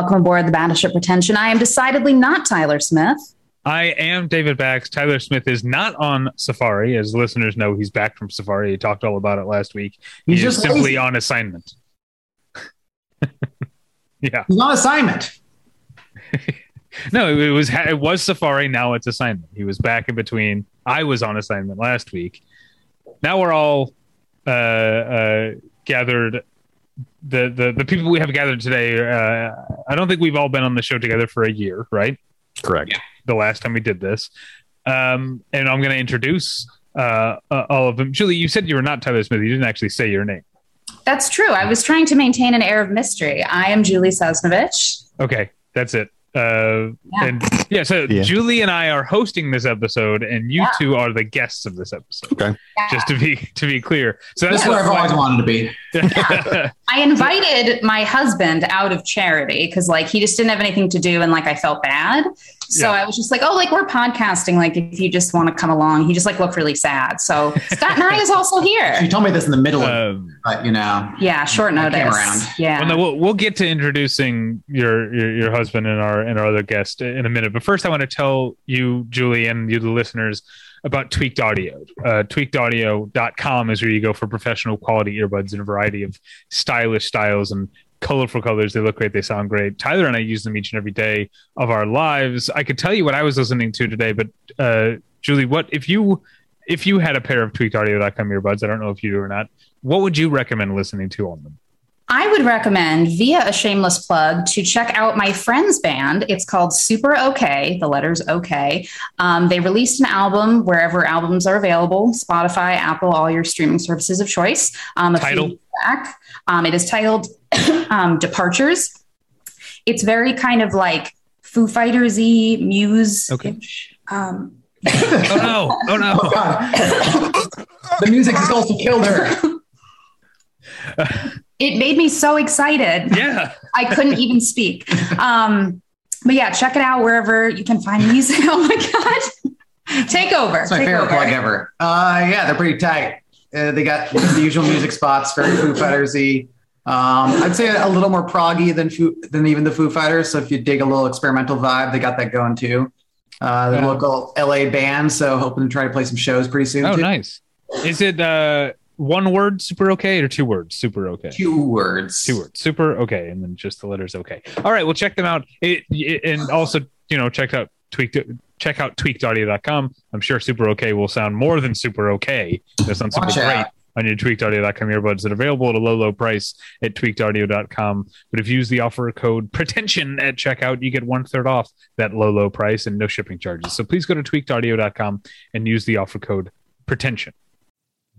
welcome aboard the Battleship Pretension. I am decidedly not Tyler Smith. I am David Bax. Tyler Smith is not on Safari. As listeners know, he's back from Safari. He talked all about it last week. He's, He's just simply lazy. on assignment. yeah. He's on assignment. No, it was it was Safari. Now it's assignment. He was back in between. I was on assignment last week. Now we're all uh, uh, gathered. The, the the people we have gathered today. Uh, I don't think we've all been on the show together for a year, right? Correct. the last time we did this. Um, and I'm going to introduce uh, uh, all of them. Julie, you said you were not Tyler Smith. You didn't actually say your name. That's true. I was trying to maintain an air of mystery. I am Julie Sosnovich. Okay, that's it. Uh, Yeah. And yeah, so Yeah. Julie and I are hosting this episode, and you Yeah. two are the guests of this episode. Okay. Just to be to be clear. So That's that's where I've always wanted to be. what. I invited my husband out of charity because like he just didn't have anything to do and like I felt bad. So Yeah. I was just like, oh, like we're podcasting. Like if you just want to come along, he just like looked really sad. So Scott Nye is also here. She told me this in the middle of, um, but you know, Yeah, short I notice. came around. Yeah. Well, no, we'll, we'll get to introducing your, your your husband and our and our other guest in a minute. But first, I want to tell you, Julie, and you, the listeners, about Tweaked Audio. Uh, tweakedaudio.com is where you go for professional quality earbuds in a variety of stylish styles and colorful colors. They look great. They sound great. Tyler and I use them each and every day of our lives. I could tell you what I was listening to today, but uh, Julie, what if you if you had a pair of tweakedaudio.com earbuds? I don't know if you do or not. What would you recommend listening to on them? I would recommend via a shameless plug to check out my friend's band. It's called Super OK, the letters OK. Um, they released an album wherever albums are available Spotify, Apple, all your streaming services of choice. Um, a Title? back. Um, it is titled um, Departures. It's very kind of like Foo Fighters y, Muse. Okay. Um, Oh no! Oh no! oh god, the music has also killed her. it made me so excited. Yeah. I couldn't even speak. Um, but yeah, check it out wherever you can find music. Oh my god, take over. That's my take favorite over. plug ever. Uh, yeah, they're pretty tight. Uh, they got the usual music spots, very Foo Fighters-y. Um, I'd say a little more proggy than than even the Foo Fighters. So if you dig a little experimental vibe, they got that going too. Uh, the Yeah. local LA band, so hoping to try to play some shows pretty soon. Oh, too. nice. Is it uh, one word super okay or two words super okay? Two words. Two words super okay, and then just the letters okay. All right, well check them out. It, it- and also you know check out tweaked check out tweakedaudio.com. I'm sure super okay will sound more than super okay. That sounds super great. out. On your tweakedaudio.com earbuds that are available at a low, low price at tweakedaudio.com. But if you use the offer code pretension at checkout, you get one third off that low, low price and no shipping charges. So please go to tweakedaudio.com and use the offer code pretension.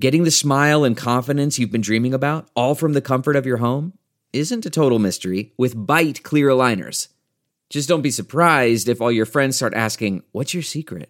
Getting the smile and confidence you've been dreaming about, all from the comfort of your home, isn't a total mystery with Byte Clear Aligners. Just don't be surprised if all your friends start asking, What's your secret?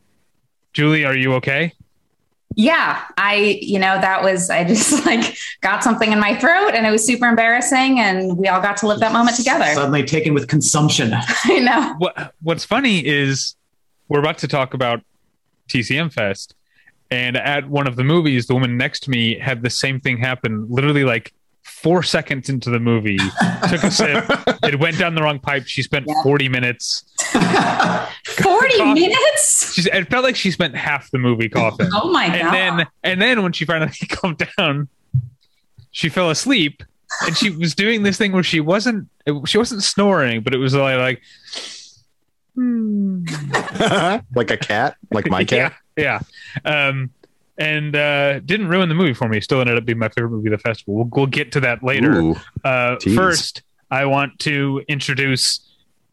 Julie, are you okay? Yeah, I, you know, that was, I just like got something in my throat and it was super embarrassing and we all got to live that moment together. Suddenly taken with consumption. I know. What What's funny is we're about to talk about TCM Fest, and at one of the movies, the woman next to me had the same thing happen. Literally, like four seconds into the movie, took a sip. It went down the wrong pipe. She spent Yeah. forty minutes. 40 Cough. minutes? She, it felt like she spent half the movie coughing. Oh my and God. then and then when she finally calmed down, she fell asleep. And she was doing this thing where she wasn't she wasn't snoring, but it was like, like like a cat, like my cat. Yeah, yeah. Um, and uh, didn't ruin the movie for me. Still ended up being my favorite movie of the festival. We'll, we'll get to that later. Ooh, Uh, first, I want to introduce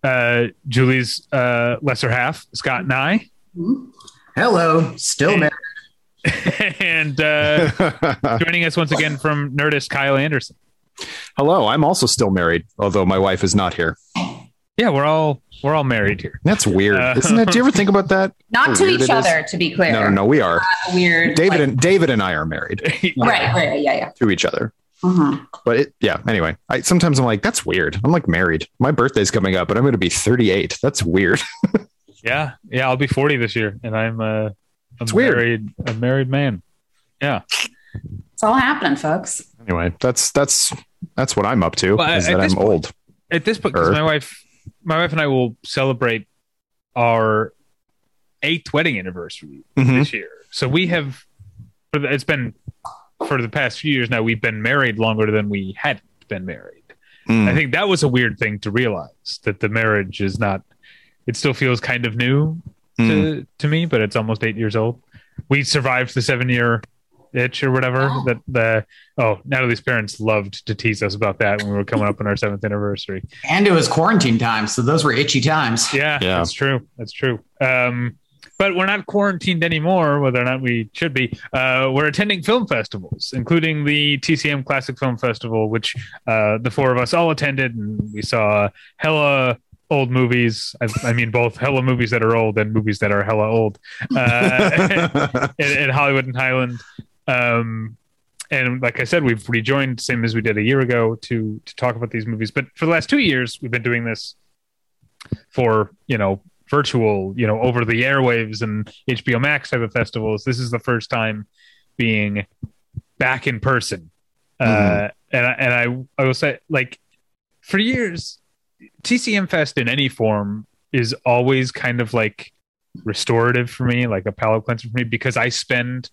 uh, Julie's uh, lesser half, Scott Nye, Hello, still married. and uh, joining us once again from Nerdist, Kyle Anderson. Hello, I'm also still married, although my wife is not here. Yeah, we're all we're all married here. That's weird, Uh, isn't it? Do you ever think about that? Not to each it is? other, to be clear. No, no, no. We are. Not weird. David like- and David and I are married right, right, yeah, yeah. to each other. Mhm. But it, yeah. Anyway, I sometimes I'm like, that's weird. I'm like married. My birthday's coming up, but I'm going to be 38. That's weird. Yeah, yeah. I'll be forty this year, and I'm uh, a It's weird. married a married man. Yeah. It's all happening, folks. Anyway, that's that's that's what I'm up to. Well, is at that this I'm point- old. At this point, 'cause Sure. my wife, my wife and I will celebrate our eighth wedding anniversary Mhm. this year. So we have, it's been for the past few years now. We've been married longer than we had been married. Mm. I think that was a weird thing to realize that the marriage is not. It still feels kind of new Mm. to to me, but it's almost eight years old. We survived the seven year itch or whatever. Oh. That the oh Natalie's parents loved to tease us about that when we were coming up on our seventh anniversary. And it was quarantine time, so those were itchy times. Yeah, Yeah. that's true. That's true. Um, but we're not quarantined anymore, whether or not we should be. Uh, we're attending film festivals, including the TCM Classic Film Festival, which uh, the four of us all attended, and we saw hella old movies. I, I mean, both hella movies that are old and movies that are hella old uh, in, in Hollywood and Highland. Um, and like I said, we've rejoined, same as we did a year ago, to to talk about these movies. But for the last two years, we've been doing this for you know virtual, you know, over the airwaves and HBO Max type of festivals. This is the first time being back in person, uh, and I, and I I will say like for years, TCM Fest in any form is always kind of like restorative for me, like a palate cleanser for me, because I spend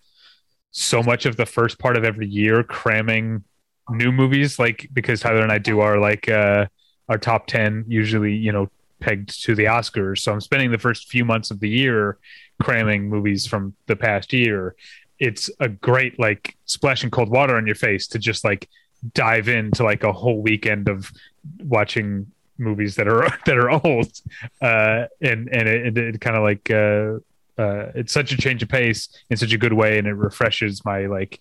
so much of the first part of every year cramming new movies, like because Tyler and I do our like uh our top ten usually, you know, pegged to the Oscars. So I'm spending the first few months of the year cramming movies from the past year. It's a great like splashing cold water on your face to just like dive into like a whole weekend of watching movies that are that are old uh and and it, it, it kind of like uh uh it's such a change of pace in such a good way and it refreshes my like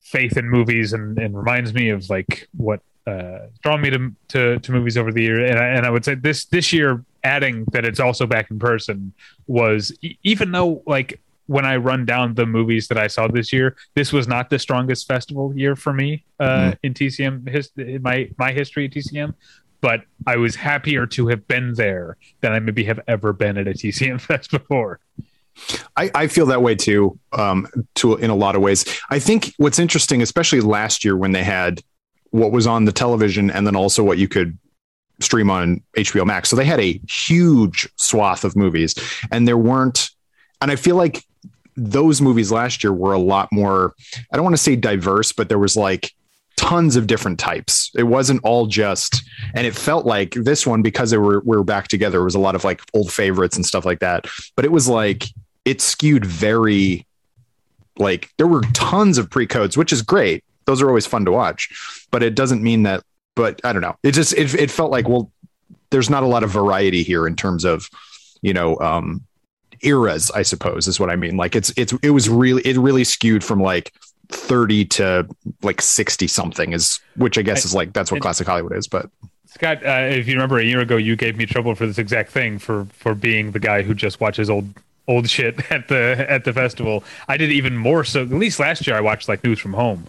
faith in movies and, and reminds me of like what uh drawn me to, to to movies over the year and I, and I would say this this year adding that it's also back in person was e- even though like when I run down the movies that I saw this year, this was not the strongest festival year for me uh, in TCM his, in my my history at TCM. But I was happier to have been there than I maybe have ever been at a TCM fest before. I, I feel that way too. Um, to in a lot of ways, I think what's interesting, especially last year when they had what was on the television and then also what you could stream on HBO Max. So they had a huge swath of movies, and there weren't. And I feel like those movies last year were a lot more. I don't want to say diverse, but there was like tons of different types. It wasn't all just, and it felt like this one because they were we were back together. It was a lot of like old favorites and stuff like that. But it was like it skewed very like there were tons of pre-codes, which is great. Those are always fun to watch, but it doesn't mean that. But I don't know. It just it, it felt like well, there's not a lot of variety here in terms of you know um eras. I suppose is what I mean. Like it's it's it was really it really skewed from like 30 to like 60 something is which I guess is like that's what classic Hollywood is. But Scott, uh, if you remember a year ago, you gave me trouble for this exact thing for for being the guy who just watches old old shit at the at the festival. I did even more so. At least last year, I watched like News from Home.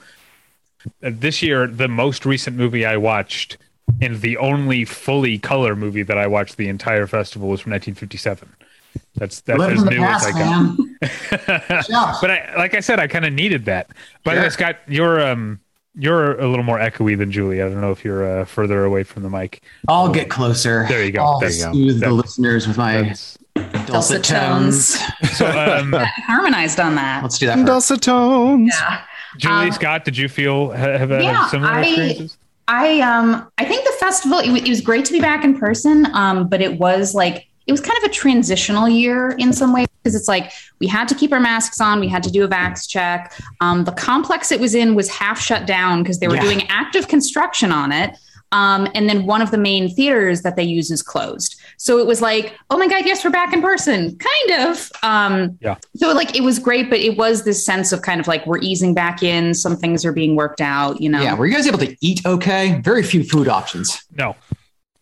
Uh, this year, the most recent movie I watched, and the only fully color movie that I watched the entire festival was from 1957. That's that's Live as new past, as I man. got. Yeah. but I, like I said, I kind of needed that. By the way, Sure. Scott, you're um you're a little more echoey than Julie. I don't know if you're uh, further away from the mic. I'll get closer. There you go. I'll There you go. soothe the That- listeners with my dulcet Dulcet tones. tones. so, um, Harmonized on that. Let's do that. First. dulcet tones. Yeah. Julie Um, Scott, did you feel ha- have, Yeah, similar I- experiences? I um I think the festival it, wa- it was great to be back in person um but it was like it was kind of a transitional year in some ways because it's like we had to keep our masks on we had to do a vax check um the complex it was in was half shut down because they were Yeah. doing active construction on it um and then one of the main theaters that they use is closed so it was like oh my god yes we're back in person kind of um Yeah. so like it was great but it was this sense of kind of like we're easing back in some things are being worked out you know Yeah, were you guys able to eat okay? Very few food options. No,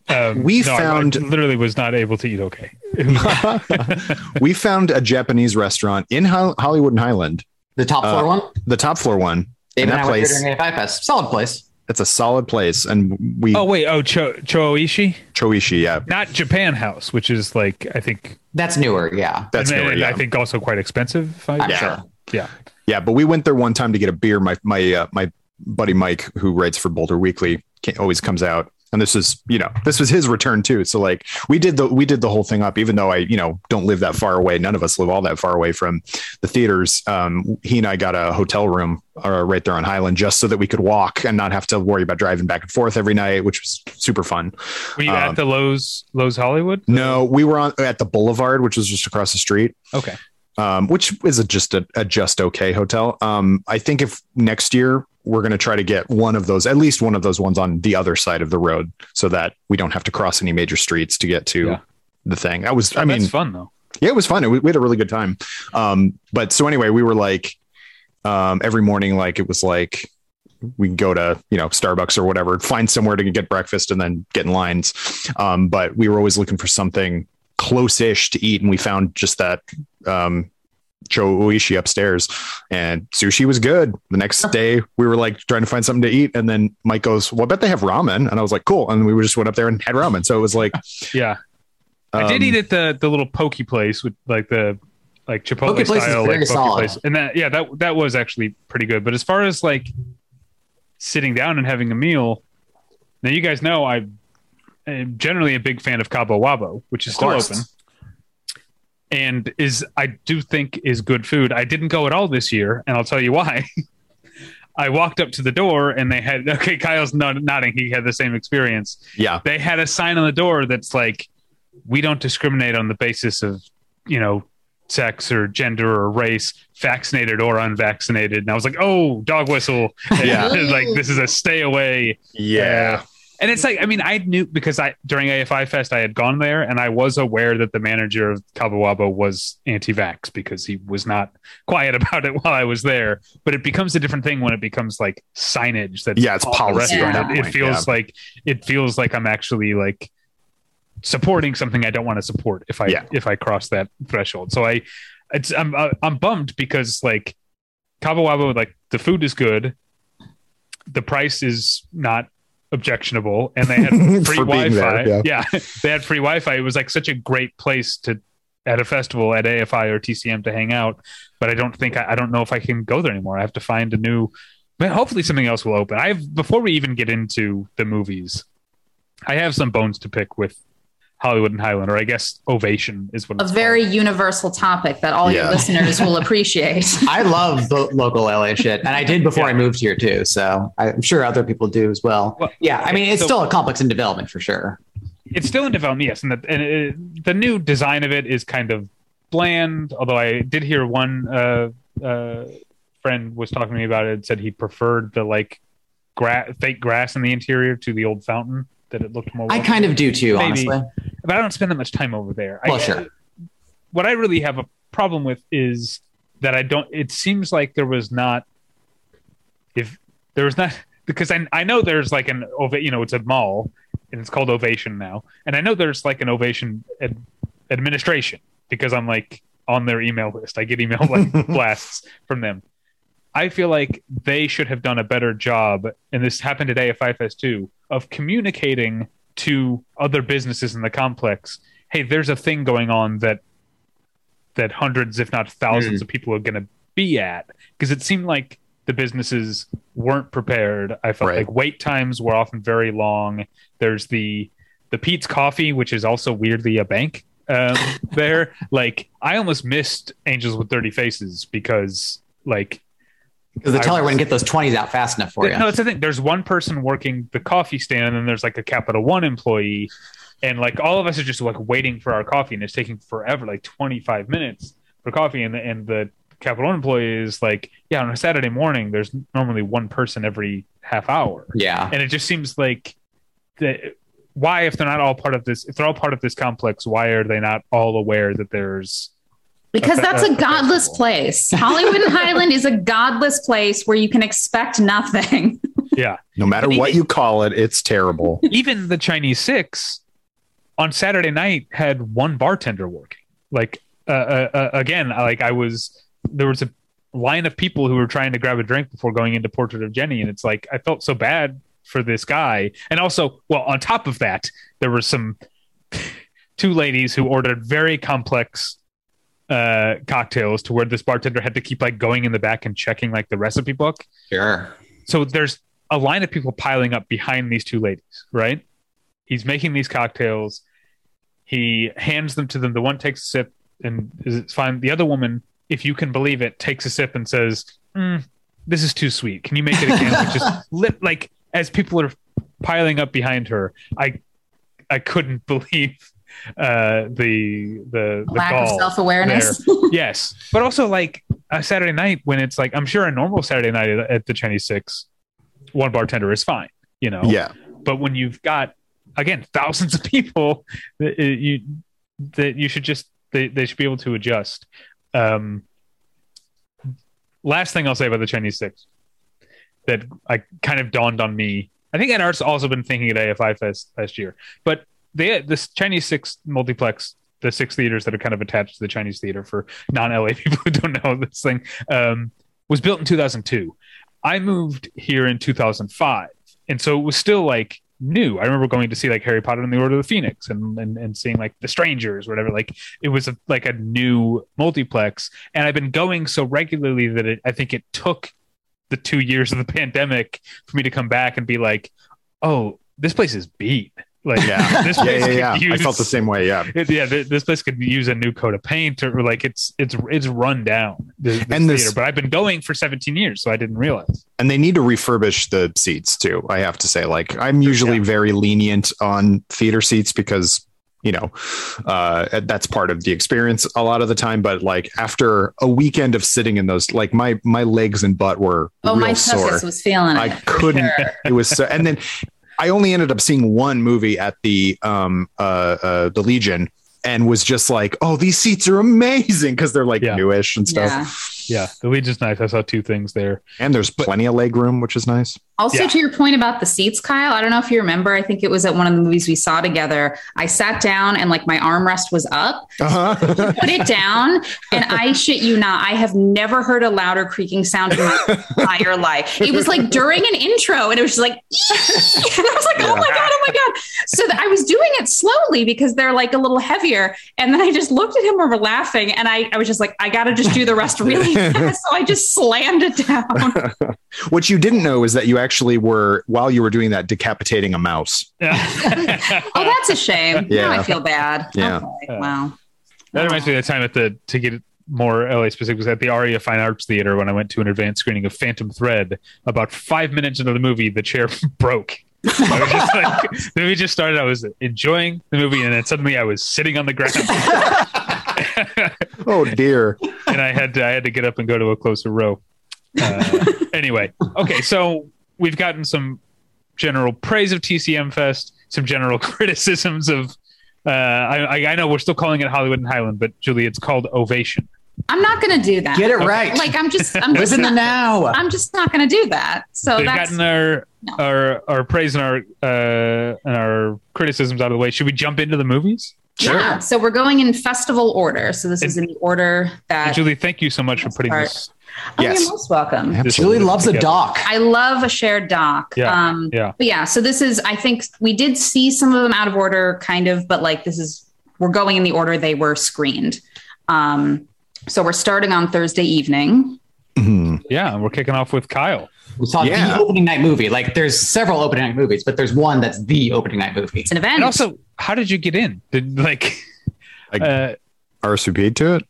Um, We no, I- I found- literally was not able to eat okay. we found a Japanese restaurant in Ho- Hollywood and Highland, The top floor Uh, one. the top floor one. Dave and and I that went there place, during AFI Fest. Solid place. it's a solid place. And we, Oh wait, oh Cho- Choishi, Choishi, yeah. not Japan House, which is like I think That's newer. Yeah. That's and, newer, and yeah. I think also quite expensive. if I- I'm Yeah. sure. yeah. Yeah, but we went there one time to get a beer. My my uh, my buddy Mike, who writes for Boulder Weekly, ca- always comes out, and this is you know this was his return too. So like we did the we did the whole thing up, even though I you know don't live that far away. None of us live all that far away from the theaters. Um, he and I got a hotel room uh, right there on Highland just so that we could walk and not have to worry about driving back and forth every night, which was super fun. Were you Um, at the Loews Loews Hollywood? No, we were on at the Boulevard, which was just across the street Okay. Um, which is a, just a, a just okay hotel. Um, I think if next year we're going to try to get one of those, at least one of those ones on the other side of the road, so that we don't have to cross any major streets to get to Yeah. the thing. That was, I mean, that's fun though. yeah, it was fun. It, we had a really good time. Um, but so anyway, we were like, um, every morning, like it was like we go to you know Starbucks or whatever, find somewhere to get breakfast, and then get in lines. Um, but we were always looking for something close-ish to eat, and we found just that um, Cho Uishi upstairs, and sushi was good. The next day, we were like trying to find something to eat, and then Mike goes, "Well, I bet they have ramen," and I was like, "Cool," and we just went up there and had ramen. So it was like, Yeah. I did um, eat at the the little pokey place with like the like Chipotle Poke place style very like poke solid. place, and that yeah that that was actually pretty good. But as far as like sitting down and having a meal, now you guys know I am generally a big fan of Cabo Wabo, which is Of still course. open, and is I do think is good food. I didn't go at all this year, and I'll tell you why. I walked up to the door and they had okay. Kyle's nod- nodding. He had the same experience yeah, they had a sign on the door that's like we don't discriminate on the basis of you know sex or gender or race vaccinated or unvaccinated and i was like oh dog whistle Yeah. like this is a stay away yeah. And it's like i mean i knew because i during afi fest i had gone there and i was aware that the manager of Cabo Wabo was anti-vax because he was not quiet about it while i was there but it becomes a different thing when it becomes like signage that Yeah, it's policy restaurant. it, it feels like it feels like i'm actually like supporting something i don't want to support if i Yeah. if i cross that threshold so i it's i'm uh, i'm bummed because like Cabo Wabo, like the food is good the price is not objectionable and they had free wi-fi there, yeah. they had free wi-fi. It was like such a great place to at a festival at afi or tcm to hang out but i don't think i, I don't know if i can go there anymore. I have to find a new but hopefully something else will open. I've before we even get into the movies i have some bones to pick with hollywood and highland or i guess ovation is what A it's very called. universal topic that all Yeah. your listeners will appreciate. I love the local LA shit, and I did before Yeah. I moved here too. So I'm sure other people do as well. Well, yeah, I mean, it's so- still a complex in development for sure. it's still in development, yes, and the and it, the new design of it is kind of bland. Although I did hear one uh, uh, friend was talking to me about it and said he preferred the like gra- fake grass in the interior to the old fountain. That it looked more. I kind of do too, Maybe. honestly. but I don't spend that much time over there. Well, I, sure. What I really have a problem with is that I don't. It seems like there was not. If there was not, because I I know there's like an you know, it's a mall and it's called Ovation now, and I know there's like an Ovation ad, administration because I'm like on their email list. I get email like blasts from them. I feel like they should have done a better job, and this happened today at AFI Fest too, of communicating to other businesses in the complex. Hey, there's a thing going on that that hundreds, if not thousands, of people are going to be at because it seemed like the businesses weren't prepared. I felt Right. like wait times were often very long. There's the the Peet's Coffee, which is also weirdly a bank um, there. Like I almost missed Angels with Dirty Faces because like Because the teller wouldn't get those 20s out fast enough for you. no, that's the thing. There's one person working the coffee stand, and there's like a Capital One employee, and like all of us are just like waiting for our coffee, and it's taking forever, like 25 minutes for coffee, and the and the Capital One employee is like, yeah, on a Saturday morning, there's normally one person every half hour, yeah. and it just seems like that. Why, if they're not all part of this, if they're all part of this complex, why are they not all aware that there's Because that's a- a godless place. Hollywood and Highland is a godless place where you can expect nothing. Yeah. No matter But what you call it, it's terrible. Even the Chinese Six on Saturday night had one bartender working. Like uh, uh, uh, again, like I was there was a line of people who were trying to grab a drink before going into Portrait of Jennie, and it's like I felt so bad for this guy. And also, well, on top of that, there were some two ladies who ordered very complex uh cocktails to where this bartender had to keep like going in the back and checking like the recipe book Sure. so there's a line of people piling up behind these two ladies, right? He's making these cocktails. He hands them to them. The one takes a sip and is it's fine. The other woman, if you can believe it, takes a sip and says, "Mm, "This is too sweet. Can you make it again?" Which is lit like as people are piling up behind her. I I couldn't believe uh the the, the Lack of self awareness. yes, but also like a Saturday night when it's like I'm sure a normal Saturday night at, at the Chinese Six, one bartender is fine, you know. Yeah. But when you've got again thousands of people, that uh, you that you should just they, they should be able to adjust. Um, last thing I'll say about the Chinese Six that I kind of dawned on me. I think Ed Art's also been thinking at AFI Fest last year, but they this Chinese Six multiplex the six theaters that are kind of attached to the Chinese theater for non LA people who don't know this thing um, was built in 2002. I moved here in 2005, and so it was still like new. I remember going to see like Harry Potter and the Order of the Phoenix and and, and seeing like The Strangers, whatever. Like it was a, like a new multiplex, and I've been going so regularly that it, I think it took the two years of the pandemic for me to come back and be like, oh, this place is beat. Like, Yeah. this Yeah, place yeah, could yeah. I felt the same way. Yeah. it, yeah, th- this place could use a new coat of paint, or like it's it's it's run down. This, this And this- theater. but I've been going for 17 years, so I didn't realize. and they need to refurbish the seats too i have to say like i'm usually very lenient on theater seats because you know uh that's part of the experience a lot of the time but like after a weekend of sitting in those like my my legs and butt were oh, real my sore was feeling i for couldn't sure. it was so and then i only ended up seeing one movie at the um uh, uh the legion and was just like oh these seats are amazing because they're like Yeah. newish and stuff Yeah. Yeah, the Legion's nice. I saw two things there. and there's plenty of leg room which is nice Also, Yeah. to your point about the seats, Kyle, I don't know if you remember. I think it was at one of the movies we saw together. I sat down and like my armrest was up, uh-huh. put it down, and I shit you not, I have never heard a louder creaking sound in my entire life. It was like during an intro, and it was just like, and I was like, oh my god, oh my god. So th- I was doing it slowly because they're like a little heavier, and then I just looked at him we're laughing, and I, I was just like, I got to just do the rest really fast. So I just slammed it down. What you didn't know is that you actually were, while you were doing that, decapitating a mouse. Oh, that's a shame. Yeah. Now I feel bad. Yeah. Okay. Wow. That reminds me of the time at the to get more LA specific was at the Ahrya Fine Arts Theater when I went to an advanced screening of Phantom Thread. About five minutes into the movie, the chair broke. I was just like, the movie just started. I was enjoying the movie, and then suddenly I was sitting on the ground, Oh dear. and I had to I had to get up and go to a closer row. Uh, anyway, okay, so we've gotten some general praise of TCM Fest, some general criticisms of. Uh, I, I- I know we're still calling it Hollywood and Highland, but Julie, it's called Ovation. I'm not going to do that. Get it right. Like I'm just, I'm just, in the not, now. I'm just not going to do that. So We've that's gotten our no. our our praise and our uh, and our criticisms out of the way. Should we jump into the movies? yeah. So we're going in festival order. So this is in the order that. Julie, thank you so much for putting Start. this. Oh, Yes. you're most welcome. this Julie loves a doc. I love a shared doc. Yeah, Um, yeah. But yeah, so this is, I think we did see some of them out of order, kind of, but like this is, we're going in the order they were screened. Um, so we're starting on Thursday evening. Mhm. Yeah, we're kicking off with Kyle. We saw Yeah. the opening night movie. Like there's several opening night movies, but there's one that's the opening night movie. It's an event. And also, how did you get in? Did like? Like- uh, RSVP'd to it.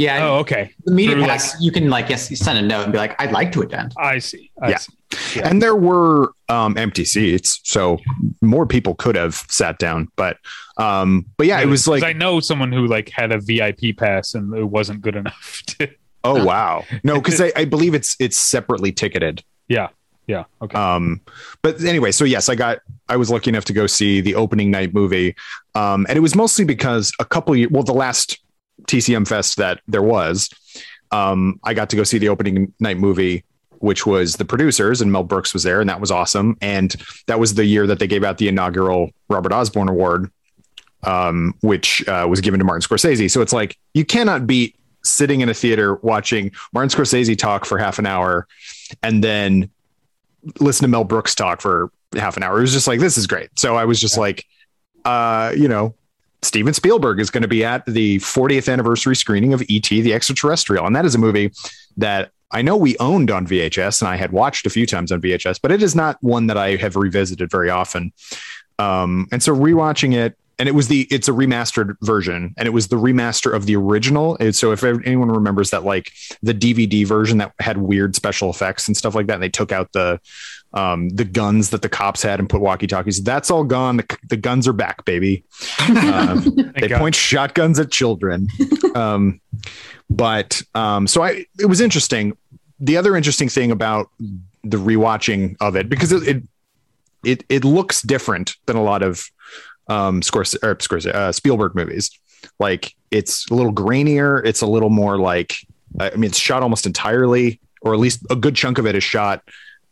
Yeah. oh, okay. The media Through, pass, you can like yes, you send a note and be like, I'd like to attend. I see. I Yeah. see. Yeah. And there were um, empty seats, so more people could have sat down. But um, but yeah, it was like, I know someone who like had a VIP pass and it wasn't good enough. To, oh wow, no, because I, I believe it's it's separately ticketed. yeah. Yeah. Okay. Um, but anyway, so yes, I got I was lucky enough to go see the opening night movie, um, and it was mostly because a couple years, well, the last TCM Fest that there was, um, I got to go see the opening night movie which was the producers, and Mel Brooks was there, and that was awesome. And that was the year that they gave out the inaugural Robert Osborne Award, um, which uh, was given to Martin Scorsese. So it's like you cannot beat sitting in a theater watching Martin Scorsese talk for half an hour, and then listen to Mel Brooks talk for half an hour. It was just like this is great. So I was just yeah. like, uh, you know, Steven Spielberg is going to be at the 40th anniversary screening of E.T. the Extraterrestrial. And that is a movie that I know we owned on VHS and I had watched a few times on VHS, but it is not one that I have revisited very often. Um, and so rewatching it, and it was the it's a remastered version, and it was the remaster of the original. And so if anyone remembers that, like the DVD version that had weird special effects and stuff like that, and they took out the um, the guns that the cops had and put walkie talkies. That's all gone. The, the guns are back, baby. Um, they God. point shotguns at children. Um, but um, so I, it was interesting. The other interesting thing about the rewatching of it, because it, it, it, it looks different than a lot of um, Scorsese, or uh, Spielberg movies. Like it's a little grainier. It's a little more like, I mean, it's shot almost entirely, or at least a good chunk of it is shot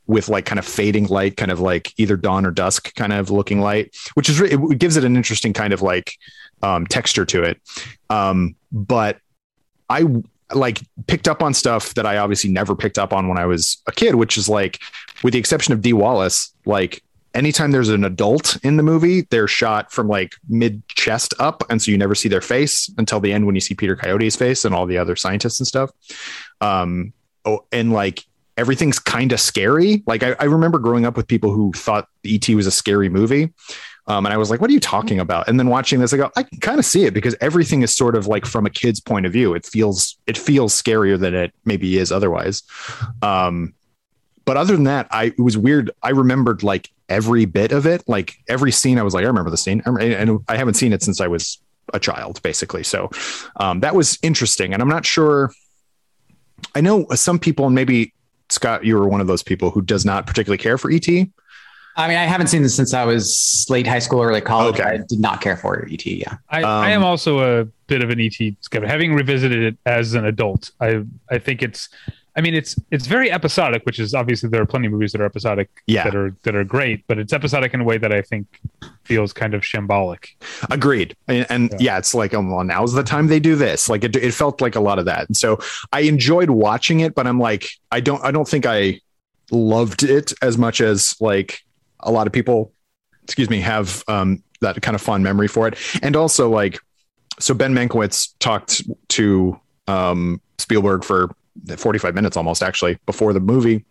with like kind of fading light, kind of like either dawn or dusk kind of looking light, which is it gives it an interesting kind of like um, texture to it. Um, but I like picked up on stuff that I obviously never picked up on when I was a kid, which is like, with the exception of Dee Wallace, like anytime there's an adult in the movie, they're shot from like mid chest up. And so you never see their face until the end when you see Peter Coyote's face and all the other scientists and stuff. Um, oh, and like everything's kind of scary. Like I, I, remember growing up with people who thought ET was a scary movie. Um, and I was like, what are you talking about? And then watching this, I go, I can kind of see it because everything is sort of like from a kid's point of view. It feels, it feels scarier than it maybe is otherwise. Um, but other than that, I, it was weird. I remembered like every bit of it, like every scene. I was like, I remember the scene and I haven't seen it since I was a child basically. So, um, that was interesting. And I'm not sure, I know some people, and maybe Scott, you were one of those people who does not particularly care for ET. I mean, I haven't seen this since I was late high school or late college. Okay. I did not care for ET. Yeah, I, um, I am also a bit of an ET skeptic. Having revisited it as an adult, I I think it's I mean, it's it's very episodic, which is obviously there are plenty of movies that are episodic, yeah. that are that are great, but it's episodic in a way that I think feels kind of shambolic. Agreed, and, and yeah. yeah. it's like, oh, well, now's the time they do this. Like it, it felt like a lot of that, and so I enjoyed watching it, but I'm like, I don't, I don't think I loved it as much as like a lot of people, excuse me, have um, that kind of fond memory for it, and also like, so Ben Mankiewicz talked to um, Spielberg for 45 minutes almost actually before the movie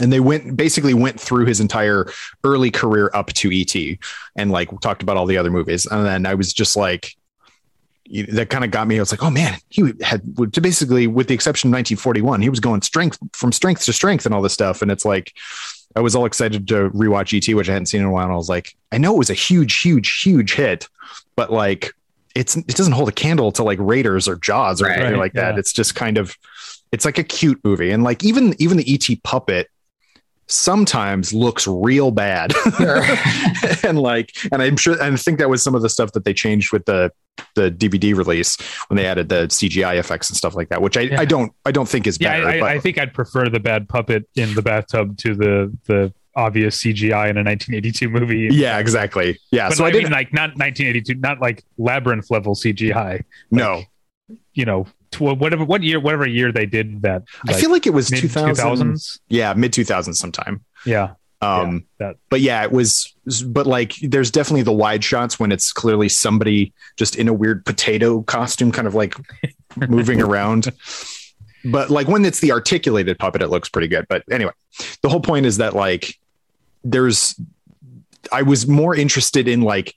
and they went basically went through his entire early career up to ET and like talked about all the other movies. And then I was just like, that kind of got me. I was like, oh man, he had basically, with the exception of 1941, he was going strength from strength to strength and all this stuff. And it's like, I was all excited to rewatch ET, which I hadn't seen in a while. And I was like, I know it was a huge, huge, huge hit, but like, it's it doesn't hold a candle to like Raiders or Jaws or right, anything like yeah. that. It's just kind of it's like a cute movie, and like even even the ET puppet sometimes looks real bad. And like and i'm sure and i think that was some of the stuff that they changed with the the dvd release when they added the cgi effects and stuff like that which i, yeah. I don't i don't think is yeah, better I, but... I, think i'd prefer the bad puppet in the bathtub to the the obvious cgi in a 1982 movie. Yeah exactly. Yeah but so i, I mean like not 1982 not like labyrinth level cgi like, no. You know whatever what year whatever year they did that like, i feel like it was 2000s yeah mid 2000s sometime. Yeah. Um yeah, that. but yeah it was but like there's definitely the wide shots when it's clearly somebody just in a weird potato costume kind of like moving around. But like when it's the articulated puppet it looks pretty good. But anyway the whole point is that like there's i was more interested in like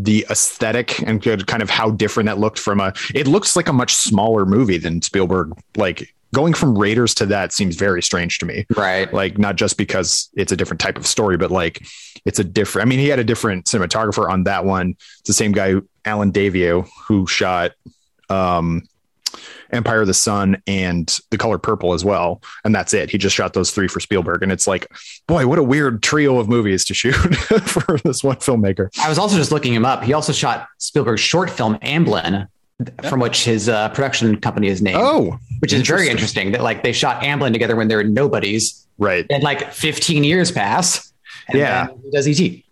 the aesthetic and kind of how different that looked from a it looks like a much smaller movie than Spielberg like going from Raiders to that seems very strange to me. Right. Like not just because it's a different type of story, but like it's a different I mean he had a different cinematographer on that one. It's the same guy Allen Daviau who shot um Empire of the Sun and The Color Purple as well. And that's it. He just shot those three for Spielberg. And it's like, boy, what a weird trio of movies to shoot for this one filmmaker. I was also just looking him up. He also shot Spielberg's short film Amblin, from which his uh, production company is named. Oh, which is very interesting that like they shot Amblin together when they were nobodies. Right. And like 15 years pass. yeah. he does ET.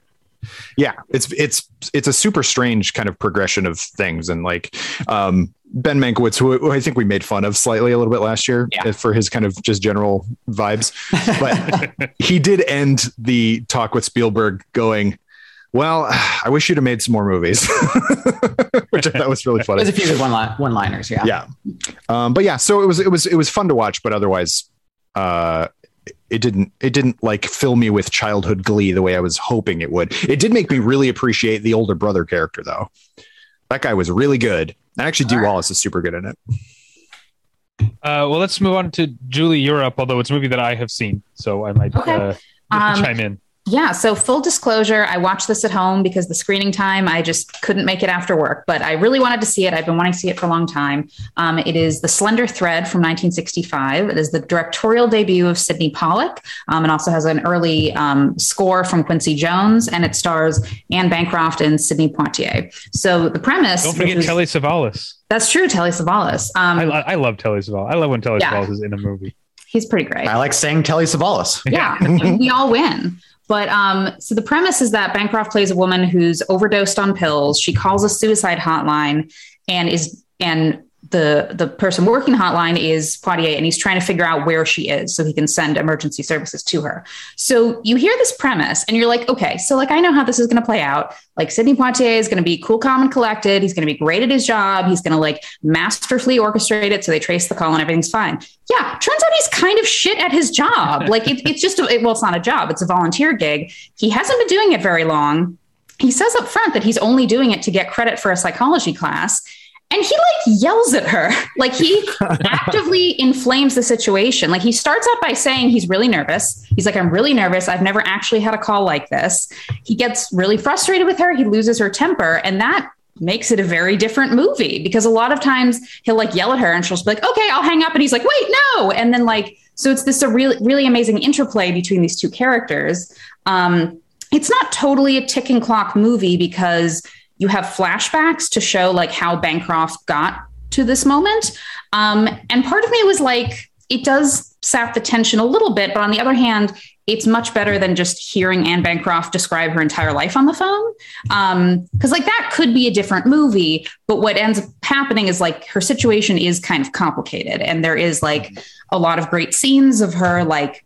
Yeah, it's it's it's a super strange kind of progression of things, and like um, Ben Mankiewicz, who, I think we made fun of slightly a little bit last year yeah. for his kind of just general vibes, but he did end the talk with Spielberg going, well, I wish you'd have made some more movies, which I thought was really funny. There's a few good one one liners, yeah, yeah. Um, but yeah, so it was it was it was fun to watch, but otherwise, uh, it didn't it didn't like fill me with childhood glee the way I was hoping it would. It did make me really appreciate the older brother character, though. That guy was really good. And actually, Dee Wallace is super good in it. Uh, well, let's move on to Julie Europe, although it's a movie that I have seen, so I might okay. uh, um, chime in. Yeah. So, full disclosure, I watched this at home because the screening time, I just couldn't make it after work, but I really wanted to see it. I've been wanting to see it for a long time. Um, it is The Slender Thread from 1965. It is the directorial debut of Sydney Pollack um, and also has an early um, score from Quincy Jones, and it stars Anne Bancroft and Sidney Poitier. So, the premise. Don't forget is, Telly Savalas. That's true, Telly Savalas. Um, I, I, love Telly Savalas. I love when Telly yeah. Savalas is in a movie. He's pretty great. I like saying Telly Savalas. Yeah, we all win. But um, so the premise is that Bancroft plays a woman who's overdosed on pills. She calls a suicide hotline and is and the the person working the hotline is Poitier, and he's trying to figure out where she is so he can send emergency services to her. So you hear this premise, and you're like, okay, so like I know how this is going to play out. Like Sidney Poitier is going to be cool, calm, and collected. He's going to be great at his job. He's going to like masterfully orchestrate it so they trace the call and everything's fine. Yeah, turns out he's kind of shit at his job. Like it, it's just a, it, well, it's not a job; it's a volunteer gig. He hasn't been doing it very long. He says up front that he's only doing it to get credit for a psychology class and he like yells at her. Like he actively inflames the situation. Like he starts out by saying he's really nervous. He's like i'm really nervous. I've never actually had a call like this. He gets really frustrated with her. He loses her temper. And that makes it a very different movie because a lot of times he'll like yell at her and she'll be like okay i'll hang up. And he's like wait no. And then like so it's this a really really amazing interplay between these two characters. Um it's not totally a ticking clock movie because you have flashbacks to show like how Bancroft got to this moment. Um, and part of me was like, it does sap the tension a little bit, but on the other hand, it's much better than just hearing Anne Bancroft describe her entire life on the phone. Um, cause like that could be a different movie, but what ends up happening is like her situation is kind of complicated. And there is like a lot of great scenes of her like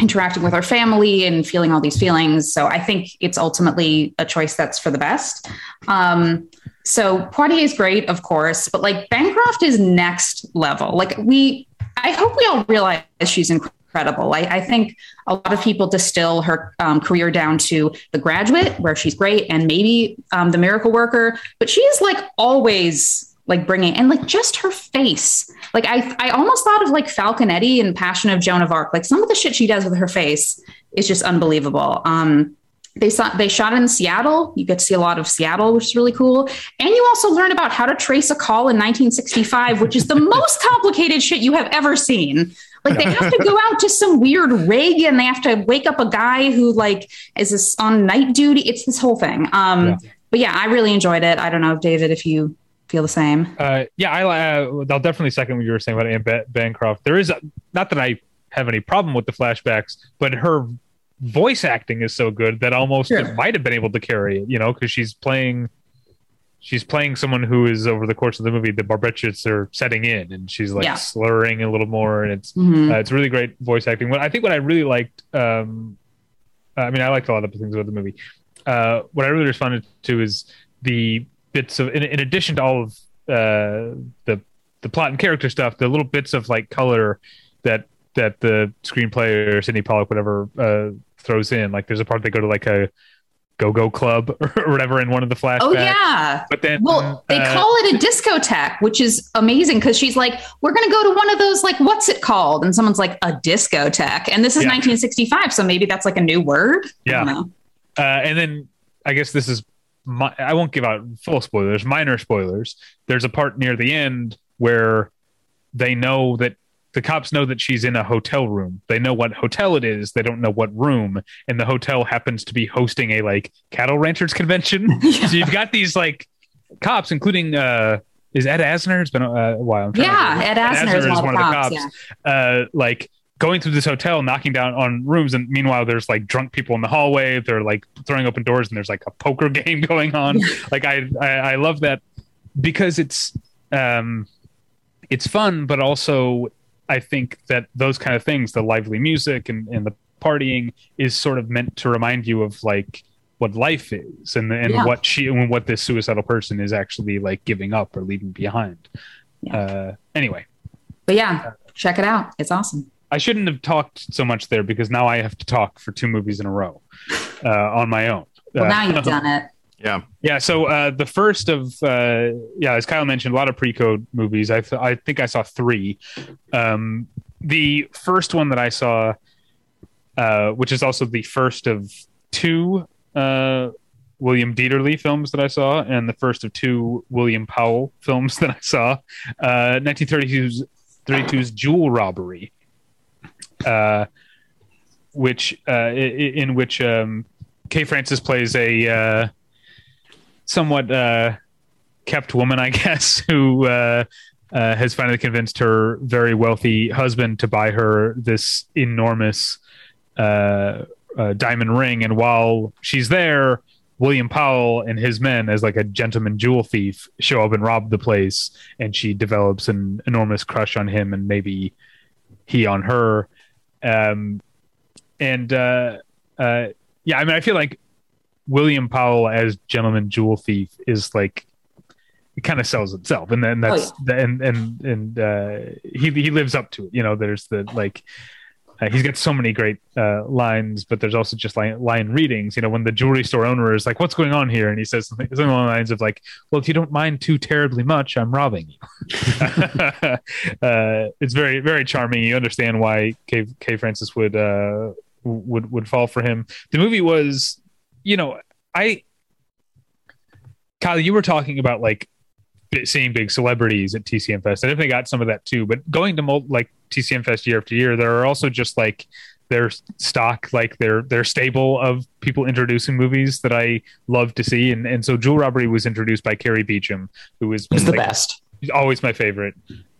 interacting with our family and feeling all these feelings. So I think it's ultimately a choice that's for the best. Um, so Poitier is great, of course, but like Bancroft is next level. Like we, I hope we all realize she's incredible. I, I think a lot of people distill her um, career down to The Graduate, where she's great, and maybe um, The Miracle Worker, but she is like always like bringing and like just her face. Like I, I almost thought of like Falconetti and Passion of Joan of Arc. Like some of the shit she does with her face is just unbelievable. Um, they saw they shot in Seattle. You get to see a lot of Seattle, which is really cool. And you also learn about how to trace a call in 1965, which is the most complicated shit you have ever seen. Like they have to go out to some weird rig and they have to wake up a guy who like is this on night duty. It's this whole thing. Um, yeah. But yeah, I really enjoyed it. I don't know, David, if you feel the same. Uh, yeah, I, uh, I'll definitely second what you were saying about Anne Bancroft. There is a, not that I have any problem with the flashbacks, but her voice acting is so good that almost sure. it might have been able to carry it. You know, because she's playing she's playing someone who is over the course of the movie the barbiturates are setting in and she's like yeah. slurring a little more and it's mm-hmm. uh, it's really great voice acting what i think what i really liked um i mean i liked a lot of the things about the movie uh what i really responded to is the bits of in, in addition to all of uh, the the plot and character stuff, the little bits of like color that that the screenplay or Sydney Pollack whatever uh, throws in. Like there's a part they go to like a go-go club or whatever in one of the flashbacks. Oh yeah. But then Well, they uh, call it a discotheque, which is amazing because she's like, We're gonna go to one of those like what's it called? And someone's like, a discotheque. And this is yeah. 1965, so maybe that's like a new word. Yeah. Uh, and then I guess this is my, I won't give out full spoilers, minor spoilers. There's a part near the end where they know that the cops know that she's in a hotel room. They know what hotel it is. They don't know what room. And the hotel happens to be hosting a like cattle ranchers convention. Yeah. So you've got these like cops, including uh is Ed Asner. It's been a, while. yeah, Ed Asner, Ed Asner, is, one, of the cops. cops yeah. uh, like going through this hotel, knocking down on rooms, and meanwhile there's like drunk people in the hallway. They're like throwing open doors, and there's like a poker game going on. like I, I, I love that because it's um, it's fun, but also I think that those kind of things, the lively music and, and the partying, is sort of meant to remind you of like what life is and and yeah. what she and what this suicidal person is actually like giving up or leaving behind. Yeah. Uh, anyway, but yeah, check it out. It's awesome. I shouldn't have talked so much there because now I have to talk for two movies in a row uh, on my own. Well, now you've done it. Yeah. Yeah. So uh, the first of, uh, yeah, as Kyle mentioned, a lot of pre code movies. I, th- I think I saw three. Um, the first one that I saw, uh, which is also the first of two uh, William Dieterle films that I saw, and the first of two William Powell films that I saw, 1932's uh, 32's Jewel Robbery, uh, which in which um, Kay Francis plays a somewhat uh, kept woman, I guess, who uh, uh, has finally convinced her very wealthy husband to buy her this enormous uh, uh, diamond ring. And while she's there, William Powell and his men, as like a gentleman jewel thief, show up and rob the place, and she develops an enormous crush on him, and maybe he on her. Um, and uh, uh, yeah, I mean, I feel like William Powell as gentleman jewel thief is like it kind of sells itself, and then that's oh, yeah. and and and uh, he he lives up to it. You know, there's the like. Uh, he's got so many great uh, lines, but there's also just line, line readings. You know, when the jewelry store owner is like, "What's going on here?" and he says something, something along the lines of like, "Well, if you don't mind too terribly much, I'm robbing you." uh, it's very very charming. You understand why Kay, Kay Francis would uh, would would fall for him. The movie was you know, I, Kyle, you were talking about like seeing big celebrities at TCM Fest. I definitely got some of that too. But going to like TCM Fest year after year, there are also just like their stock, like their their stable of people introducing movies that I love to see. And and so Jewel Robbery was introduced by Cari Beauchamp, who is the best. She's always my favorite.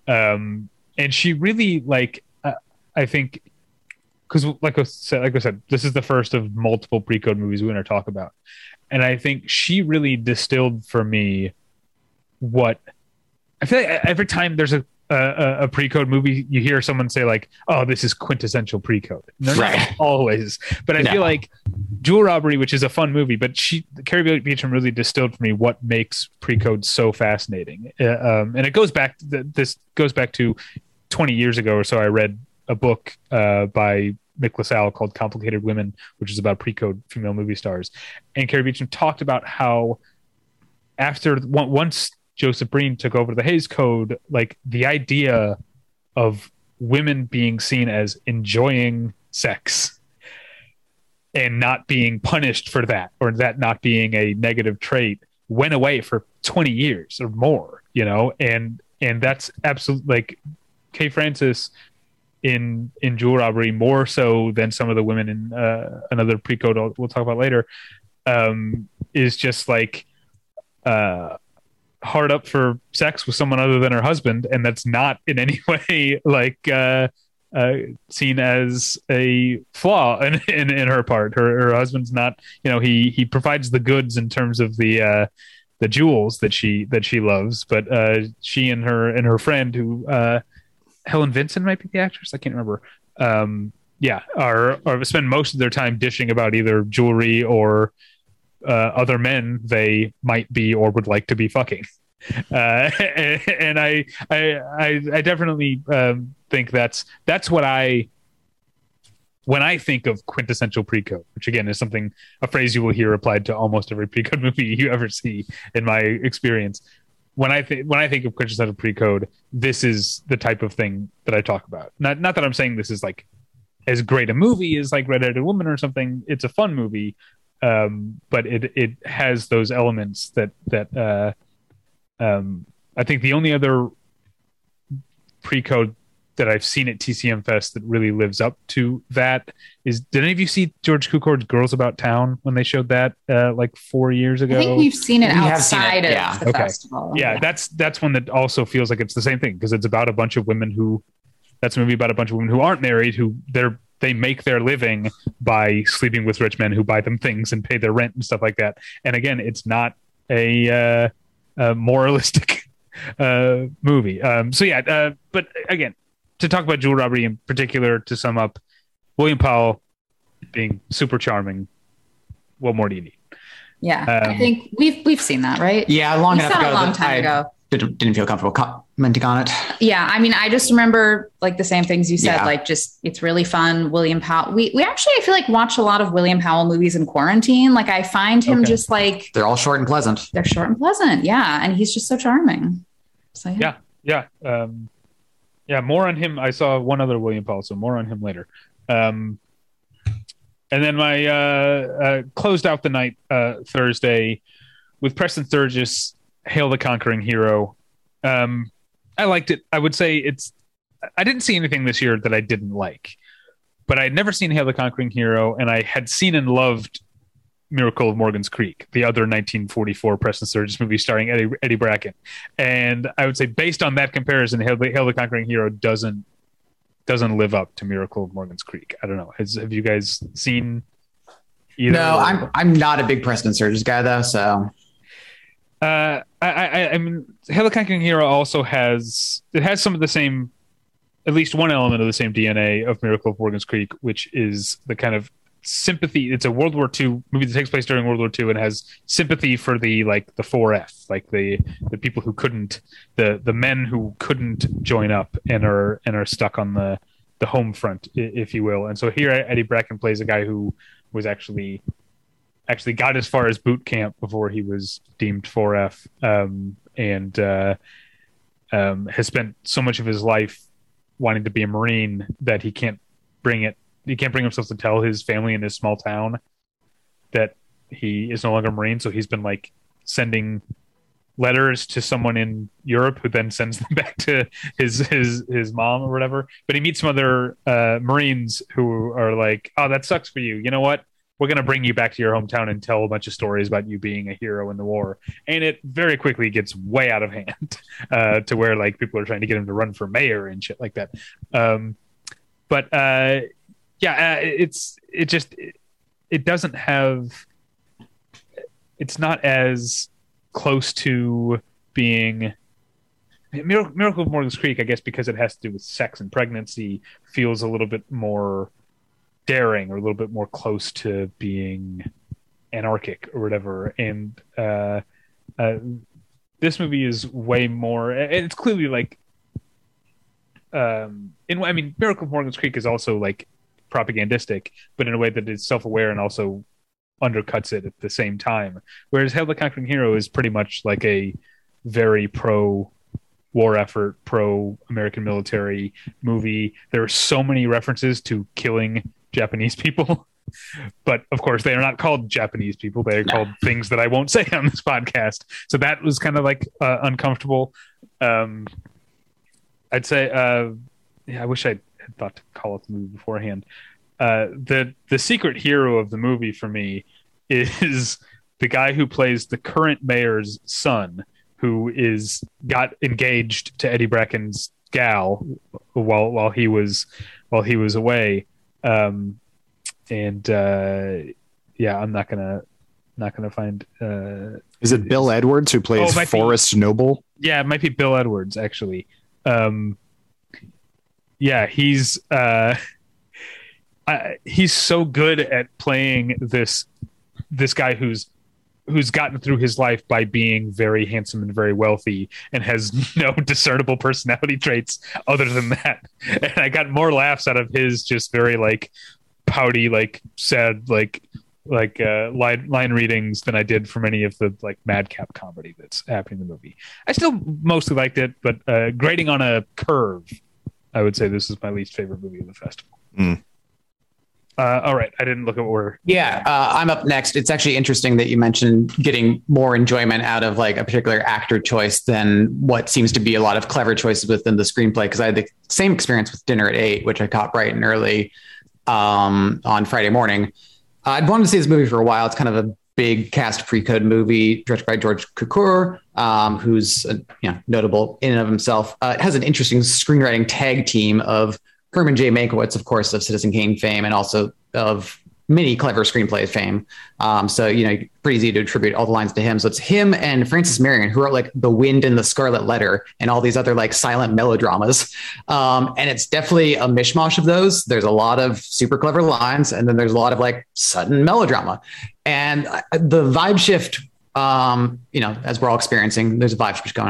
Um, and she really like uh, I think because like I said, like I said, this is the first of multiple pre-code movies we're going to talk about, and I think she really distilled for me what I feel like every time there's a a, a pre-code movie, you hear someone say like, "Oh, this is quintessential pre-code." They're right. not always, but I no. feel like Jewel Robbery, which is a fun movie, but she Cari Beauchamp really distilled for me what makes pre-code so fascinating, uh, um, and it goes back. This goes back to 20 years ago or so. I read a book uh, by Mick LaSalle called Complicated Women, which is about pre-code female movie stars. And Cari Beauchamp talked about how after once Joseph Breen took over the Hays Code, like the idea of women being seen as enjoying sex and not being punished for that or that not being a negative trait went away for 20 years or more you know? And and that's absolutely like Kay Francis in in jewel robbery more so than some of the women in uh, another pre-code we'll talk about later um, is just like uh, hard up for sex with someone other than her husband and that's not in any way like uh, uh, seen as a flaw in, in, in her part her, her husband's not you know he he provides the goods in terms of the uh, the jewels that she that she loves but uh, she and her and her friend who uh, Helen Vinson might be the actress. I can't remember. Um, yeah, are, are spend most of their time dishing about either jewelry or uh, other men they might be or would like to be fucking. Uh, and, I, I, I, I definitely um, think that's that's what I when I think of quintessential pre-code, which again is something a phrase you will hear applied to almost every pre-code movie you ever see in my experience when I think when I think of quintessential pre-code, this is the type of thing that I talk about. Not not that I'm saying this is like as great a movie as like Red-Headed Woman or something. It's a fun movie, um, but it it has those elements that that uh, um, I think the only other pre-code that I've seen at TCM Fest that really lives up to that is did any of you see George Cukor's Girls About Town when they showed that uh, like four years ago? I think you've seen it We outside seen it, of yeah. the Okay. festival. yeah, that's that's one that also feels like it's the same thing because it's about a bunch of women who that's a movie about a bunch of women who aren't married who they're they make their living by sleeping with rich men who buy them things and pay their rent and stuff like that. And again, it's not a, uh, a moralistic uh, movie. Um, so yeah, uh, but again, to talk about Jewel Robbery in particular, to sum up, William Powell being super charming. What more do you need? Yeah, I Um, think we've we've seen that, right? Yeah, long we enough saw it ago a long time I ago. Didn't, didn't feel comfortable commenting on it. Yeah, I mean, I just remember like the same things you said. Yeah. Like, just it's really fun. William Powell. We we actually I feel like watch a lot of William Powell movies in quarantine. Like, I find him Okay. just like They're all short and pleasant. they're short and pleasant. Yeah, and he's just so charming. So yeah, Yeah. Yeah. Um, yeah. More on him. I saw one other William Powell, so more on him later. Um, and then my uh, uh, closed out the night uh, Thursday with Preston Sturges, "Hail the Conquering Hero." Um, I liked it. I would say it's. I didn't see anything this year that I didn't like, but I had never seen "Hail the Conquering Hero," and I had seen and loved Miracle of Morgan's Creek, the other 1944 Preston Sturges movie starring Eddie, Eddie Bracken. And I would say, based on that comparison, Hail the, Hail the Conquering Hero doesn't doesn't live up to Miracle of Morgan's Creek. I don't know. Has, have you guys seen either? No, I'm I'm not a big Preston Sturges guy though, so Uh, I, I, I mean, Conquering Hero also has it has some of the same, at least one element of the same DNA of Miracle of Morgan's Creek, which is the kind of sympathy. It's a World War II movie that takes place during World War II and has sympathy for the like the 4F, like the the people who couldn't, the the men who couldn't join up and are and are stuck on the the home front, if you will. And so here Eddie Bracken plays a guy who was actually actually got as far as boot camp before he was deemed 4F, um, and uh, um, has spent so much of his life wanting to be a Marine that he can't bring it. He can't bring himself to tell his family in his small town that he is no longer a Marine. So he's been like sending letters to someone in Europe who then sends them back to his his his mom or whatever. But he meets some other uh, Marines who are like, "Oh, that sucks for you. You know what? We're gonna bring you back to your hometown and tell a bunch of stories about you being a hero in the war." And it very quickly gets way out of hand uh, to where like people are trying to get him to run for mayor and shit like that. Um, but uh, yeah, uh, it's it just it, it doesn't have. It's not as close to being Miracle, Miracle of Morgan's Creek, I guess, because it has to do with sex and pregnancy, feels a little bit more daring or a little bit more close to being anarchic or whatever. And uh, uh, this movie is way more. It's clearly like, um, in I mean, Miracle of Morgan's Creek is also like propagandistic, but in a way that is self-aware and also undercuts it at the same time. Whereas Hail the Conquering Hero is pretty much like a very pro war effort, pro American military movie. There are so many references to killing Japanese people. But of course, they are not called Japanese people. They are called things that I won't say on this podcast. So that was kind of like uh, uncomfortable. Um, I'd say, uh, yeah, I wish I had thought to call it the movie beforehand. Uh, the the secret hero of the movie for me is the guy who plays the current mayor's son, who is got engaged to Eddie Bracken's gal while while he was while he was away. Um, and uh, yeah, I'm not gonna not gonna find. Uh, Is it Bill Edwards who plays Oh, it be- Forrest Noble? yeah, it might be Bill Edwards actually. Um, yeah, he's uh, I, he's so good at playing this this guy who's who's gotten through his life by being very handsome and very wealthy and has no discernible personality traits other than that. And I got more laughs out of his just very like pouty, like sad, like like uh, line line readings than I did from any of the like madcap comedy that's happening in the movie. I still mostly liked it, but uh, grading on a curve, I would say this is my least favorite movie of the festival. Uh, all right, I didn't look at where. Yeah, uh, I'm up next. It's actually interesting that you mentioned getting more enjoyment out of like a particular actor choice than what seems to be a lot of clever choices within the screenplay. Because I had the same experience with Dinner at Eight, which I caught bright and early um, on Friday morning. I'd wanted to see this movie for a while. It's kind of a big cast pre-code movie directed by George Cukor, um, who's you know, notable in and of himself. Uh, it has an interesting screenwriting tag team of Herman J. Mankiewicz, of course, of Citizen Kane fame, and also of many clever screenplays fame. Um, so, you know, pretty easy to attribute all the lines to him. So it's him and Frances Marion who wrote like The Wind and the Scarlet Letter and all these other like silent melodramas. Um, and it's definitely a mishmash of those. There's a lot of super clever lines, and then there's a lot of like sudden melodrama. And the vibe shift, um, you know, as we're all experiencing, there's a vibe shift going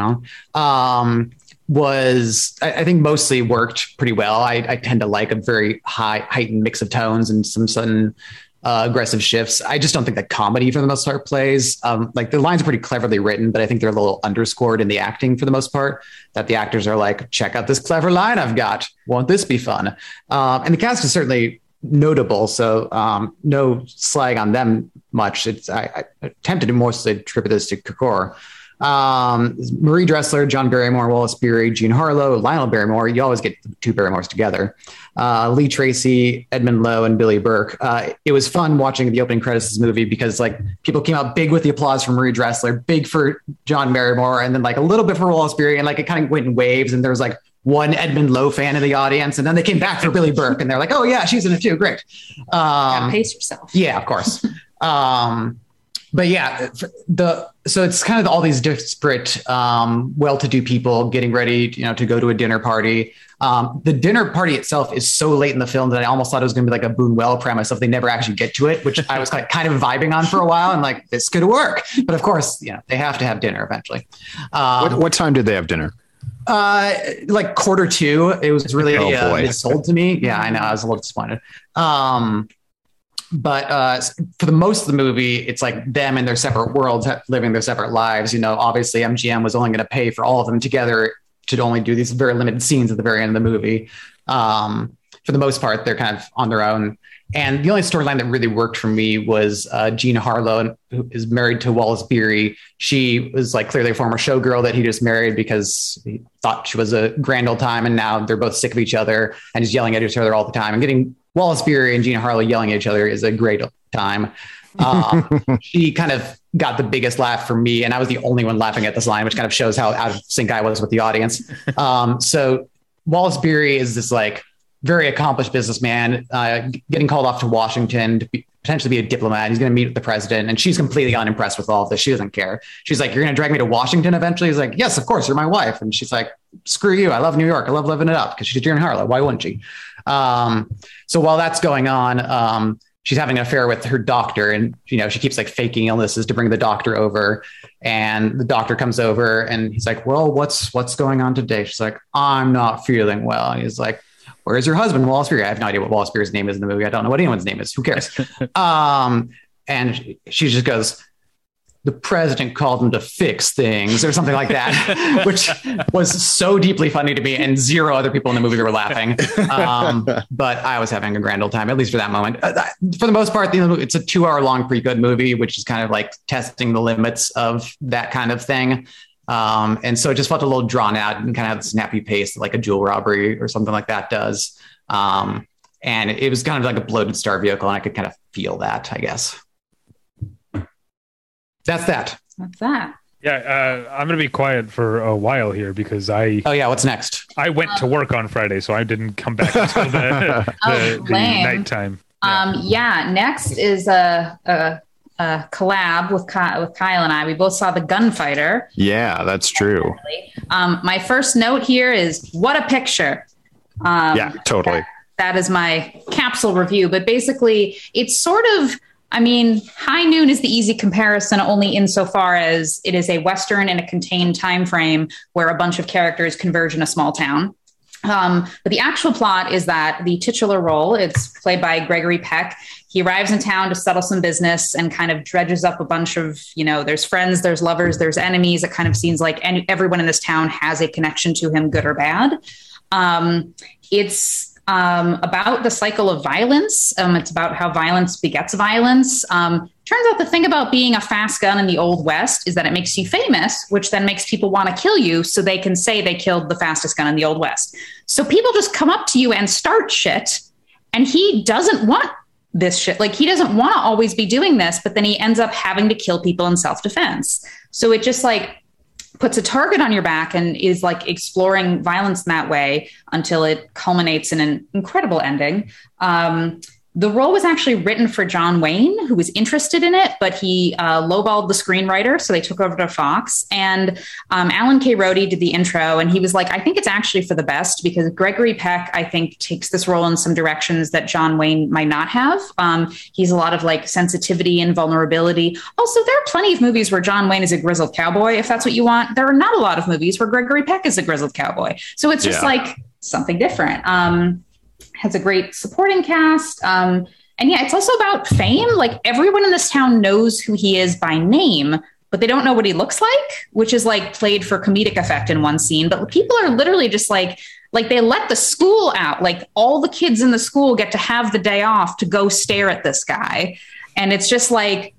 on. Was I, I, think mostly worked pretty well. I, I, tend to like a very high heightened mix of tones and some sudden uh, aggressive shifts. I just don't think that comedy for the most part plays. Um, like the lines are pretty cleverly written, but I think they're a little underscored in the acting for the most part. That the actors are like, check out this clever line I've got. Won't this be fun? Um, and the cast is certainly notable. So um, no slag on them much. It's I, I attempted to mostly attribute this to Cukor. Um, Marie Dressler, John Barrymore, Wallace Beery, Jean Harlow, Lionel Barrymore. You always get the two Barrymores together. Uh, Lee Tracy, Edmund Lowe, and Billie Burke. Uh, it was fun watching the opening credits of this movie because like people came out big with the applause for Marie Dressler, big for John Barrymore, and then like a little bit for Wallace Beery, and like it kind of went in waves. And there was like one Edmund Lowe fan in the audience, and then they came back for Billie Burke, and they're like, "Oh yeah, she's in it too, great." Um, yeah, pace yourself. Yeah, of course. um, but yeah, the so it's kind of all these disparate, um, well-to-do people getting ready, you know, to go to a dinner party. Um, the dinner party itself is so late in the film that I almost thought it was going to be like a Buñuel premise if they never actually get to it, which I was like kind of vibing on for a while and like this could work. But of course, you know, they have to have dinner eventually. Um, what, what time did they have dinner? Uh, like quarter two. It was really oh, uh, sold to me. Yeah, I know. I was a little disappointed. Um, but uh, for the most of the movie, it's like them in their separate worlds, living their separate lives. You know, obviously MGM was only going to pay for all of them together to only do these very limited scenes at the very end of the movie. Um, for the most part, they're kind of on their own. And the only storyline that really worked for me was uh, Jean Harlow, who is married to Wallace Beery. She was like clearly a former showgirl that he just married because he thought she was a grand old time. And now they're both sick of each other and just yelling at each other all the time and getting Wallace Beery and Jean Harlow yelling at each other is a great time. Um, she kind of got the biggest laugh from me, and I was the only one laughing at this line, which kind of shows how out of sync I was with the audience. Um, so Wallace Beery is this like very accomplished businessman, uh, getting called off to Washington to be, potentially be a diplomat. He's going to meet with the president, and she's completely unimpressed with all of this. She doesn't care. She's like, "You're going to drag me to Washington eventually." He's like, "Yes, of course. You're my wife." And she's like, "Screw you. I love New York. I love living it up." Because she's Jean Harlow. Why wouldn't she? Um, so while that's going on, um, she's having an affair with her doctor, and you know she keeps like faking illnesses to bring the doctor over. And the doctor comes over, and he's like, "Well, what's what's going on today?" She's like, "I'm not feeling well." And he's like, "Where's your husband, Wallace Beery?" I have no idea what Wallace Beery's name is in the movie. I don't know what anyone's name is. Who cares? um, and she just goes, the president called him to fix things or something like that, which was so deeply funny to me. And zero other people in the movie were laughing. Um, but I was having a grand old time, at least for that moment. Uh, for the most part, it's a two hour long pre code movie, which is kind of like testing the limits of that kind of thing. Um, and so it just felt a little drawn out and kind of had snappy pace like a jewel robbery or something like that does. Um, and it was kind of like a bloated star vehicle, and I could kind of feel that, I guess. That's that. That's that. Yeah, uh, I'm going to be quiet for a while here because I. Oh yeah, what's next? I went to work on Friday, so I didn't come back until the, the, oh, the nighttime. Yeah. Um, yeah. Next is a, a, a collab with Kyle, with Kyle and I. We both saw the Gunfighter. Yeah, that's true. Um, my first note here is what a picture. Um, yeah, totally. That, that is my capsule review, but basically, it's sort of I mean, High Noon is the easy comparison only insofar as it is a Western in a contained time frame where a bunch of characters converge in a small town. Um, but the actual plot is that the titular role, it's played by Gregory Peck. He arrives in town to settle some business and kind of dredges up a bunch of, you know, there's friends, there's lovers, there's enemies. It kind of seems like any, everyone in this town has a connection to him, good or bad. Um, it's um, about the cycle of violence. Um, it's about how violence begets violence. Um, turns out the thing about being a fast gun in the Old West is that it makes you famous, which then makes people want to kill you so they can say they killed the fastest gun in the Old West. So people just come up to you and start shit. And he doesn't want this shit. Like he doesn't want to always be doing this, but then he ends up having to kill people in self defense. So it just like puts a target on your back and is like exploring violence in that way until it culminates in an incredible ending. Um, the role was actually written for John Wayne, who was interested in it, but he uh, lowballed the screenwriter, so they took over to Fox. And um, Alan K. Rode did the intro, and he was like, "I think it's actually for the best because Gregory Peck, I think, takes this role in some directions that John Wayne might not have. Um, he's a lot of like sensitivity and vulnerability. Also, there are plenty of movies where John Wayne is a grizzled cowboy. If that's what you want, there are not a lot of movies where Gregory Peck is a grizzled cowboy. So it's just yeah. like something different." Um, has a great supporting cast. Um, and yeah, it's also about fame. Like everyone in this town knows who he is by name, but they don't know what he looks like, which is like played for comedic effect in one scene. But people are literally just like, like they let the school out. Like all the kids in the school get to have the day off to go stare at this guy. And it's just like,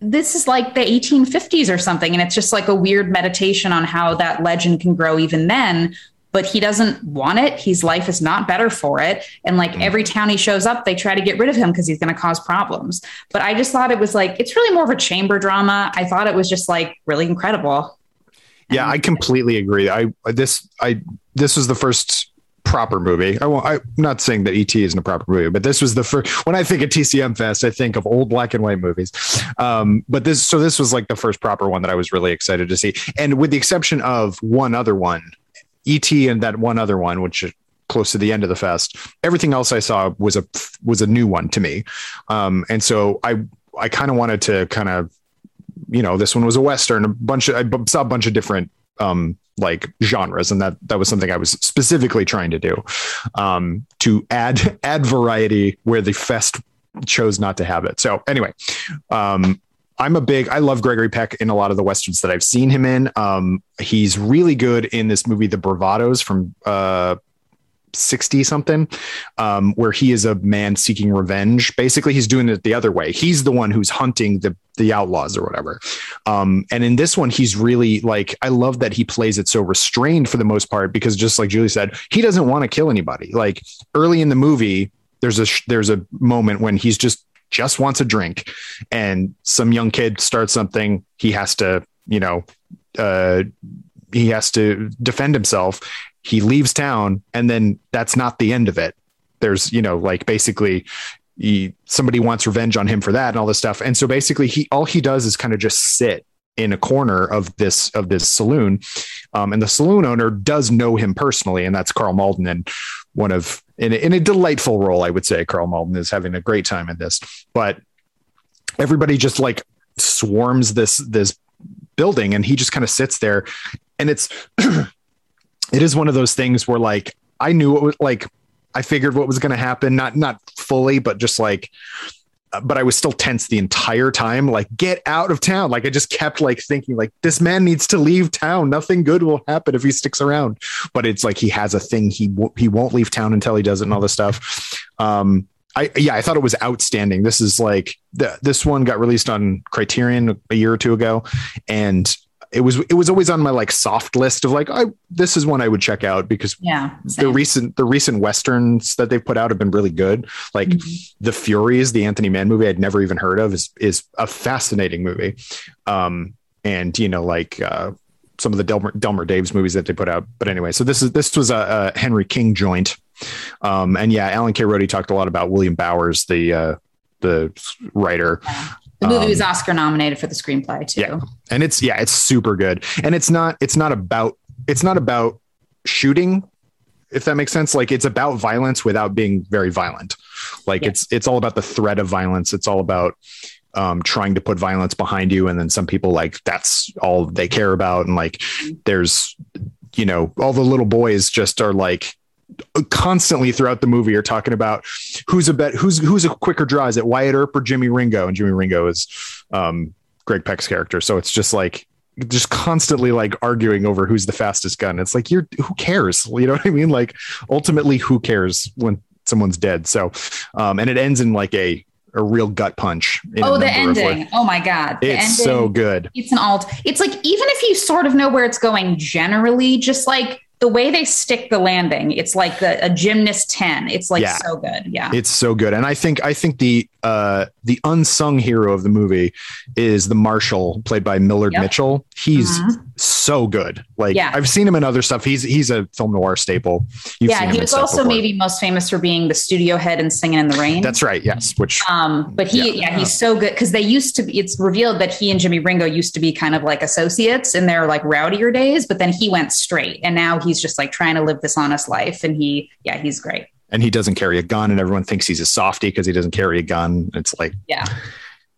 this is like the 1850s or something. And it's just like a weird meditation on how that legend can grow even then but he doesn't want it. His life is not better for it. And like mm. every town he shows up, they try to get rid of him because he's going to cause problems. But I just thought it was like, it's really more of a chamber drama. I thought it was just like really incredible. Yeah, I completely agree. I, this, I, this was the first proper movie. I won't, I'm not saying that ET isn't a proper movie, but this was the first. When I think of TCM Fest, I think of old black and white movies. Um, but this, so this was like the first proper one that I was really excited to see. And with the exception of one other one, ET and that one other one, which close to the end of the fest. Everything else I saw was a was a new one to me, um, and so I I kind of wanted to kind of you know this one was a western, a bunch of I saw a bunch of different um, like genres, and that that was something I was specifically trying to do um, to add add variety where the fest chose not to have it. So anyway, um, I'm a big, I love Gregory Peck in a lot of the Westerns that I've seen him in. Um, he's really good in this movie, The Bravados from, uh, 60 something um, where he is a man seeking revenge. Basically he's doing it the other way. He's the one who's hunting the the outlaws or whatever. Um, and in this one he's really like i love that he plays it so restrained for the most part because just like julie said he doesn't want to kill anybody. Like early in the movie there's a there's a moment when he's just just wants a drink and some young kid starts something he has to you know uh, he has to defend himself. He leaves town and then that's not the end of it. There's you know like basically he, somebody wants revenge on him for that and all this stuff. And so basically he all he does is kind of just sit in a corner of this of this saloon. Um, and the saloon owner does know him personally and that's Karl Malden and one of in a, in a delightful role, I would say. Karl Malden is having a great time in this, but everybody just like swarms this this building, and he just kind of sits there, and it's it is one of those things where like I knew it was like I figured what was going to happen, not not fully, but just like but I was still tense the entire time. Like, get out of town. Like, I just kept like thinking, like, this man needs to leave town. Nothing good will happen if he sticks around. But it's like he has a thing. He w- he won't leave town until he does it and all this stuff. Um, I yeah, I thought it was outstanding. This is like the, this one got released on Criterion a year or two ago, and it was it was always on my like soft list of like I this is one I would check out because yeah same. the recent the recent westerns that they've put out have been really good like mm-hmm. the Furies the Anthony Mann movie I'd never even heard of is is a fascinating movie um and you know like uh some of the Delmer, Delmer Daves movies that they put out but anyway so this is this was a, a Henry King joint um and yeah Alan K Rode talked a lot about William Bowers the uh the writer. The movie um, was Oscar nominated for the screenplay too. Yeah. And it's yeah, it's super good. And it's not it's not about it's not about shooting if that makes sense like it's about violence without being very violent. Like yeah. it's it's all about the threat of violence. It's all about um, trying to put violence behind you and then some people like that's all they care about and like there's you know all the little boys just are like constantly throughout the movie are talking about who's a bet who's who's a quicker draw is it Wyatt Earp or Jimmy Ringo and Jimmy Ringo is um, Greg Peck's character so it's just like just constantly like arguing over who's the fastest gun it's like you're who cares you know what I mean like ultimately who cares when someone's dead. So, um, and it ends in like a a real gut punch. Oh, the ending! Oh my god, the it's ending, so good. It's an alt. It's like even if you sort of know where it's going generally, just like the way they stick the landing, it's like the, a gymnast 10. It's like yeah. so good. Yeah. It's so good. And I think, I think the, uh, the unsung hero of the movie is the Marshal played by Millard yep. Mitchell. He's mm-hmm. so good. Like yeah. I've seen him in other stuff. He's, he's a film noir staple. You've yeah. He was also maybe most famous for being the studio head and singing in the rain. That's right. Yes. Which, um, but he, yeah, yeah he's so good. Cause they used to be, it's revealed that he and Jimmy Ringo used to be kind of like associates in their like rowdier days, but then he went straight and now he's just like trying to live this honest life. And he, yeah, he's great. And he doesn't carry a gun, and everyone thinks he's a softie because he doesn't carry a gun. It's like, yeah,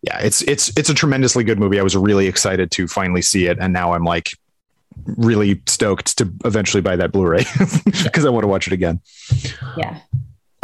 yeah, it's it's it's a tremendously good movie. I was really excited to finally see it, and now I'm like really stoked to eventually buy that Blu-ray because I want to watch it again. Yeah.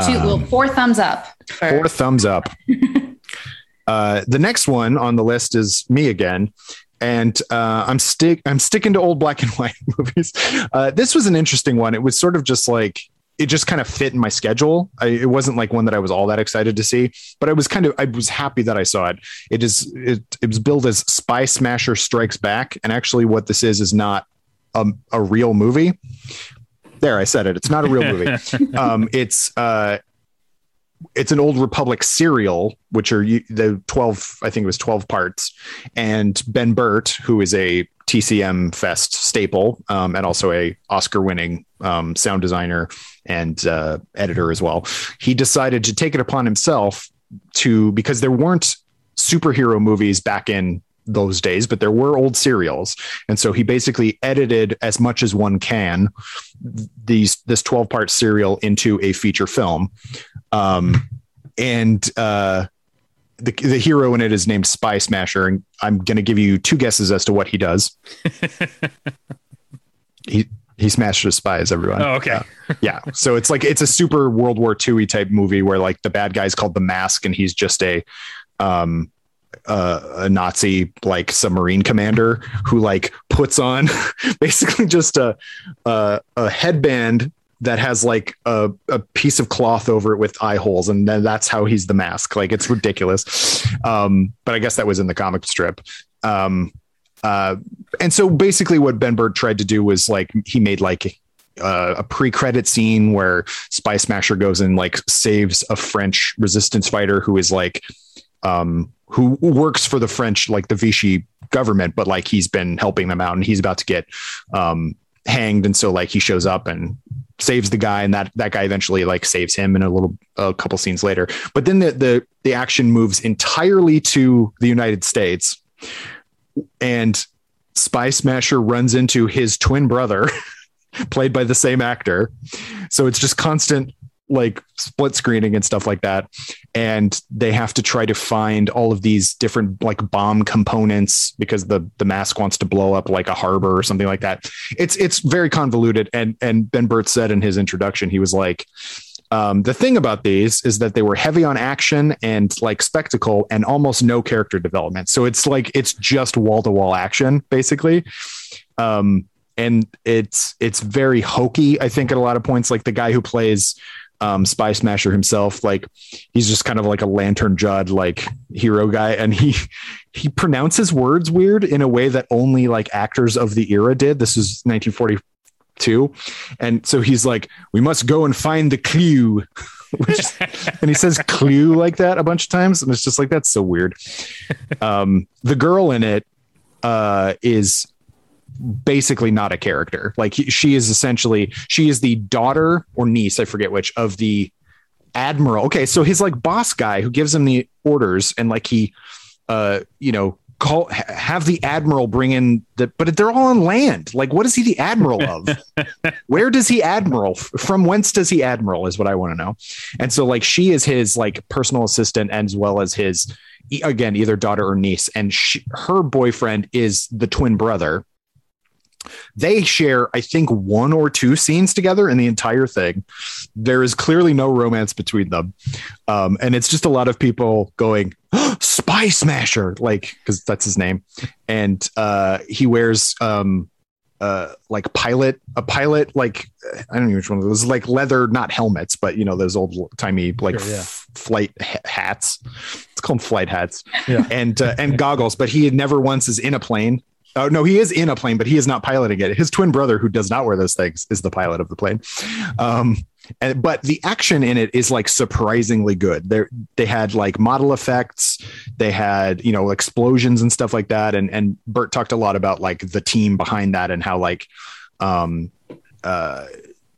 Two, um, well, four thumbs up. For- four thumbs up. uh, the next one on the list is me again, and uh, I'm stick I'm sticking to old black and white movies. Uh, this was an interesting one. It was sort of just like it just kind of fit in my schedule. I, it wasn't like one that I was all that excited to see, but I was kind of I was happy that I saw it. It is it, it was billed as Spy Smasher Strikes Back, and actually, what this is is not a, a real movie. There, I said it. It's not a real movie. um, it's uh, it's an old Republic serial, which are the 12, I think it was 12 parts. And Ben Burtt, who is a TCM Fest staple um, and also a Oscar winning um, sound designer and uh, editor as well, he decided to take it upon himself to, because there weren't superhero movies back in those days, but there were old serials. And so he basically edited as much as one can these this 12 part serial into a feature film. Um, and uh, the, the hero in it is named Spy Smasher. And I'm going to give you two guesses as to what he does. he, he smashes spies, everyone. Oh, okay. Uh, yeah. So it's like, it's a super World War II type movie where like the bad guy's called the mask and he's just a, um, uh, a Nazi like submarine commander who like puts on basically just a, a, a headband that has like a, a piece of cloth over it with eye holes, and then that's how he's the mask. Like it's ridiculous. Um, but I guess that was in the comic strip. Um, uh, and so basically, what Ben Burtt tried to do was like he made like uh, a pre-credit scene where Spy Smasher goes and like saves a French resistance fighter who is like um, who works for the French, like the Vichy government, but like he's been helping them out and he's about to get um, hanged. And so like he shows up and saves the guy and that that guy eventually like saves him in a little a couple scenes later. But then the the the action moves entirely to the United States and Spy Smasher runs into his twin brother played by the same actor. So it's just constant like split screening and stuff like that. And they have to try to find all of these different like bomb components because the the mask wants to blow up like a harbor or something like that. It's it's very convoluted. And and Ben Burtt said in his introduction he was like um, the thing about these is that they were heavy on action and like spectacle and almost no character development. So it's like it's just wall-to-wall action basically. Um, and it's it's very hokey i think at a lot of points. Like the guy who plays um, Spy Smasher himself. Like he's just kind of like a lantern Judd like hero guy, and he he pronounces words weird in a way that only like actors of the era did. This is 1942, and so he's like, "We must go and find the clue." Which, and he says clue like that a bunch of times and it's just like that's so weird um the girl in it uh is basically not a character. Like she is essentially she is the daughter or niece, I forget which, of the admiral. Okay, so his like boss guy who gives him the orders and like he uh you know call have the admiral bring in the but they're all on land. Like what is he the admiral of? Where does he admiral? From whence does he admiral is what i want to know. And so like she is his like personal assistant as well as his again either daughter or niece. And she, her boyfriend is the twin brother they share, I think, one or two scenes together in the entire thing. There is clearly no romance between them. Um, and it's just a lot of people going, oh, Spy Smasher, like, because that's his name. And uh, he wears um, uh, like pilot, a pilot, like I don't know which one of those, like leather, not helmets, but you know those old timey like sure, yeah. f- flight hats. It's called flight hats, yeah. and uh, and goggles. But he had never once is in a plane. Oh no, he is in a plane, but he is not piloting it. His twin brother, who does not wear those things, is the pilot of the plane. Um, and, but the action in it is like surprisingly good. They they had like model effects, they had you know explosions and stuff like that. And and Burtt talked a lot about like the team behind that and how like um uh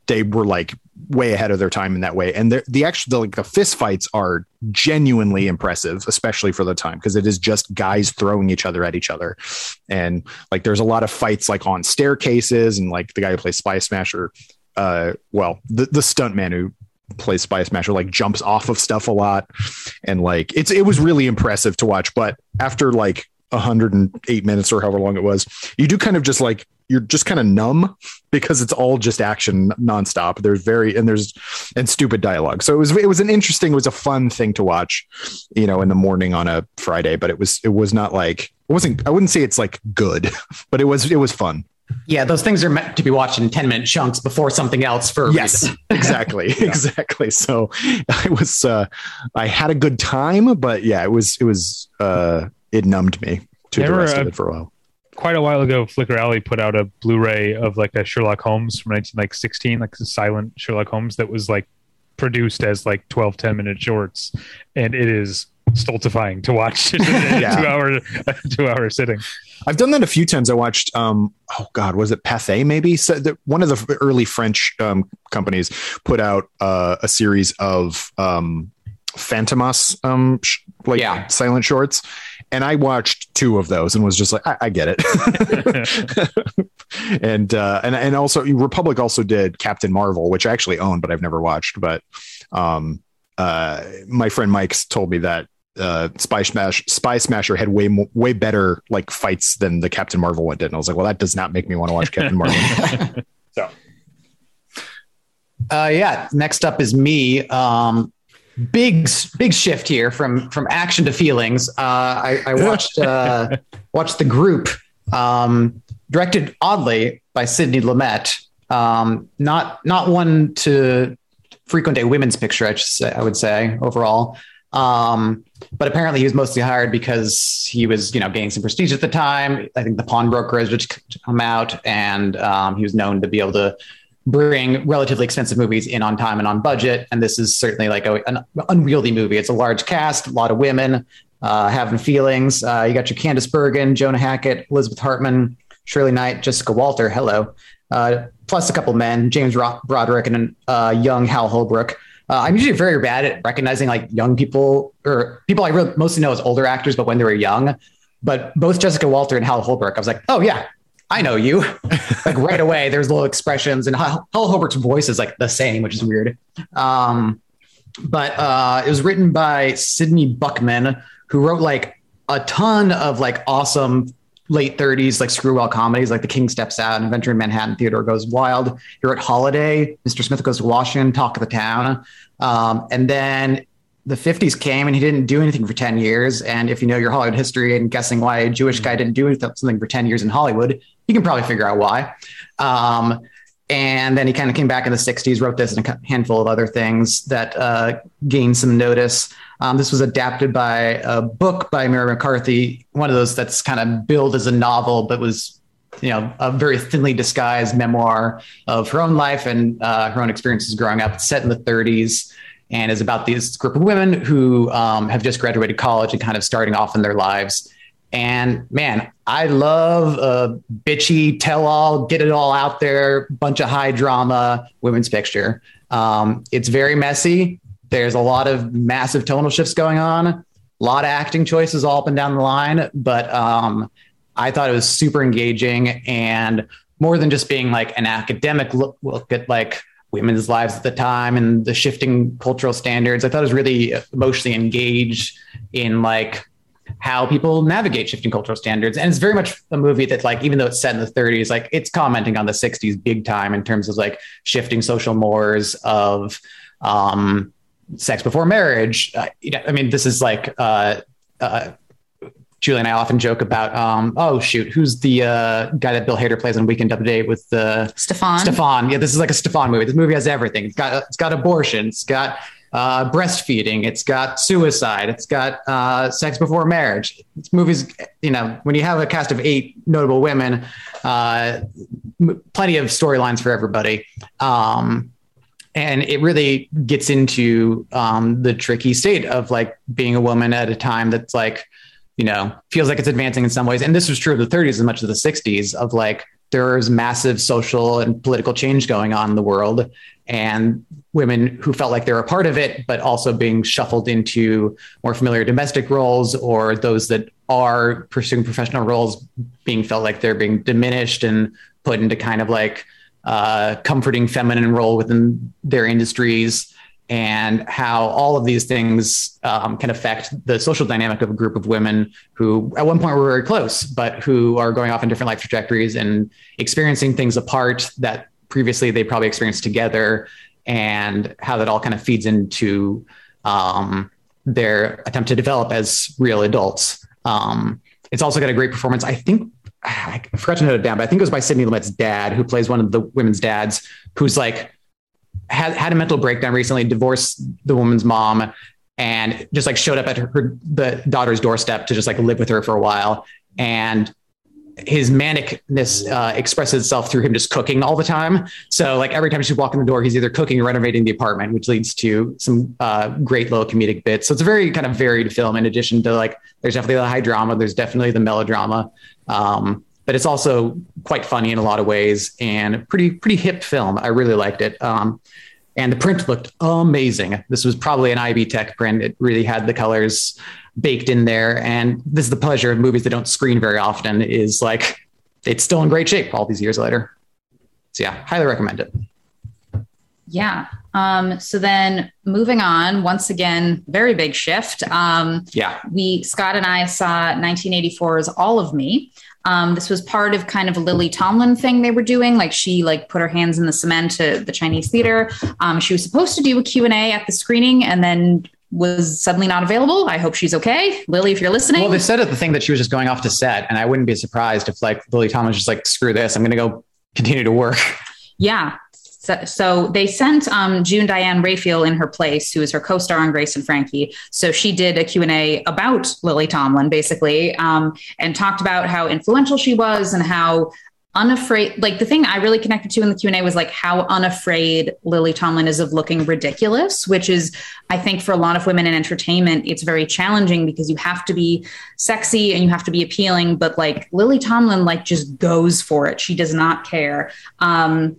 they were like way ahead of their time in that way. And the, actual the, like the fist fights are genuinely impressive, especially for the time because it is just guys throwing each other at each other. And like there's a lot of fights like on staircases and like the guy who plays Spy Smasher uh, well, the the stuntman who plays Spy Smasher like jumps off of stuff a lot, and like it's it was really impressive to watch. But after like 108 minutes or however long it was, you do kind of just like you're just kind of numb because it's all just action nonstop. There's very and there's and stupid dialogue. So it was it was an interesting, it was a fun thing to watch, you know, in the morning on a Friday. But it was it was not like it wasn't. I wouldn't say it's like good, but it was it was fun. Yeah, those things are meant to be watched in 10 minute chunks before something else for yes, exactly. yeah. Exactly. So I was uh I had a good time, but yeah, it was it was uh it numbed me to there the rest were, of it for a while. Quite a while ago, Flicker Alley put out a Blu-ray of like a Sherlock Holmes from 1916, like a silent Sherlock Holmes that was like produced as like 12, 10 minute shorts. And it is stultifying to watch yeah. two hour two hour sitting. I've done that a few times. I watched um oh god was it Pathé maybe so the, one of the early French um, companies put out uh, a series of um Fantomas um sh- like yeah. silent shorts and I watched two of those and was just like I, I get it. and uh and and also Republic also did Captain Marvel which I actually own but I've never watched but um uh, my friend Mike's told me that uh, Spy Smash Spy Smasher had way more, way better like fights than the Captain Marvel one did, and I was like, well, that does not make me want to watch Captain Marvel. so, uh, yeah. Next up is me. Um, big big shift here from from action to feelings. Uh, I, I watched uh, watched the group, um, directed oddly by Sidney Lumet. Um, not not one to frequent a women's picture. I, say, I would say overall. Um, but apparently he was mostly hired because he was, you know, gaining some prestige at the time. I think the pawnbroker has just come out, and um, he was known to be able to bring relatively expensive movies in on time and on budget. And this is certainly like a, an unwieldy movie. It's a large cast, a lot of women uh, having feelings. Uh, you got your Candice Bergen, Joan Hackett, Elizabeth Hartman, Shirley Knight, Jessica Walter. Hello. Uh, plus a couple men, James Broderick and uh, young Hal Holbrook. Uh, I'm usually very bad at recognizing like young people or people I really mostly know as older actors, but when they were young. But both Jessica Walter and Hal Holbrook, I was like, oh yeah, I know you. like right away, there's little expressions, and Hal, Holbrook's voice is like the same, which is weird. Um, but uh, it was written by Sidney Buchman, who wrote like a ton of like awesome late 30s like screwball comedies like The King Steps Out and Adventure in Manhattan Theodore Goes Wild. You're at Holiday, Mr. Smith Goes to Washington, Talk of the Town. Um, and then the 50s came and he didn't do anything for 10 years. And if you know your Hollywood history and guessing why a Jewish guy didn't do something for 10 years in Hollywood, you can probably figure out why. Um, and then he kind of came back in the 60s, wrote this and a handful of other things that uh, gained some notice. Um, this was adapted by a book by Mary McCarthy, one of those that's kind of billed as a novel, but was, you know, a very thinly disguised memoir of her own life and uh, her own experiences growing up. Set in the 30s and is about this group of women who um, have just graduated college and kind of starting off in their lives. And man, I love a bitchy, tell all, get it all out there, bunch of high drama women's picture. Um, it's very messy. There's a lot of massive tonal shifts going on, a lot of acting choices all up and down the line. But um, I thought it was super engaging and more than just being like an academic look, look at like women's lives at the time and the shifting cultural standards. I thought it was really emotionally engaged in like how people navigate shifting cultural standards. And it's very much a movie that, like, even though it's set in the 30s, like it's commenting on the 60s big time in terms of like shifting social mores of um, sex before marriage. Uh, you know, I mean, this is like uh, uh, Julie and I often joke about, um, oh shoot, who's the uh, guy that Bill Hader plays on Weekend Update with the Stefon? Stefon. Yeah, this is like a Stefon movie. This movie has everything. It's got it's got abortion. It's got uh, breastfeeding. It's got suicide. It's got uh, sex before marriage. This movie's, you know, when you have a cast of eight notable women, uh, m- plenty of storylines for everybody. Um, and it really gets into um, the tricky state of like being a woman at a time that's like, you know, feels like it's advancing in some ways. And this was true of the 30s as much as the 60s of like, there's massive social and political change going on in the world and women who felt like they were a part of it but also being shuffled into more familiar domestic roles or those that are pursuing professional roles being felt like they're being diminished and put into kind of like uh, comforting feminine role within their industries and how all of these things um, can affect the social dynamic of a group of women who at one point were very close, but who are going off in different life trajectories and experiencing things apart that previously they probably experienced together, and how that all kind of feeds into um, their attempt to develop as real adults. Um, it's also got a great performance. I think I forgot to note it down, but I think it was by Sidney Lumet's dad, who plays one of the women's dads, who's like had had a mental breakdown recently, divorced the woman's mom, and just like showed up at her, her the daughter's doorstep to just like live with her for a while. And his manicness uh, expresses itself through him just cooking all the time. So like every time she walk in the door, he's either cooking or renovating the apartment, which leads to some uh, great little comedic bits. So it's a very kind of varied film. In addition to like, there's definitely the high drama, there's definitely the melodrama. Um, but it's also quite funny in a lot of ways and pretty pretty hip film. I really liked it. Um, and the print looked amazing. This was probably an IB Tech print. It really had the colors baked in there. And this is the pleasure of movies that don't screen very often. Is like it's still in great shape all these years later. So yeah, highly recommend it. Yeah. Um, so then moving on, once again, very big shift. Um, yeah. We, Scott and I saw 1984's All of Me, um, this was part of kind of a Lily Tomlin thing they were doing. Like she like put her hands in the cement to the Chinese theater. Um, she was supposed to do a Q&A at the screening and then was suddenly not available. I hope she's okay. Lily, if you're listening. Well, they said at the thing that she was just going off to set. And I wouldn't be surprised if like Lily Tomlin was just like, screw this. I'm going to go continue to work. Yeah. So, so they sent um, June Diane Raphael in her place, who is her co-star on Grace and Frankie. So she did a Q&A about Lily Tomlin, basically, um, and talked about how influential she was and how unafraid like the thing i really connected to in the q&a was like how unafraid lily tomlin is of looking ridiculous which is i think for a lot of women in entertainment it's very challenging because you have to be sexy and you have to be appealing but like lily tomlin like just goes for it she does not care um,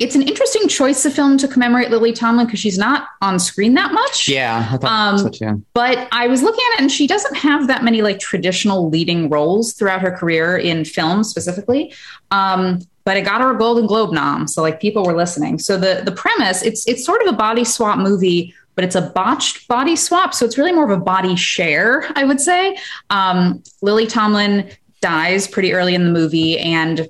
it's an interesting choice of film to commemorate Lily Tomlin because she's not on screen that much. Yeah, I um, so too. But I was looking at it, and she doesn't have that many like traditional leading roles throughout her career in film specifically. Um, but it got her a Golden Globe nom, so like people were listening. So the the premise it's it's sort of a body swap movie, but it's a botched body swap, so it's really more of a body share, I would say. Um, Lily Tomlin dies pretty early in the movie, and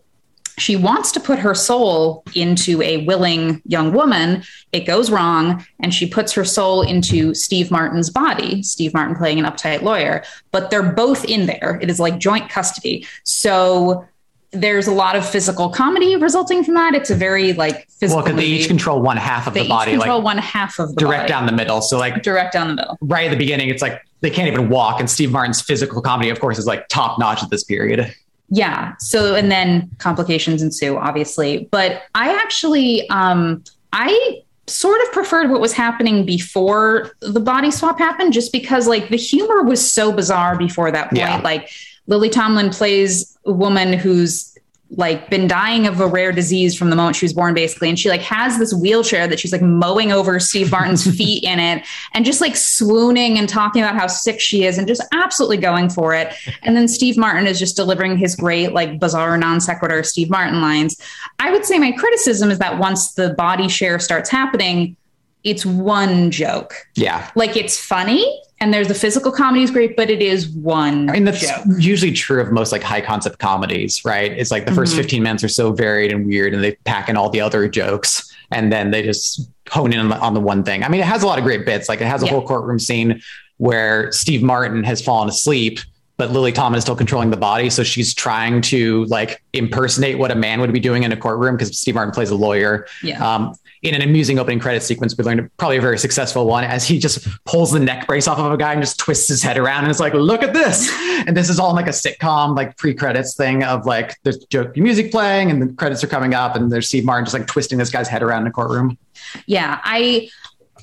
she wants to put her soul into a willing young woman. It goes wrong, and she puts her soul into Steve Martin's body, Steve Martin playing an uptight lawyer, but they're both in there. It is like joint custody. So there's a lot of physical comedy resulting from that. It's a very like physical. Well, because they each control one half of the body, control like one half of the direct body. down the middle. So like direct down the middle. Right at the beginning, it's like they can't even walk, and Steve Martin's physical comedy, of course, is like top notch at this period yeah. So and then complications ensue obviously. But i actually um i sort of preferred what was happening before the body swap happened just because like the humor was so bizarre before that point. Yeah. like lily tomlin plays a woman who's like been dying of a rare disease from the moment she was born basically. And she like has this wheelchair that she's like mowing over steve martin's feet in it and just like swooning and talking about how sick she is and just absolutely going for it. And then steve martin is just delivering his great like bizarre non sequitur steve martin lines. I would say my criticism is that once the body share starts happening it's one joke. Yeah. Like it's funny and there's the physical comedy is great, but it is one. I mean, that's joke. usually true of most like high concept comedies, right? It's like the 1st mm-hmm. 15 minutes are so varied and weird, and they pack in all the other jokes, and then they just hone in on the, on the one thing. I mean, it has a lot of great bits. Like it has a yeah. whole courtroom scene where Steve Martin has fallen asleep but Lily Tomlin is still controlling the body. So she's trying to like impersonate what a man would be doing in a courtroom because Steve Martin plays a lawyer. Yeah. Um, in an amusing opening credit sequence, we learned probably a very successful one as he just pulls the neck brace off of a guy and just twists his head around and it's like, look at this. And this is all like a sitcom, like pre credits thing of like there's joke music playing and the credits are coming up and there's Steve Martin just like twisting this guy's head around in a courtroom. Yeah. I,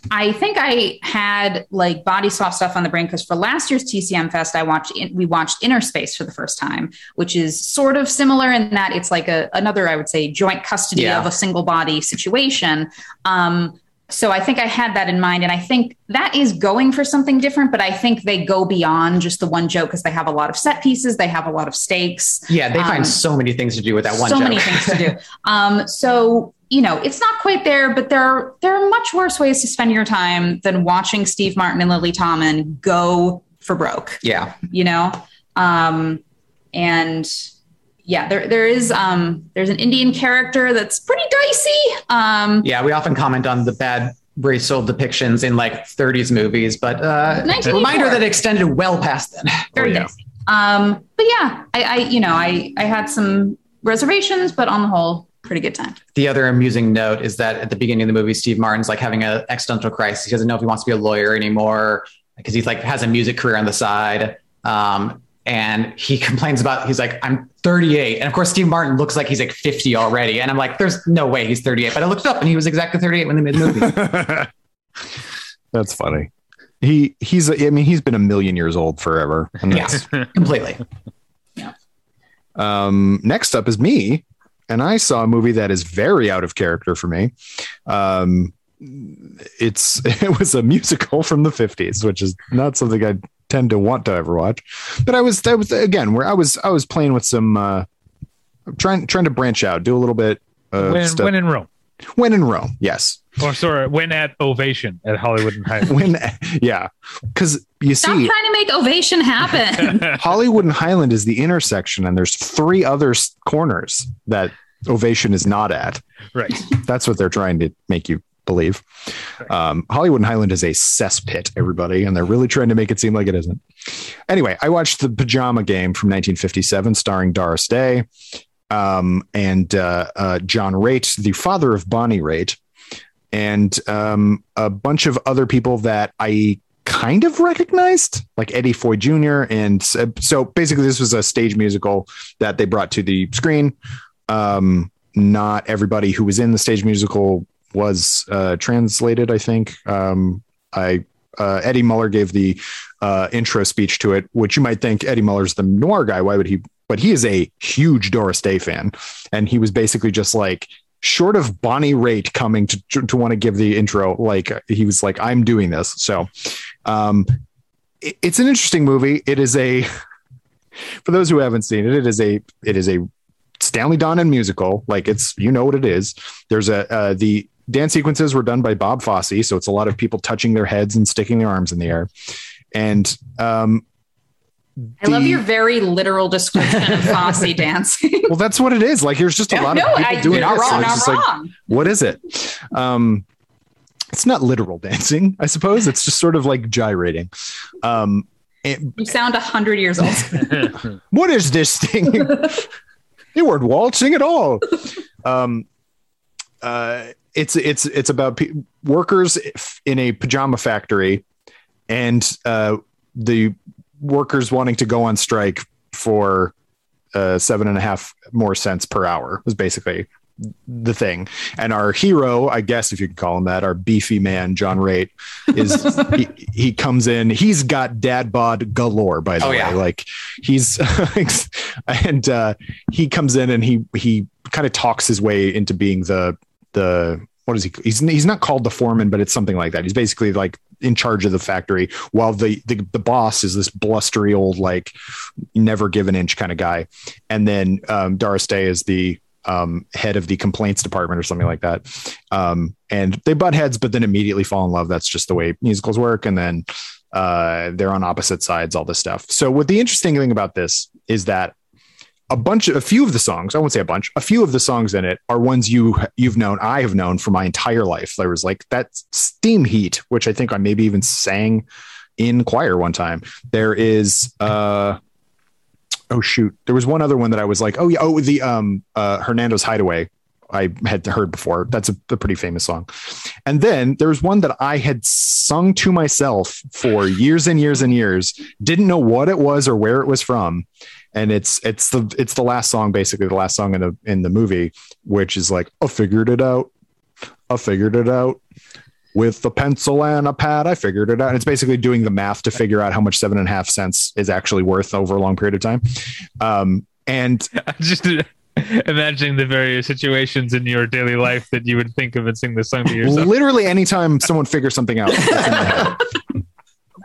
I think I had like body swap stuff on the brain because for last year's TCM Fest, I watched we watched Innerspace for the first time, which is sort of similar in that it's like a another I would say joint custody yeah. of a single body situation. Um, so I think I had that in mind, and I think that is going for something different. But I think they go beyond just the one joke because they have a lot of set pieces, they have a lot of stakes. Yeah, they um, find so many things to do with that one. So joke. many things to do. Um, so you know, it's not quite there, but there are, there are much worse ways to spend your time than watching Steve Martin and Lily Tomlin go for broke. Yeah. You know? Um, and yeah, there, there is, um, there's an Indian character that's pretty dicey. Um, yeah. We often comment on the bad racial depictions in like 30s movies, but, uh, reminder that extended well past then. Very oh, yeah. dicey. Um, but yeah, I, I, you know, I, I had some reservations, but on the whole, pretty good time. The other amusing note is that at the beginning of the movie, Steve Martin's like having an existential crisis. He doesn't know if he wants to be a lawyer anymore because he's like has a music career on the side. Um, and he complains about he's like i'm 38 and of course steve martin looks like he's like 50 already. And i'm like there's no way he's 38 but i looked up and he was exactly 38 when they made the movie. That's funny. He he's i mean he's been a million years old forever. Yeah completely. Yeah. Um next up is me and I saw a movie that is very out of character for me. Um, it's it was a musical from the 50s, which is not something I tend to want to ever watch. But I was that was again where I was I was playing with some uh, trying trying to branch out, do a little bit. Uh, when, when in Rome. When in Rome, yes. Or sorry, when at Ovation at Hollywood and Highland. when, yeah, because you Stop see, trying to make Ovation happen. Hollywood and Highland is the intersection, and there's three other corners that Ovation is not at. Right. That's what they're trying to make you believe. Um, Hollywood and Highland is a cesspit, everybody, and they're really trying to make it seem like it isn't. Anyway, I watched the Pajama Game from 1957, starring Doris Day um, and uh, uh, John Raitt, the father of Bonnie Raitt and um, a bunch of other people that I kind of recognized, like Eddie Foy Jr. And so basically, this was a stage musical that they brought to the screen. Um, not everybody who was in the stage musical was uh, translated, I think. Um, I uh, Eddie Muller gave the uh, intro speech to it, which you might think Eddie Muller's the noir guy. Why would he? But he is a huge Doris Day fan, and he was basically just like, short of Bonnie Raitt coming to, to, to want to give the intro, like he was like, I'm doing this. So, um, it, it's an interesting movie. It is a, for those who haven't seen it, it is a, it is a Stanley Donen musical. Like it's, you know what it is. There's a, uh, the dance sequences were done by Bob Fosse. So it's a lot of people touching their heads and sticking their arms in the air. And, um, I love your very literal description of Fosse dancing. well, that's what it is. Like, there's just a lot no, of people I, doing not it. Wrong, not wrong. Like, what is it? Um, it's not literal dancing, I suppose. It's just sort of like gyrating. Um, it, you sound a hundred years old. what is this thing? you weren't waltzing at all. Um, uh, it's it's it's about workers in a pajama factory, and uh, the workers wanting to go on strike for uh, seven and a half more cents per hour was basically the thing. And our hero, I guess if you could call him that, our beefy man, John Raitt, is he, he comes in. He's got dad bod galore, by the oh, way. Yeah. Like he's and uh, he comes in and he he kind of talks his way into being the the what is he? He's he's not called the foreman, but it's something like that. He's basically like in charge of the factory, while the the, the boss is this blustery old like never give an inch kind of guy. And then um, Doris Day is the um, head of the complaints department or something like that. Um, and they butt heads, but then immediately fall in love. That's just the way musicals work. And then uh, they're on opposite sides, all this stuff. So what the interesting thing about this is that a bunch of a few of the songs, I won't say a bunch, a few of the songs in it are ones you you've known, I have known for my entire life. There was like that Steam Heat, which I think I maybe even sang in choir one time. There is uh oh shoot, there was one other one that I was like, oh yeah, oh the um uh Hernando's Hideaway. I had heard before. That's a, a pretty famous song. And then there was one that I had sung to myself for years and years and years. Didn't know what it was or where it was from. And it's it's the it's the last song, basically the last song in the in the movie, which is like, I figured it out. I figured it out with a pencil and a pad. I figured it out. And it's basically doing the math to figure out how much seven and a half cents is actually worth over a long period of time. Um, and just imagining the various situations in your daily life that you would think of and sing the song to yourself. Literally, anytime someone figures something out,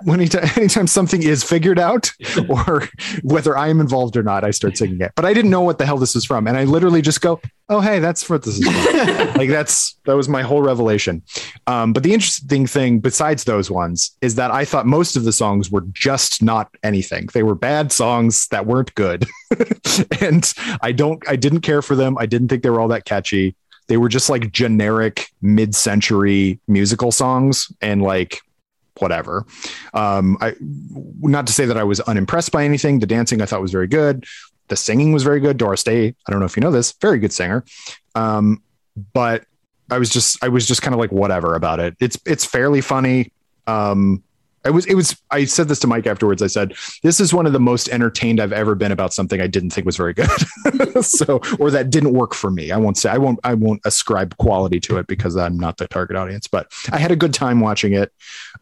when anytime, anytime something is figured out or whether I am involved or not, I start singing it. But I didn't know what the hell this was from. And I literally just go, oh, hey, that's what this is like that's, that was my whole revelation. Um, but the interesting thing besides those ones is that I thought most of the songs were just not anything. They were bad songs that weren't good. and I don't, I didn't care for them. I didn't think they were all that catchy. They were just like generic mid century musical songs. And like, whatever. Um, I not to say that I was unimpressed by anything. The dancing I thought was very good. The singing was very good. Doris Day, I don't know if you know this, very good singer. Um, but I was just I was just kind of like whatever about it. It's it's fairly funny. Um, it was it was I said this to Mike afterwards. I said, this is one of the most entertained I've ever been about something I didn't think was very good. so or that didn't work for me. I won't say I won't I won't ascribe quality to it because I'm not the target audience, but I had a good time watching it.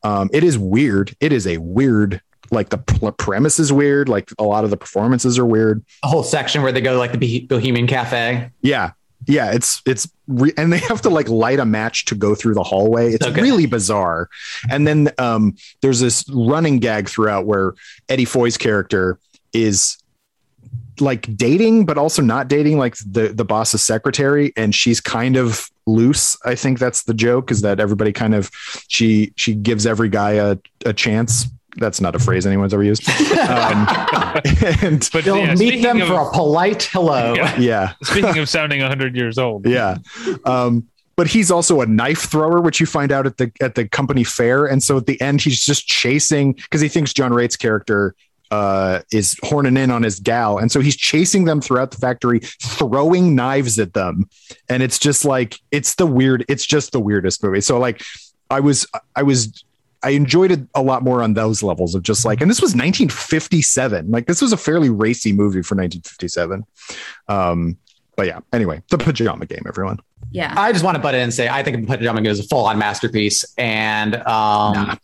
Um, it is weird. It is a weird like the premise is weird. Like a lot of the performances are weird. A whole section where they go to like the Bohemian Cafe. Yeah, yeah, it's it's re- and they have to like light a match to go through the hallway. It's okay. really bizarre. And then um, there's this running gag throughout where Eddie Foy's character is like dating, but also not dating, like the the boss's secretary, and she's kind of loose. I think that's the joke is that everybody kind of she she gives every guy a a chance that's not a phrase anyone's ever used. Um, and but you'll yeah, meet them of, for a polite hello. Yeah. yeah. Speaking of sounding hundred years old. Yeah. Um, but he's also a knife thrower, which you find out at the at the company fair. And so at the end, he's just chasing because he thinks John Raitt's character uh, is horning in on his gal, and so he's chasing them throughout the factory, throwing knives at them, and it's just like it's the weird. It's just the weirdest movie. So like, I was I was I enjoyed it a lot more on those levels of just like, and this was 1957. Like this was a fairly racy movie for 1957. Um, but yeah, anyway, the pajama game, everyone. Yeah. I just want to butt in and say, I think the pajama game is a full on masterpiece and, um, nah.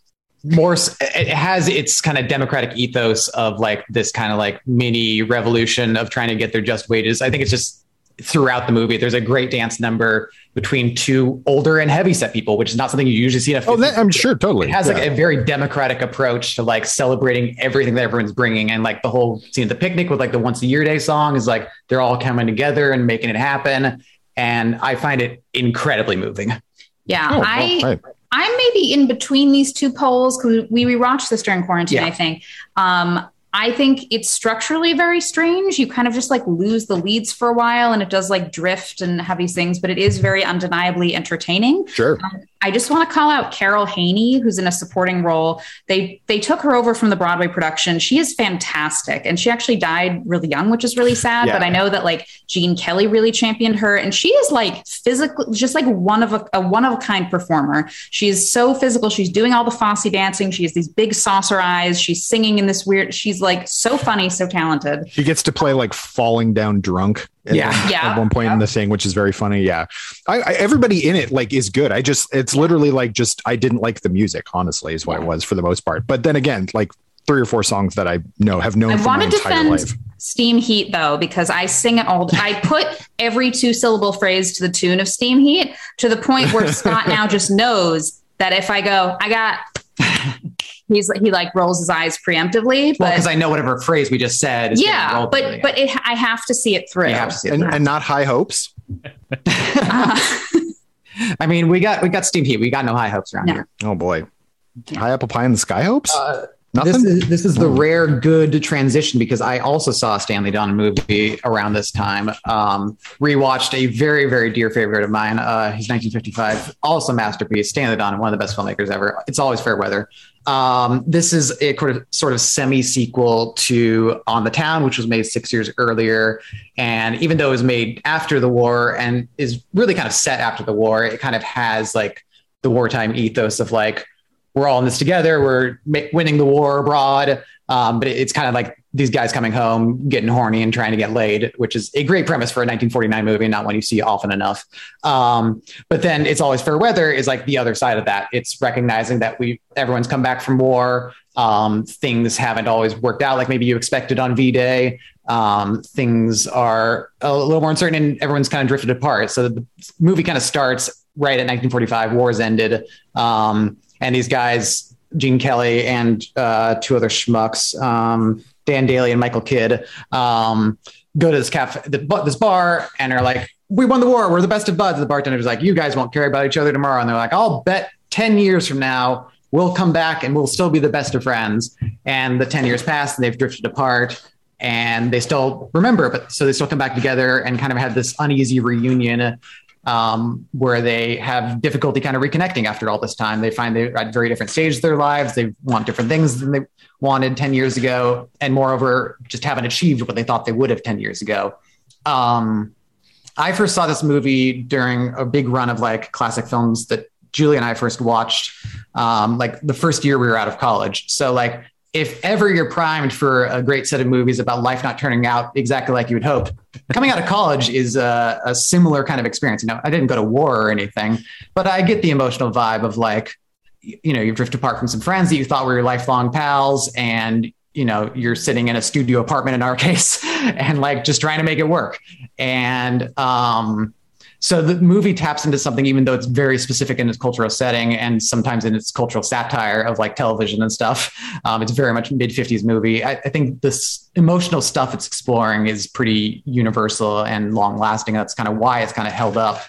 more, it has its kind of democratic ethos of like this kind of like mini revolution of trying to get their just wages. I think it's just throughout the movie. There's a great dance number between two older and heavy set people, which is not something you usually see in a. Oh, that, I'm sure, totally. It has yeah. like a very democratic approach to like celebrating everything that everyone's bringing, and like the whole scene at the picnic with like the once a year day song is like they're all coming together and making it happen, and I find it incredibly moving. Yeah, oh, I. Well, I'm maybe in between these two poles because we rewatched this during quarantine. Yeah. I think um, I think it's structurally very strange. You kind of just like lose the leads for a while and it does like drift and have these things, but it is very undeniably entertaining. Sure. Um, I just want to call out Carol Haney, who's in a supporting role. They they took her over from the Broadway production. She is fantastic, and she actually died really young, which is really sad. Yeah. But I know that like Gene Kelly really championed her, and she is like physical, just like one of a, a one of a kind performer. She is so physical. She's doing all the Fosse dancing. She has these big saucer eyes. She's singing in this weird. She's like so funny, so talented. She gets to play like falling down drunk yeah, yeah. At one point yeah. in the thing, which is very funny. Yeah, I, I, everybody in it like is good. I just it's literally like just I didn't like the music. Honestly, is what yeah. it was for the most part. But then again, like three or four songs that I know have known. I want to defend life. Steam Heat though because I sing it all. I put every two syllable phrase to the tune of Steam Heat to the point where Scott now just knows that if I go, I got he's he like rolls his eyes preemptively. But because I know whatever phrase we just said. yeah, but but it, I have to see it through. You have to see it and, and not high hopes. uh, I mean, we got we got steam heat. We got no high hopes around no. here. Oh boy, yeah. high apple pie in the sky hopes. Uh, Nothing? This is, this is the rare good transition because I also saw a Stanley Donen movie around this time. Um, rewatched a very, very dear favorite of mine. Uh, his 1955, also masterpiece. Stanley Donen, one of the best filmmakers ever. It's always fair weather. Um, this is a sort of, sort of semi sequel to On the Town, which was made six years earlier. And even though it was made after the war and is really kind of set after the war, it kind of has like the wartime ethos of like we're all in this together. We're winning the war abroad. Um, but it's kind of like these guys coming home, getting horny and trying to get laid, which is a great premise for a 1949 movie, not one you see often enough. Um, but then it's always fair weather is like the other side of that. It's recognizing that we everyone's come back from war. Um, things haven't always worked out like maybe you expected on V Day. Um, things are a little more uncertain and everyone's kind of drifted apart. So the movie kind of starts right at 1945. War's ended. Um, and these guys, Gene Kelly and uh, two other schmucks, um, Dan Dailey and Michael Kidd, um, go to this cafe, this bar, and are like, "We won the war. We're the best of buds." The bartender's like, "You guys won't care about each other tomorrow," and they're like, "I'll bet ten years from now." We'll come back and we'll still be the best of friends. And the 10 years pass and they've drifted apart and they still remember, but so they still come back together and kind of have this uneasy reunion um, where they have difficulty kind of reconnecting after all this time. They find they're at very different stages of their lives. They want different things than they wanted 10 years ago. And moreover, just haven't achieved what they thought they would have 10 years ago. Um, I first saw this movie during a big run of like classic films that Julie and I first watched, um, like the first year we were out of college. So like if ever you're primed for a great set of movies about life not turning out exactly like you would hoped, coming out of college is a, a, similar kind of experience. You know, I didn't go to war or anything, but I get the emotional vibe of like, you know, you've drifted apart from some friends that you thought were your lifelong pals, and you know, you're sitting in a studio apartment in our case, and like just trying to make it work. And um, so the movie taps into something, even though it's very specific in its cultural setting and sometimes in its cultural satire of like television and stuff. Um, it's very much mid 50s movie. I, I, think this emotional stuff it's exploring is pretty universal and long lasting. That's kind of why it's kind of held up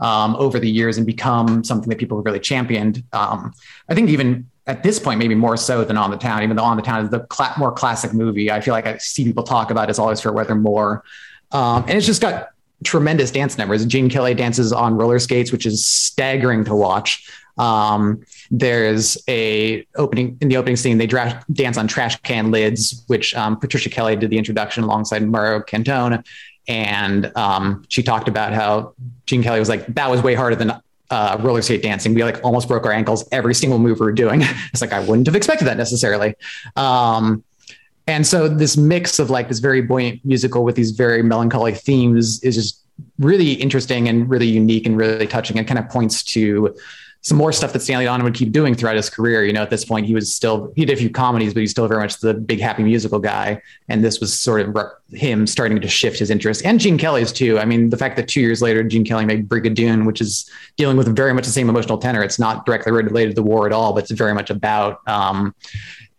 um, over the years and become something that people have really championed. Um, I think even at this point, maybe more so than On the Town, even though On the Town is the cl- more classic movie. I feel like I see people talk about It's Always Fair Weather more. Um, and it's just got tremendous dance numbers. Gene Kelly dances on roller skates, which is staggering to watch. Um, there's a opening in the opening scene. They dra- dance on trash can lids, which um, Patricia Kelly did the introduction alongside Mario Cantone, and um, she talked about how Gene Kelly was like, "That was way harder than uh, roller skate dancing. We like almost broke our ankles every single move we were doing." it's like I wouldn't have expected that necessarily. Um, and so this mix of like this very buoyant musical with these very melancholy themes is just really interesting and really unique and really touching and kind of points to some more stuff that Stanley Donen would keep doing throughout his career. You know, at this point, he was still, he did a few comedies, but he's still very much the big happy musical guy. And this was sort of him starting to shift his interest and Gene Kelly's too. I mean, the fact that two years later, Gene Kelly made Brigadoon, which is dealing with very much the same emotional tenor. It's not directly related to the war at all, but it's very much about, um,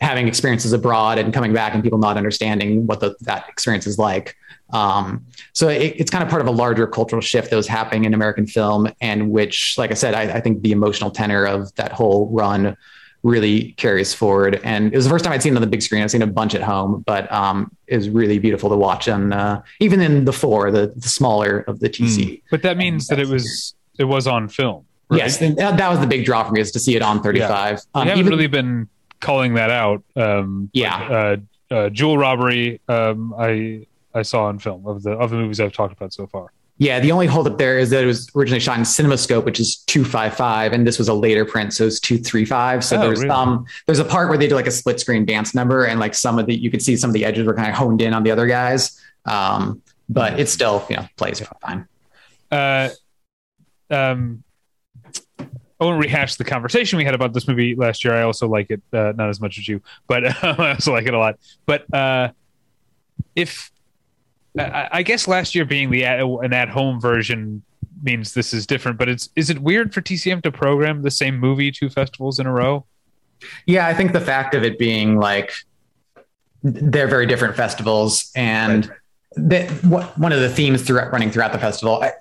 having experiences abroad and coming back and people not understanding what the, that experience is like. Um, so it, it's kind of part of a larger cultural shift that was happening in American film, and which, like I said, I, I think the emotional tenor of that whole run really carries forward. And it was the first time I'd seen it on the big screen. I've seen a bunch at home, but um, it was really beautiful to watch. And uh, even in the four, the, the smaller of the TC. Mm. But that means that it was it was on film. Right? Yes, that was the big draw for me is to see it on 35. Yeah. Um, haven't even, really been calling that out. Um, yeah. uh, uh, Jewel Robbery. Um, I I saw in film of the of the movies I've talked about so far. Yeah, the only holdup there is that it was originally shot in CinemaScope, which is two five five, and this was a later print, so it's two three five. So oh, there's really? um there's a part where they do like a split screen dance number, and like some of the you could see some of the edges were kind of honed in on the other guys. Um, but it still you know plays fine. Uh, um, I won't rehash the conversation we had about this movie last year. I also like it, uh, not as much as you, but uh, I also like it a lot. But uh, if I, I, guess last year being the an at home version means this is different, but it's is it weird for TCM to program the same movie two festivals in a row? Yeah, I think the fact of it being like they're very different festivals, and right. the, what, one of the themes throughout running throughout the festival. I,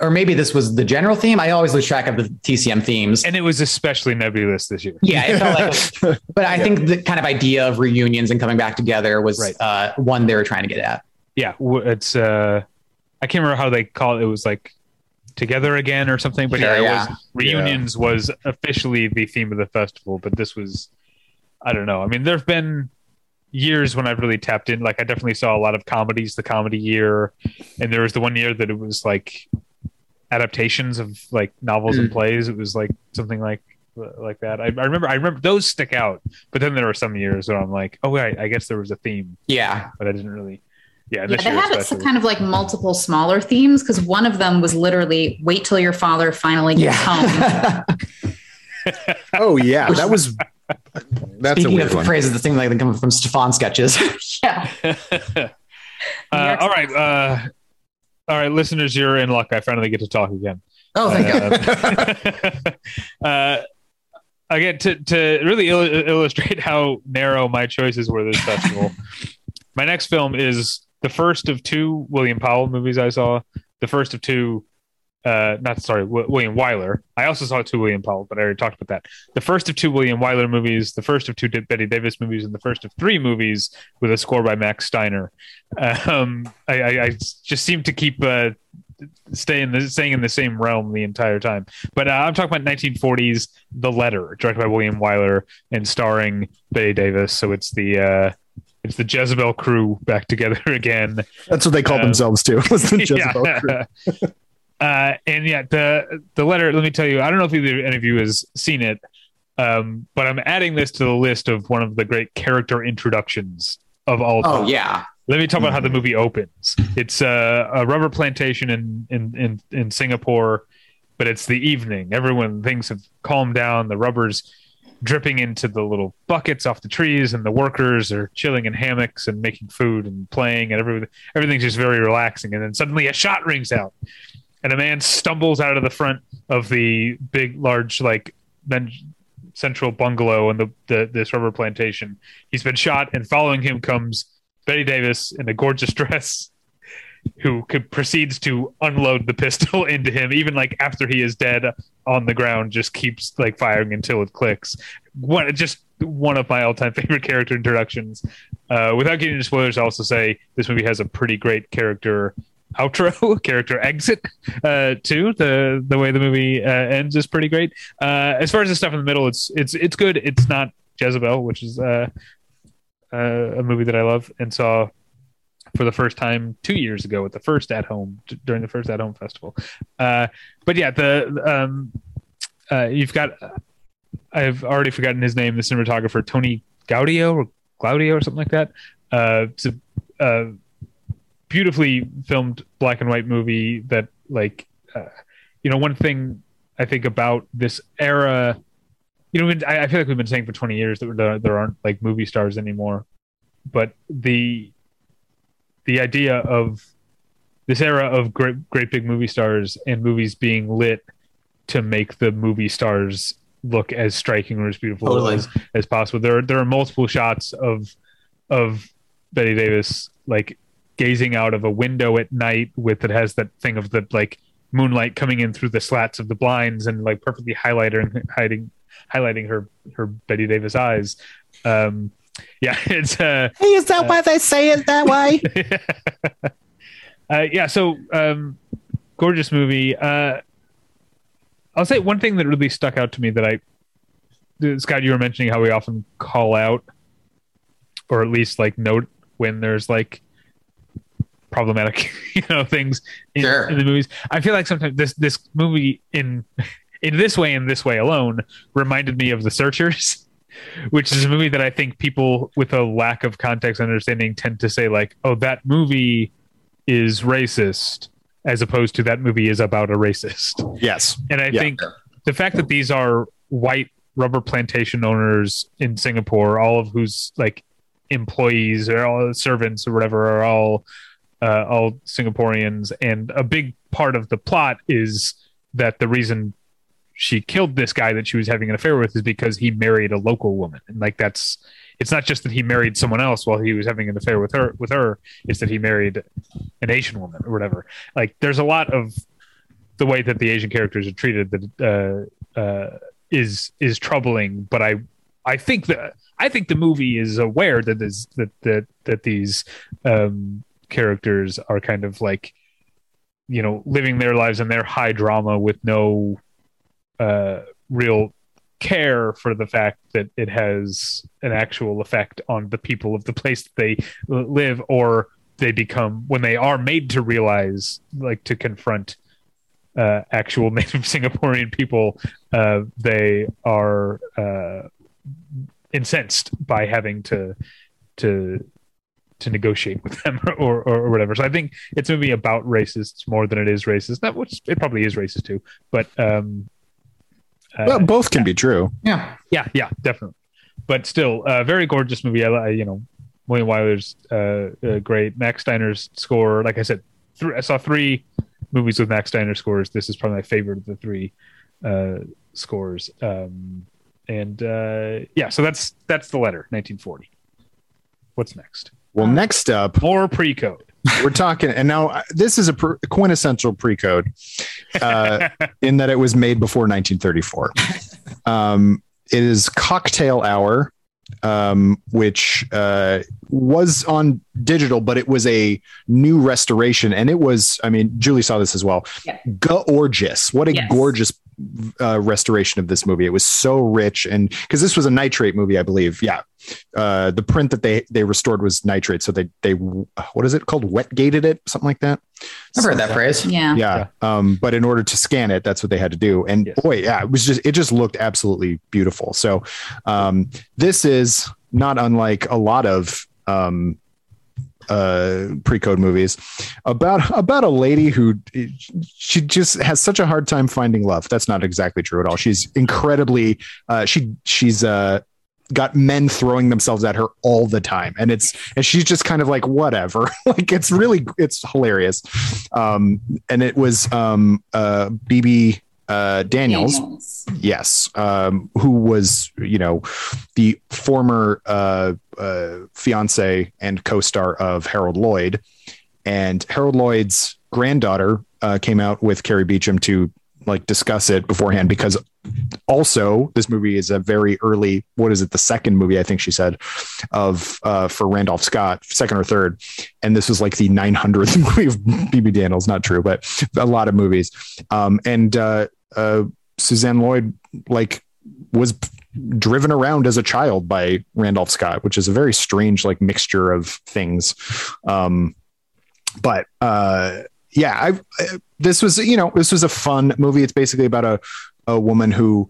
or maybe this was the general theme. I always lose track of the TCM themes, and it was especially nebulous this year. Yeah, it felt like. but I yeah. think the kind of idea of reunions and coming back together was right. uh, one they were trying to get at. Yeah, it's. Uh, I can't remember how they call it. It was like together again or something. But yeah, yeah. Was, reunions yeah. was officially the theme of the festival. But this was, I don't know. I mean, there've been years when I've really tapped in. Like I definitely saw a lot of comedies the comedy year, and there was the one year that it was like adaptations of like novels mm. and plays. It was like something like like that. I, I, remember I remember those stick out, but then there were some years where I'm like, oh wait, I guess there was a theme. Yeah, but I didn't really. Yeah, yeah they had especially. kind of like multiple smaller themes because one of them was literally wait till your father finally gets yeah. home. oh yeah, that was. That's Speaking of one. phrases that seem like they come from Stefon sketches. yeah. uh, all right. Uh, all right, listeners, you're in luck. I finally get to talk again. Oh, thank uh, you. uh, again, to to really il- illustrate how narrow my choices were this festival, my next film is the first of two William Powell movies I saw. The first of two uh, not sorry, w- William Wyler. I also saw two William Powell, but I already talked about that. The first of two William Wyler movies, the first of two Bette Davis movies, and the first of three movies with a score by Max Steiner. Um, I, I, I, just seem to keep uh, staying the staying in the same realm the entire time. But uh, I'm talking about 1940s, The Letter, directed by William Wyler and starring Bette Davis. So it's the uh, it's the Jezebel crew back together again. That's what they call um, themselves too. Was the Jezebel yeah. crew. Uh, and yeah, the the letter. Let me tell you, I don't know if either any of you has seen it, um, but I'm adding this to the list of one of the great character introductions of all time. Oh yeah. Let me talk about how the movie opens. It's uh, a rubber plantation in, in in in Singapore, but it's the evening. Everyone things have calmed down. The rubber's dripping into the little buckets off the trees, and the workers are chilling in hammocks and making food and playing, and everything everything's just very relaxing. And then suddenly a shot rings out, and a man stumbles out of the front of the big, large, like central bungalow in the, the this rubber plantation. He's been shot, and following him comes Bette Davis in a gorgeous dress, who could, proceeds to unload the pistol into him, even like after he is dead on the ground. Just keeps like firing until it clicks. One, just one of my all-time favorite character introductions. Uh, without getting into spoilers, I also say this movie has a pretty great character outro character exit uh too the the way the movie uh, ends is pretty great. Uh as far as the stuff in the middle it's it's it's good. It's not jezebel which is uh, uh a movie that i love and saw for the first time two years ago at the first at home during the first at home festival. Uh but yeah the um uh you've got i've already forgotten his name the cinematographer tony gaudio or Claudio or something like that. Uh a uh beautifully filmed black and white movie that like uh, you know one thing i think about this era you know I, I, feel like we've been saying for 20 years that there, there aren't like movie stars anymore but the the idea of this era of great great big movie stars and movies being lit to make the movie stars look as striking or as beautiful totally. as, as possible there there are multiple shots of of Bette Davis like gazing out of a window at night with it has that thing of the like moonlight coming in through the slats of the blinds and like perfectly highlighting hiding highlighting her her Bette Davis eyes. Um, yeah, it's uh, hey, is that uh, why they say it that way? uh, yeah, so um, gorgeous movie. Uh, I'll say one thing that really stuck out to me that I, Scott, you were mentioning how we often call out, or at least like note when there's like problematic, you know, things in, sure. in, the movies. I feel like sometimes this this movie in in this way and this way alone reminded me of The Searchers, which is a movie that I think people with a lack of context and understanding tend to say like, "Oh, that movie is racist," as opposed to that movie is about a racist. Yes, and I yeah. think the fact that these are white rubber plantation owners in Singapore, all of whose like employees or all servants or whatever are all uh, all Singaporeans, and a big part of the plot is that the reason she killed this guy that she was having an affair with is because he married a local woman, and like that's it's not just that he married someone else while he was having an affair with her with her it's that he married an asian woman or whatever like there's a lot of the way that the Asian characters are treated that uh, uh, is is troubling. But I I think that I think the movie is aware that this that that that these um, characters are kind of like you know living their lives in their high drama with no uh, real care for the fact that it has an actual effect on the people of the place that they live or they become when they are made to realize like to confront uh, actual native singaporean people uh, they are uh, incensed by having to to to negotiate with them or, or, or whatever. So I think it's a movie about racists more than it is racist. That which it probably is racist too, but um, uh, well, both can yeah. be true. Yeah, yeah, yeah, definitely. But still, a uh, very gorgeous movie. I, you know, William Wyler's uh, uh, great. Max Steiner's score, like I said, th- I saw three movies with Max Steiner scores. This is probably my favorite of the three uh, scores. Um, and uh, yeah, so that's that's the letter, 1940. What's next? Well, next up, more pre-code. We're talking, and now this is a pre- quintessential pre-code, uh, in that it was made before 1934. Um, it is Cocktail Hour, um, which uh, was on digital, but it was a new restoration, and it was. I mean, Julie saw this as well. Yeah. Gorgeous! What a yes. gorgeous uh, restoration of this movie. It was so rich, and because this was a nitrate movie, I believe. Yeah, uh, the print that they they restored was nitrate, so they they what is it called? Wet gated it, something like that. I've heard that phrase. Yeah, yeah. Um, but in order to scan it, that's what they had to do. And yes. boy, yeah, it was just it just looked absolutely beautiful. So um, this is not unlike a lot of um, uh, pre-code movies about about a lady who she just has such a hard time finding love. That's not exactly true at all. She's incredibly uh, she she's uh, got men throwing themselves at her all the time. And it's and she's just kind of like whatever. Like it's really it's hilarious. Um and it was um uh Bebe uh, Daniels, Daniels, yes, um, who was you know the former uh, uh, fiance and co-star of Harold Lloyd, and Harold Lloyd's granddaughter uh, came out with Cari Beauchamp to like discuss it beforehand because also this movie is a very early what is it the second movie i think she said of uh, for randolph scott second or third and this was like the 900th movie of Bebe Daniels not true but a lot of movies um, and uh, uh, Suzanne Lloyd like was driven around as a child by Randolph Scott, which is a very strange like mixture of things. Um, but uh, yeah, I, I, this was you know this was a fun movie. It's basically about a a woman who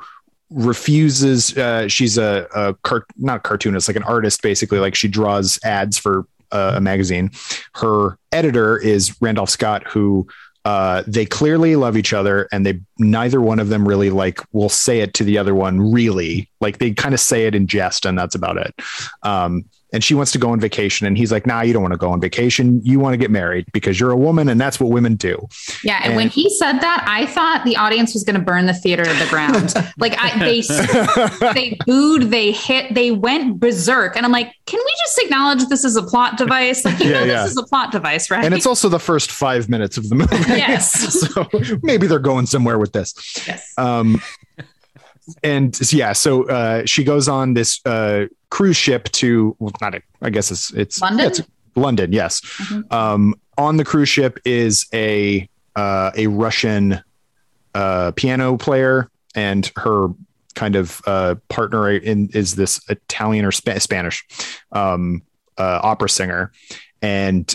refuses. Uh, she's a, a car- not cartoonist, like an artist, basically. Like she draws ads for uh, a magazine. Her editor is Randolph Scott, who uh, they clearly love each other and they neither one of them really like will say it to the other one really like they kind of say it in jest and that's about it um, and she wants to go on vacation. And he's like nah you don't want to go on vacation. You want to get married because you're a woman and that's what women do. Yeah and, and when he said that i thought the audience was going to burn the theater to the ground. Like I, they they booed they hit they went berserk. And i'm like can we just acknowledge this is a plot device? Like you yeah, know yeah. this is a plot device right? And it's also the first five minutes of the movie. Yes. So maybe they're going somewhere with this. Yes. Um and yeah, so uh, she goes on this uh, cruise ship to well, not a, I guess it's it's London. Yeah, it's London, yes. Mm-hmm. Um, on the cruise ship is a uh, a Russian uh, piano player, and her kind of uh, partner in is this Italian or Sp- Spanish um, uh, opera singer, and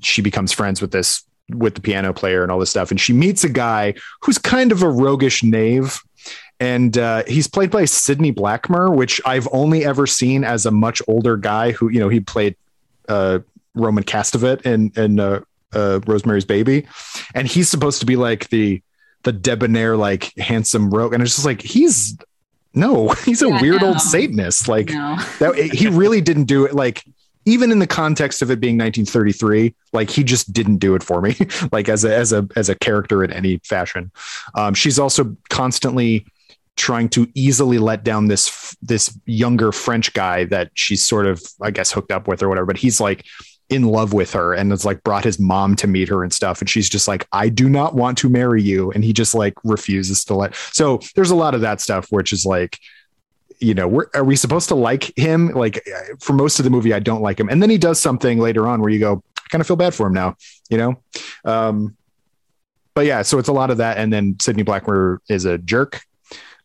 she becomes friends with this with the piano player and all this stuff. And she meets a guy who's kind of a roguish knave and uh, he's played by Sidney Blackmer, which I've only ever seen as a much older guy who, you know, he played uh, Roman Castevet in, in uh, uh, Rosemary's Baby, and he's supposed to be like the the debonair, like handsome rogue, and it's just like he's no, he's a yeah, weird no. old Satanist. Like no. that, he really didn't do it. Like even in the context of it being 1933, like he just didn't do it for me, like as a as a as a character in any fashion. Um, she's also constantly trying to easily let down this this younger French guy that she's sort of I guess hooked up with or whatever. But he's like in love with her and it's like brought his mom to meet her and stuff. And she's just like, I do not want to marry you. And he just like refuses to let. So there's a lot of that stuff, which is like, you know, are we supposed to like him? Like for most of the movie, I don't like him. And then he does something later on where you go, I kind of feel bad for him now, you know? Um, but yeah, so it's a lot of that. And then Sidney Blackmer is a jerk.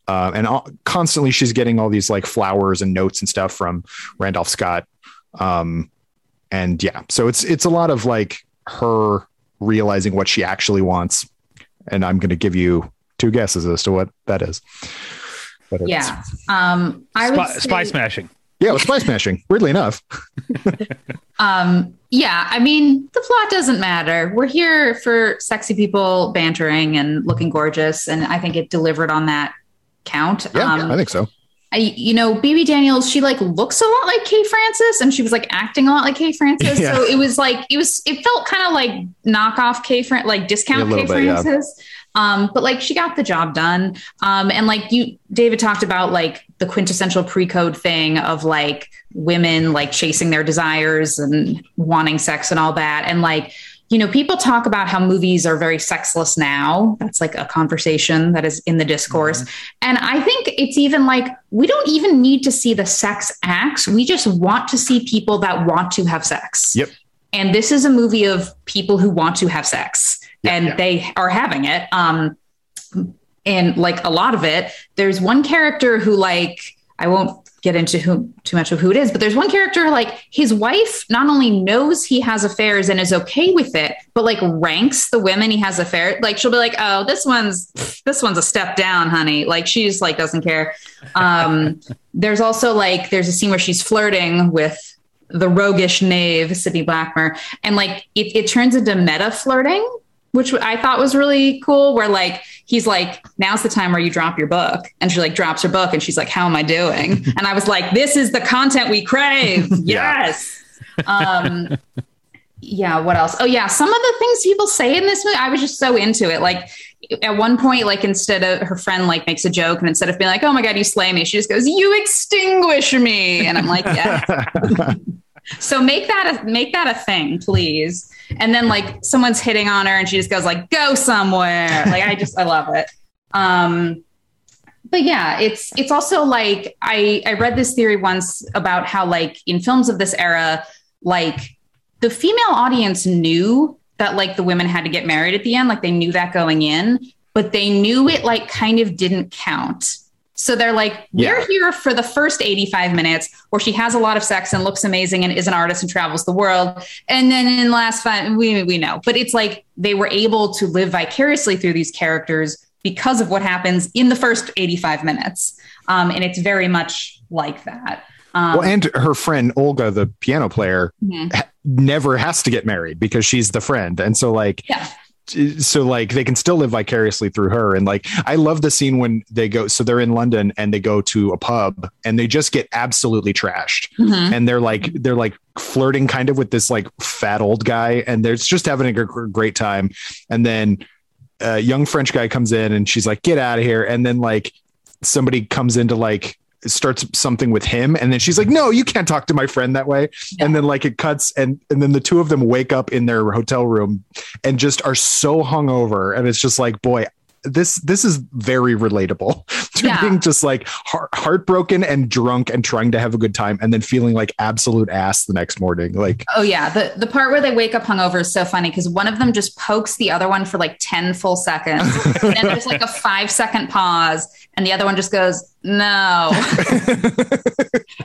Uh, and all, constantly she's getting all these like flowers and notes and stuff from Randolph Scott. Um, and yeah, so it's it's a lot of like her realizing what she actually wants. And I'm going to give you two guesses as to what that is. But yeah, um, I spy, say, spy smashing. Yeah, it was spy smashing. Weirdly enough. um, yeah, I mean, the plot doesn't matter. We're here for sexy people bantering and looking gorgeous, and I think it delivered on that count. Yeah, um, I think so. I, you know, Bebe Daniels, she like looks a lot like Kay Francis and she was like acting a lot like Kay Francis. Yeah. So it was like, it was, it felt kind of like knockoff Kay Francis, like discount yeah, Kay Francis. Yeah. Um, but like she got the job done. Um, and like you, David talked about like the quintessential pre-code thing of like women like chasing their desires and wanting sex and all that. And like, you know, people talk about how movies are very sexless now. That's like a conversation that is in the discourse. Mm-hmm. And I think it's even like we don't even need to see the sex acts. We just want to see people that want to have sex. Yep. And this is a movie of people who want to have sex yep, and yep. they are having it. Um, and like a lot of it, there's one character who like I won't get into who, too much of who it is, but there's one character like his wife not only knows he has affairs and is okay with it, but like ranks the women he has affairs. Like she'll be like, "Oh, this one's this one's a step down, honey." Like she just like doesn't care. Um, there's also like there's a scene where she's flirting with the roguish knave Sydney Blackmer, and like it, it turns into meta flirting which I thought was really cool. Where like he's like, now's the time where you drop your book, and she like drops her book, and she's like, how am I doing? and I was like, this is the content we crave. yes. um, yeah. What else? Oh yeah, some of the things people say in this movie, I was just so into it. Like at one point, like instead of her friend like makes a joke, and instead of being like, "Oh my god, you slay me," she just goes, "You extinguish me," and I'm like, yeah. so make that a make that a thing, please. And then like someone's hitting on her and she just goes like go somewhere. Like i just i love it. Um but yeah it's it's also like i i read this theory once about how like in films of this era like the female audience knew that like the women had to get married at the end like they knew that going in but they knew it like kind of didn't count so they're like, we're yeah. here for the first 85 minutes where she has a lot of sex and looks amazing and is an artist and travels the world. And then in the last five, we, we know. But it's like they were able to live vicariously through these characters because of what happens in the first 85 minutes. Um, and it's very much like that. Um, well, and her friend Olga, the piano player, mm-hmm. never has to get married because she's the friend. And so, like, yeah so like they can still live vicariously through her. And like i love the scene when they go so they're in london and they go to a pub and they just get absolutely trashed. Mm-hmm. and they're like they're like flirting kind of with this like fat old guy and they're just having a great time. And then a young french guy comes in and she's like get out of here. And then like somebody comes into like starts something with him and then she's like no you can't talk to my friend that way yeah. and then like it cuts and and then the two of them wake up in their hotel room and just are so hungover and it's just like boy this this is very relatable to yeah. being just like heart, heartbroken and drunk and trying to have a good time and then feeling like absolute ass the next morning like oh yeah. The the part where they wake up hungover is so funny because one of them just pokes the other one for like 10 full seconds. And then there's like a five second pause and the other one just goes no.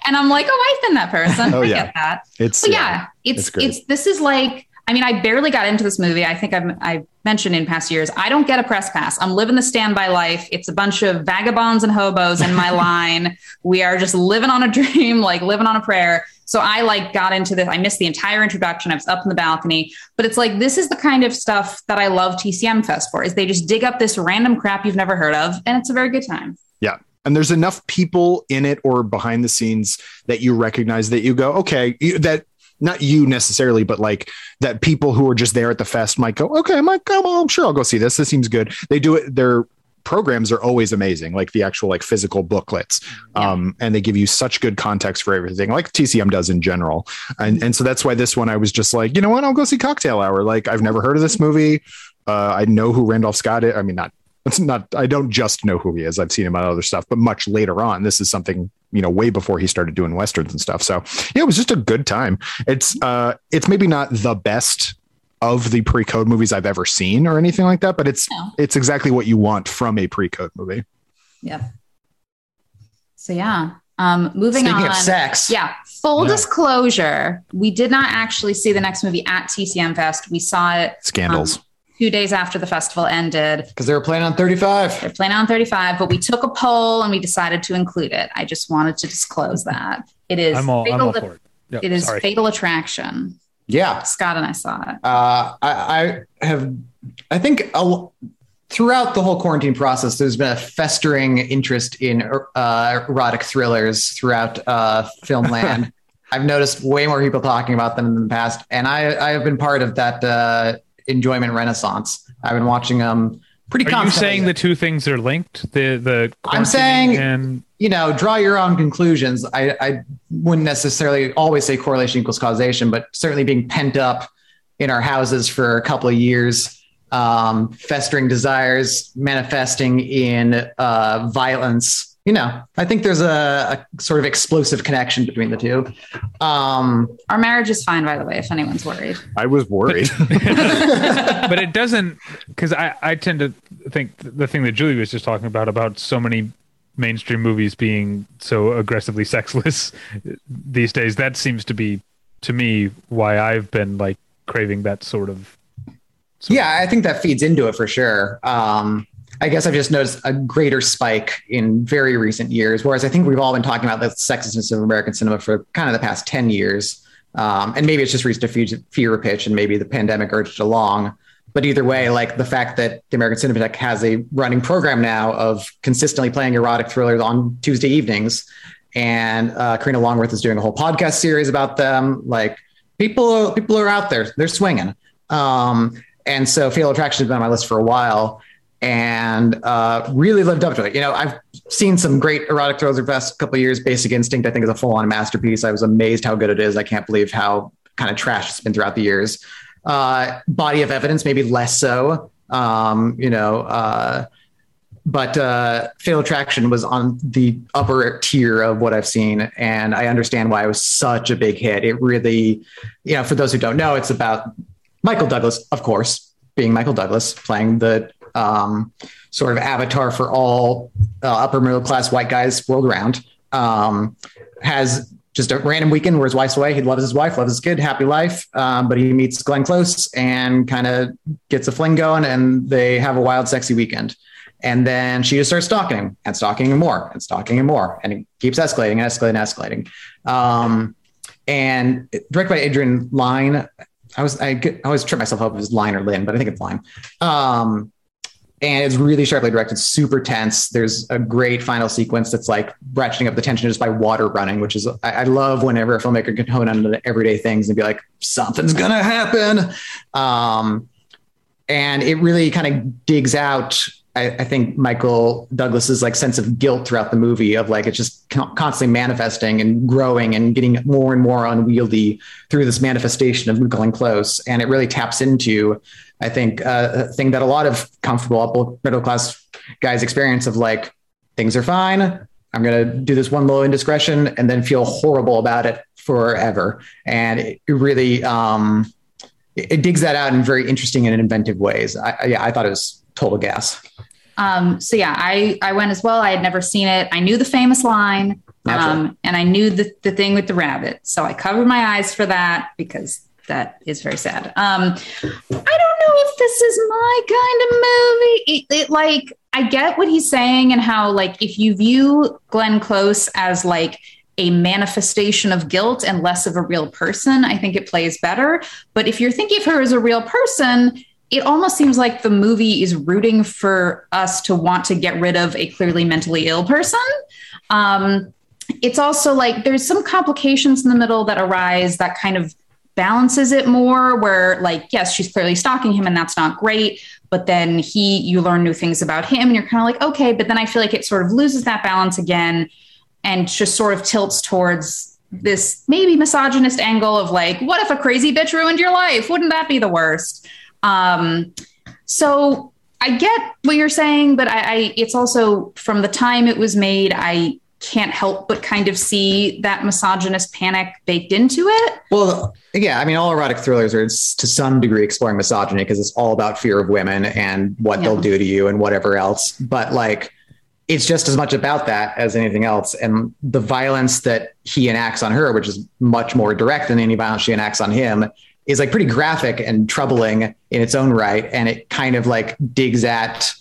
And i'm like oh i've been that person. Oh, i yeah. get that. It's yeah, yeah it's it's, it's this is like I mean, I barely got into this movie. I think I've, I've, mentioned in past years, I don't get a press pass. I'm living the standby life. It's a bunch of vagabonds and hobos in my line. We are just living on a dream, like living on a prayer. So I like got into this. I missed the entire introduction. I was up in the balcony, but it's like this is the kind of stuff that I love TCM Fest for. Is they just dig up this random crap you've never heard of, and it's a very good time. Yeah, and there's enough people in it or behind the scenes that you recognize that you go okay that not you necessarily, but like that people who are just there at the fest might go, okay, I might go, well, I'm sure I'll go see this. This seems good. They do it. They're programs are always amazing, like the actual like physical booklets. Yeah. Um, and they give you such good context for everything, like TCM does in general. And and so that's why this one I was just like, you know what, I'll go see Cocktail Hour. Like I've never heard of this movie. Uh, I know who Randolph Scott is. I mean, not it's not I don't just know who he is. I've seen him on other stuff, but much later on. This is something, you know, way before he started doing westerns and stuff. So yeah, it was just a good time. It's uh it's maybe not the best of the pre-code movies I've ever seen or anything like that, but it's no. it's exactly what you want from a pre-code movie. Yep. So yeah. Um, moving Speaking on. of sex. Yeah. Full yeah. disclosure, we did not actually see the next movie at TCM Fest. We saw it. Scandals. Um, two days after the festival ended. Because they were playing on 35. They're playing on 35, but we took a poll and we decided to include it. I just wanted to disclose that. It is I'm all, fatal, I'm all for it. Yep, it is sorry. fatal attraction. Yeah. Scott and I saw it. Uh, I, I, have, I think a, throughout the whole quarantine process, there's been a festering interest in uh, erotic thrillers throughout uh, filmland. I've noticed way more people talking about them in the past, and I, I have been part of that uh, enjoyment renaissance. I've been watching them pretty. Are you saying the two things are linked? The the I'm saying and you know draw your own conclusions. I I wouldn't necessarily always say correlation equals causation, but certainly being pent up in our houses for a couple of years, um, festering desires manifesting in uh, violence you know, I think there's a, a, sort of explosive connection between the two. Um, Our marriage is fine, by the way, if anyone's worried. I was worried. but it doesn't, because I, I tend to think the thing that Julie was just talking about, about so many mainstream movies being so aggressively sexless these days, that seems to be, to me, why I've been like craving that sort of. Sort yeah, of. I think that feeds into it for sure. Um, I guess I've just noticed a greater spike in very recent years. Whereas I think we've all been talking about the sexishness of American cinema for kind of the past 10 years. Um, and maybe it's just reached a fever pitch and maybe the pandemic urged along. But either way, like the fact that the American Cinematheque has a running program now of consistently playing erotic thrillers on Tuesday evenings. And uh, Karina Longworth is doing a whole podcast series about them. Like people, people are out there, they're swinging. Um, and so Fatal Attraction has been on my list for a while and uh, really lived up to it. You know, I've seen some great erotic thrillers the past couple years. Basic Instinct, I think, is a full-on masterpiece. I was amazed how good it is. I can't believe how kind of trash it's been throughout the years. Uh, Body of Evidence, maybe less so. Um, you know, uh, but uh, Fatal Attraction was on the upper tier of what I've seen, and I understand why it was such a big hit. It really, you know, for those who don't know, it's about Michael Douglas, of course, being Michael Douglas, playing the um, sort of avatar for all uh, upper middle class white guys world around. Um, has just a random weekend where his wife's away. He loves his wife, loves his kid, happy life. Um, but he meets Glenn Close and kind of gets a fling going, and they have a wild, sexy weekend. And then she just starts stalking him and stalking him more and stalking him more, and it keeps escalating and escalating and escalating. Um, and directed by Adrian Lyne. I was I, I always trip myself up if it's Line or Lynn, but I think it's Line. Um, and it's really sharply directed, super tense. There's a great final sequence that's like ratcheting up the tension just by water running, which is I, I love whenever a filmmaker can hone in on the everyday things and be like, something's gonna happen. Um, and it really kind of digs out I, I, think Michael Douglas's like sense of guilt throughout the movie of like it's just constantly manifesting and growing and getting more and more unwieldy through this manifestation of Glenn Close, and it really taps into I think uh, a thing that a lot of comfortable middle class guys experience of like things are fine. I'm gonna do this one little indiscretion and then feel horrible about it forever, and it really um, it, it digs that out in very interesting and inventive ways. I, yeah, I thought it was total gas. Um, so yeah, I I went as well. I had never seen it. I knew the famous line, um, and I knew the the thing with the rabbit. So I covered my eyes for that because that is very sad. Um, I don't know if this is my kind of movie. It, it, like I get what he's saying and how like if you view Glenn Close as like a manifestation of guilt and less of a real person, I think it plays better. But if you're thinking of her as a real person, it almost seems like the movie is rooting for us to want to get rid of a clearly mentally ill person. Um, it's also like there's some complications in the middle that arise that kind of balances it more where like yes she's clearly stalking him and that's not great but then he you learn new things about him and you're kind of like okay but then i feel like it sort of loses that balance again and just sort of tilts towards this maybe misogynist angle of like what if a crazy bitch ruined your life wouldn't that be the worst um, so i get what you're saying but I, I it's also from the time it was made i can't help but kind of see that misogynist panic baked into it. Well, yeah, I mean, all erotic thrillers are to some degree exploring misogyny because it's all about fear of women and what yeah. they'll do to you and whatever else. But like, it's just as much about that as anything else. And the violence that he enacts on her, which is much more direct than any violence she enacts on him, is like pretty graphic and troubling in its own right. And it kind of like digs at,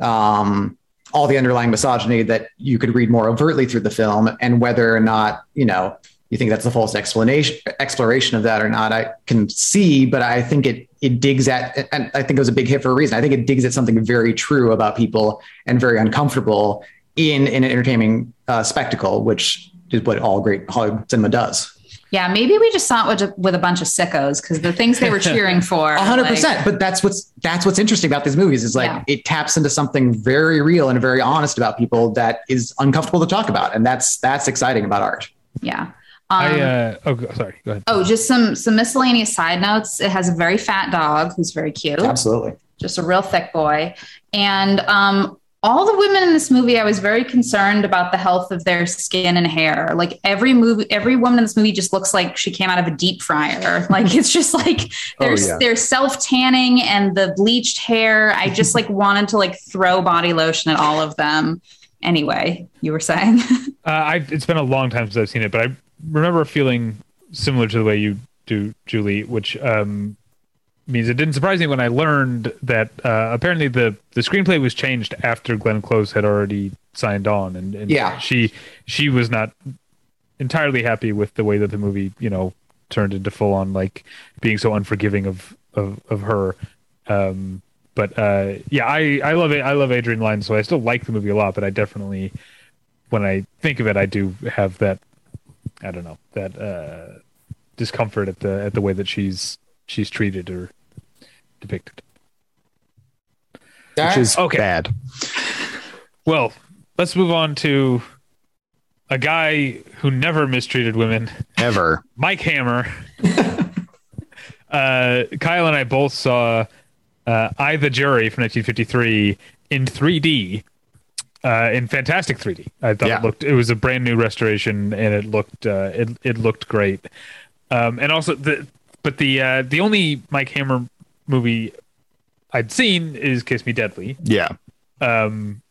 um, all the underlying misogyny that you could read more overtly through the film and whether or not you know you think that's a false explanation exploration of that or not i can see but i think it it digs at and i think it was a big hit for a reason i think it digs at something very true about people and very uncomfortable in, in an entertaining uh, spectacle which is what all great hollywood cinema does yeah, maybe we just saw it with, with a bunch of sickos because the things they were cheering for. hundred like, percent. But that's what's that's what's interesting about these movies is like yeah. it taps into something very real and very honest about people that is uncomfortable to talk about, and that's that's exciting about art. Yeah. Um, I uh, oh sorry, go ahead. Oh, just some some miscellaneous side notes. It has a very fat dog who's very cute. Absolutely. Just a real thick boy. And um, all the women in this movie, I was very concerned about the health of their skin and hair. Like every movie, every woman in this movie just looks like she came out of a deep fryer. Like it's just like there's oh, yeah. there's self tanning and the bleached hair. I just like wanted to like throw body lotion at all of them. Anyway, you were saying? uh, I, it's been a long time since I've seen it, but I remember feeling similar to the way you do, Julie, which um, means it didn't surprise me when I learned that uh, apparently the the screenplay was changed after Glenn Close had already signed on, and, and yeah, she she was not entirely happy with the way that the movie you know turned into full on like being so unforgiving of of of her. Um, but uh, yeah, I I love it. I love Adrian Lyne, so I still like the movie a lot. But I definitely, when I think of it, I do have that I don't know that uh, discomfort at the at the way that she's she's treated or depicted. Which is okay. bad. Well, let's move on to a guy who never mistreated women. Ever. Mike Hammer. uh, Kyle and I both saw uh, I the Jury from 1953 in 3D. Uh, in fantastic 3D, I thought yeah. it looked. It was a brand new restoration, and it looked. Uh, it it looked great. Um, and also the, but the uh, the only Mike Hammer movie I'd seen is Kiss Me Deadly. Yeah. Um,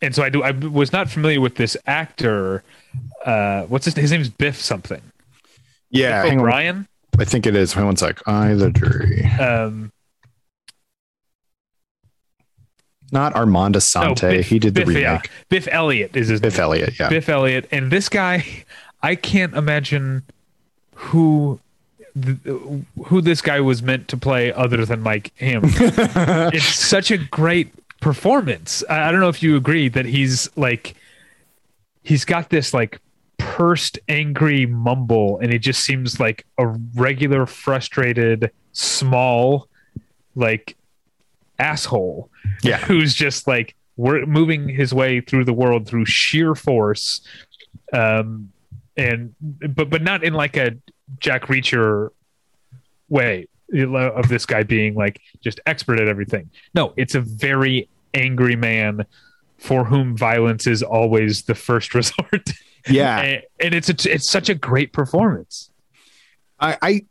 and so I do. I was not familiar with this actor. Uh, what's his? Name? His name is Biff something. Yeah, Biff O'Brien. I think it is. Hang on one sec. I the jury. Um, not Armand Assante. No, Biff, he did the Biff, remake. Yeah. Biff Elliott is his Biff name. Elliott. Yeah. Biff Elliott, and this guy, I can't imagine who who this guy was meant to play other than Mike Hammer. it's such a great performance. I, I don't know if you agree that he's like he's got this like pursed angry mumble and it just seems like a regular frustrated small like asshole yeah who's just like we're moving his way through the world through sheer force um and but but not in like a Jack Reacher way of this guy being like just expert at everything. No, it's a very angry man for whom violence is always the first resort. Yeah, and, and, it's a, it's such a great performance. I, I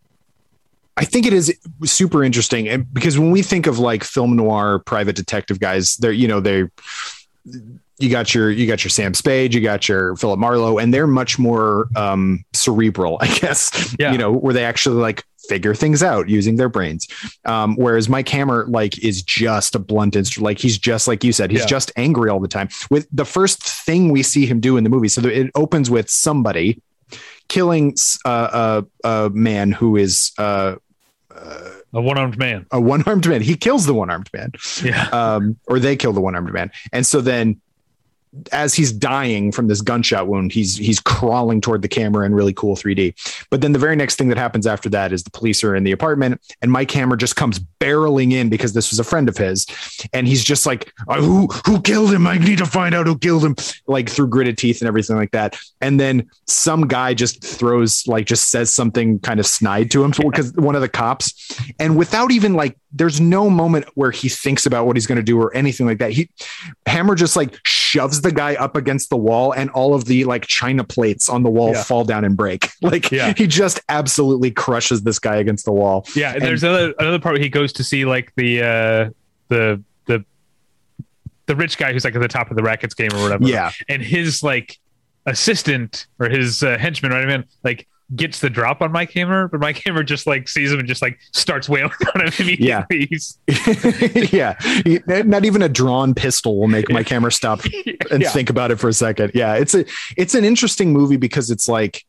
I think it is super interesting, and because when we think of like film noir private detective guys, they're you know they you got your you got your Sam Spade, you got your Philip Marlowe, and they're much more um, cerebral, I guess. Yeah. You know, where they actually like figure things out using their brains. Um, whereas Mike Hammer like is just a blunt instrument. Like he's just like you said, he's yeah. just angry all the time. With the first thing we see him do in the movie, so it opens with somebody killing uh, a, a man who is. Uh, uh, a one-armed man. A one-armed man. He kills the one-armed man. Yeah. Um, or they kill the one-armed man. And so then as he's dying from this gunshot wound, he's he's crawling toward the camera in really cool 3D. But then the very next thing that happens after that is the police are in the apartment, and Mike Hammer just comes barreling in because this was a friend of his, and he's just like, uh, "Who who killed him? I need to find out who killed him." Like through gritted teeth and everything like that. And then some guy just throws like just says something kind of snide to him because one of the cops, and without even like, there's no moment where he thinks about what he's going to do or anything like that. He Hammer just like shoves the guy up against the wall and all of the like china plates on the wall yeah. fall down and break. Like yeah. he just absolutely crushes this guy against the wall. Yeah, and, there's another another part where he goes to see like the uh the the the rich guy who's like at the top of the rackets game or whatever. Yeah. And his like assistant or his uh, henchman, right? I mean, like gets the drop on Mike Hammer, but Mike Hammer just like sees him and just like starts wailing on him immediately. Yeah, yeah. Not even a drawn pistol will make Mike Hammer stop and yeah. think about it for a second. Yeah, it's a it's an interesting movie because it's like.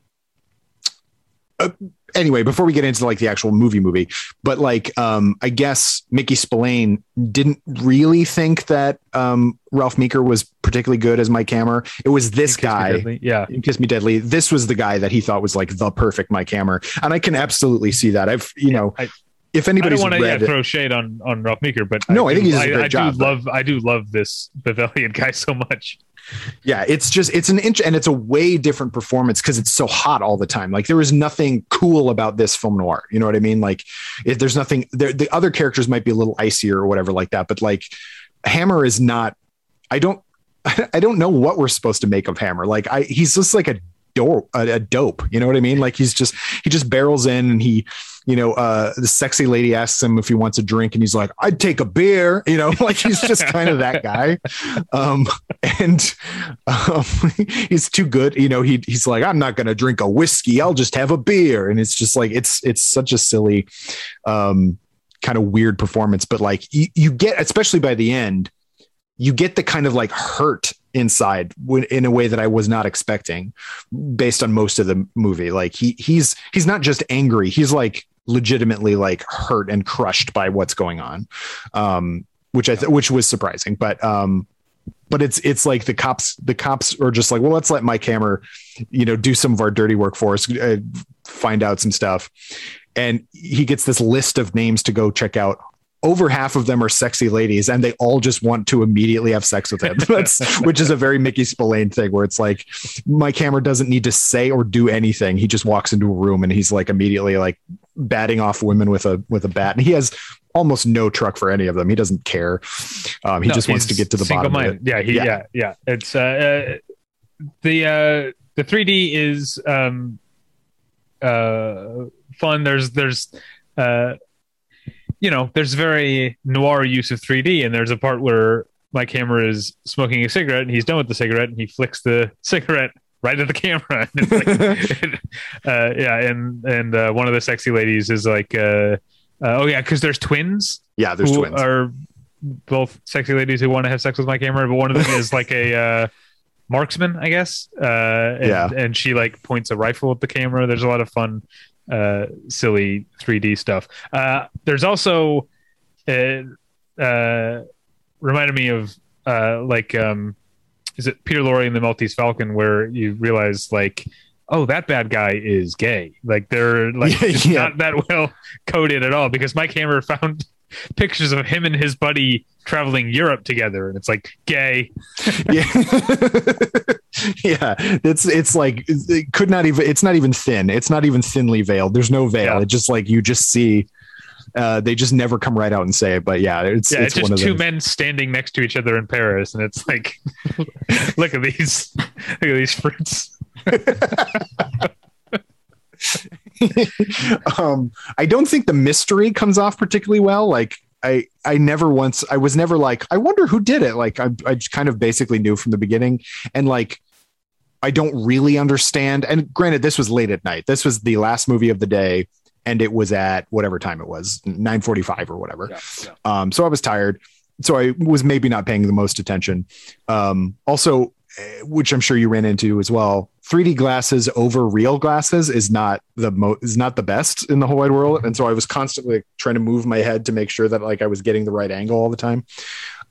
Uh, anyway, before we get into like the actual movie movie, but like um I guess Mickey Spillane didn't really think that um Ralph Meeker was particularly good as Mike Hammer. It was this guy. Yeah. Kiss Me Deadly. This was the guy that he thought was like the perfect Mike Hammer. And I can absolutely see that. I've you yeah, know I, if anybody's I don't want to yeah, throw shade on on Ralph Meeker, but no, I, I think he's I, a great I job. do love I do love this Biff Elliott guy so much yeah it's just it's an inch and it's a way different performance because it's so hot all the time. Like there is nothing cool about this film noir you know what i mean? Like if there's nothing there the other characters might be a little icier or whatever like that but like hammer is not i don't i don't know what we're supposed to make of hammer. Like i he's just like a dope a, dope you know what i mean like he's just he just barrels in and he you know, uh, the sexy lady asks him if he wants a drink, and he's like, "I'd take a beer," you know, like he's just kind of that guy. Um, and um, he's too good, you know. He he's like, "I'm not to drink a whiskey. I'll just have a beer," and it's just like it's it's such a silly, um, kind of weird performance. But like you, you get, especially by the end, you get the kind of like hurt inside in a way that I was not expecting based on most of the movie. Like he he's he's not just angry, he's like legitimately like hurt and crushed by what's going on. Um which I th- which was surprising, but um but it's it's like the cops the cops are just like, well, let's let Mike Hammer, you know, do some of our dirty work for us, uh, find out some stuff. And he gets this list of names to go check out over half of them are sexy ladies and they all just want to immediately have sex with him. That's which is a very Mickey Spillane thing where it's like Mike Hammer doesn't need to say or do anything. He just walks into a room and he's like immediately like batting off women with a with a bat. And he has almost no truck for any of them. He doesn't care. Um, he no, just wants to get to the bottom of it. Yeah, he, yeah, yeah, yeah. It's uh, uh the uh the 3D is um uh fun. There's there's uh you know, there's very noir use of 3D, and there's a part where Mike Hammer is smoking a cigarette, and he's done with the cigarette, and he flicks the cigarette right at the camera. And like, uh, yeah, and and uh, one of the sexy ladies is like, uh, uh oh yeah, because there's twins. Yeah, there's twins. Are both sexy ladies who want to have sex with Mike Hammer, but one of them is like a uh, marksman, I guess. Uh, and, yeah, and she like points a rifle at the camera. There's a lot of fun uh, silly 3D stuff. Uh, there's also it uh, uh, reminded me of uh, like um, is it Peter Lorre and the Maltese Falcon where you realize like oh that bad guy is gay like they're like yeah. not that well coded at all because Mike Hammer found pictures of him and his buddy traveling Europe together, and it's like gay. yeah, yeah. It's it's like it could not even. It's not even thin. It's not even thinly veiled. There's no veil. Yeah. It's just like you just see. Uh, they just never come right out and say it, but yeah, it's yeah, it's, it's just two men standing next to each other in Paris, and it's like, look at these, look at these fruits. um, I don't think the mystery comes off particularly well. Like I, I never once, I was never like, I wonder who did it. Like I, I kind of basically knew from the beginning, and like, I don't really understand. And granted, this was late at night. This was the last movie of the day, and it was at whatever time it was, nine forty-five or whatever. Yeah, yeah. Um, so I was tired, so I was maybe not paying the most attention. Um, also, which I'm sure you ran into as well. 3D glasses over real glasses is not the mo- is not the best in the whole wide world, and so I was constantly trying to move my head to make sure that like I was getting the right angle all the time.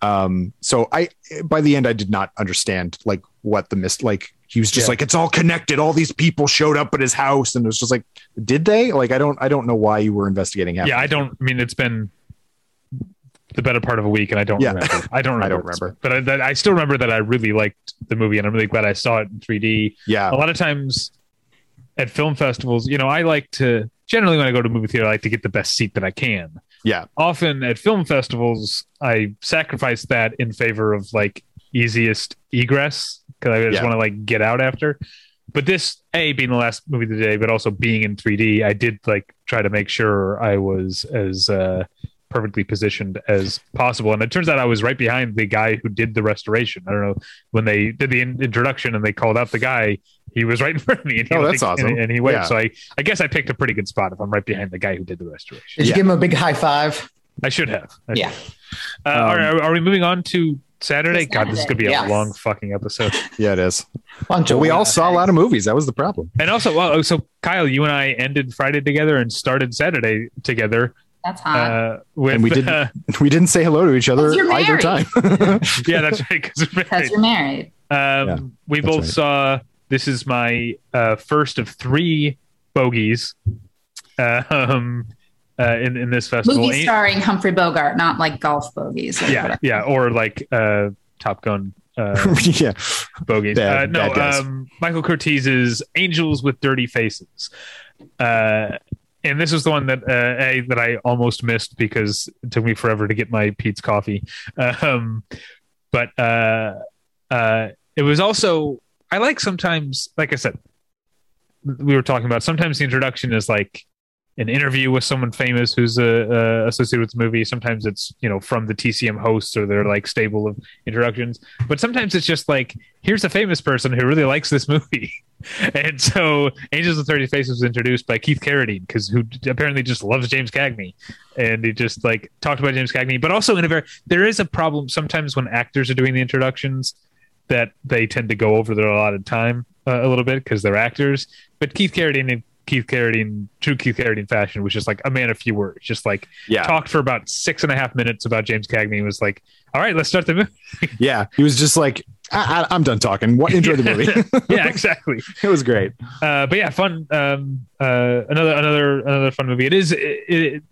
Um, so I, by the end, I did not understand like what the mist, like he was just yeah. like, it's all connected. All these people showed up at his house and it was just like, did they like, I don't, I don't know why you were investigating. Yeah. I don't, I mean, it's been the better part of a week and I don't yeah. remember. I don't remember. I don't remember, but I, that, I still remember that I really liked the movie and I'm really glad I saw it in 3D. Yeah. A lot of times at film festivals, you know, I like to generally when I go to a movie theater, I like to get the best seat that I can. Yeah. Often at film festivals, I sacrifice that in favor of like easiest egress because I just yeah. want to like get out after. But this, a being the last movie of the day, but also being in 3D, I did like try to make sure I was as uh, perfectly positioned as possible. And it turns out I was right behind the guy who did the restoration. I don't know when they did the in- introduction and they called out the guy. He was right in front of me. And he, oh, that's awesome! And, and he waved. Yeah. So I, I guess I picked a pretty good spot if I'm right behind the guy who did the restoration. Did you yeah. give him a big high five? I should have. I yeah. Should have. Uh, um, are, are, we moving on to Saturday? God, this is gonna be a long fucking episode. yeah, it is. Well, we all saw a lot of movies. That was the problem. And also, well, so Kyle, you and I ended Friday together and started Saturday together. That's hot. Uh, with, and we didn't uh, we didn't say hello to each other either time. yeah, that's right. Because you're married. Um, yeah, we both right. saw. This is my uh, first of three bogeys. Um, uh, in in this festival, movie starring Humphrey Bogart, not like golf bogeys. yeah, whatever. yeah, or like uh, Top Gun. Uh, yeah, bogeys. Bad, uh, no, um, Michael Curtiz's Angels with Dirty Faces. And this was the one that uh, a, that I almost missed because it took me forever to get my Peet's coffee. Um, but uh, uh, it was also I like sometimes, like I said, we were talking about. Sometimes the introduction is like an interview with someone famous who's uh, uh, associated with the movie. Sometimes it's you know from the TCM hosts or their like stable of introductions. But sometimes it's just like here's a famous person who really likes this movie, and so Angels of Dirty Faces was introduced by Keith Carradine because who apparently just loves James Cagney, and he just like talked about James Cagney. But also in a very there is a problem sometimes when actors are doing the introductions that they tend to go over their allotted time uh, a little bit because they're actors. But Keith Carradine Keith Carradine, true Keith Carradine fashion, was just like a man of few words. Just like yeah. talked for about six and a half minutes about James Cagney. Was like, all right, let's start the movie. yeah, he was just like, I, am done talking. What enjoy the movie? yeah, exactly. it was great. Uh, but yeah, fun. Um, uh, another another another fun movie. It is. It, it,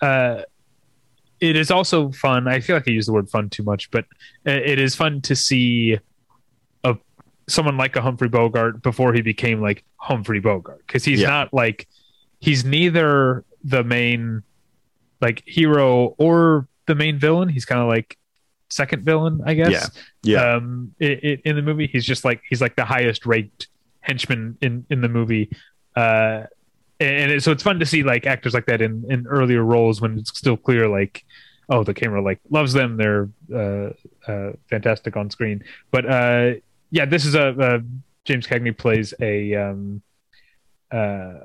uh, it is also fun. I feel like I use the word fun too much, but it is fun to see someone like a Humphrey Bogart before he became like Humphrey Bogart because he's yeah. not like he's neither the main like hero or the main villain. He's kind of like second villain, I guess. Yeah. Yeah. Um, it, it, in the movie, he's just like he's like the highest ranked henchman in in the movie. Uh, and it, so it's fun to see like actors like that in in earlier roles when it's still clear like oh the camera like loves them they're uh, uh, fantastic on screen but uh, yeah, this is a, a James Cagney plays a um, uh,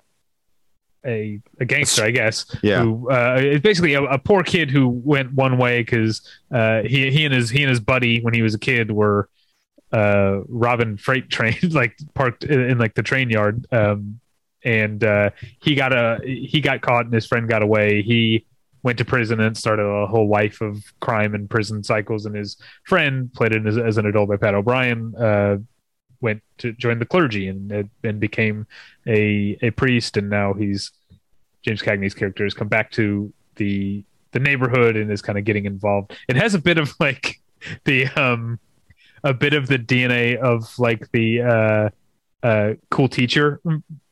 a a gangster, I guess. Yeah. Who uh, it's basically a, a, poor kid who went one way because uh, he he and his he and his buddy when he was a kid were uh, robbing freight trains like parked in, in, like the train yard. Um, and uh, he got a he got caught and his friend got away. He went to prison and started a whole life of crime and prison cycles. And his friend, played it as, as an adult by Pat O'Brien, uh, went to join the clergy and and became a a priest. And now he's James Cagney's character has come back to the the neighborhood and is kind of getting involved. It has a bit of like the um a bit of the DNA of like the uh uh cool teacher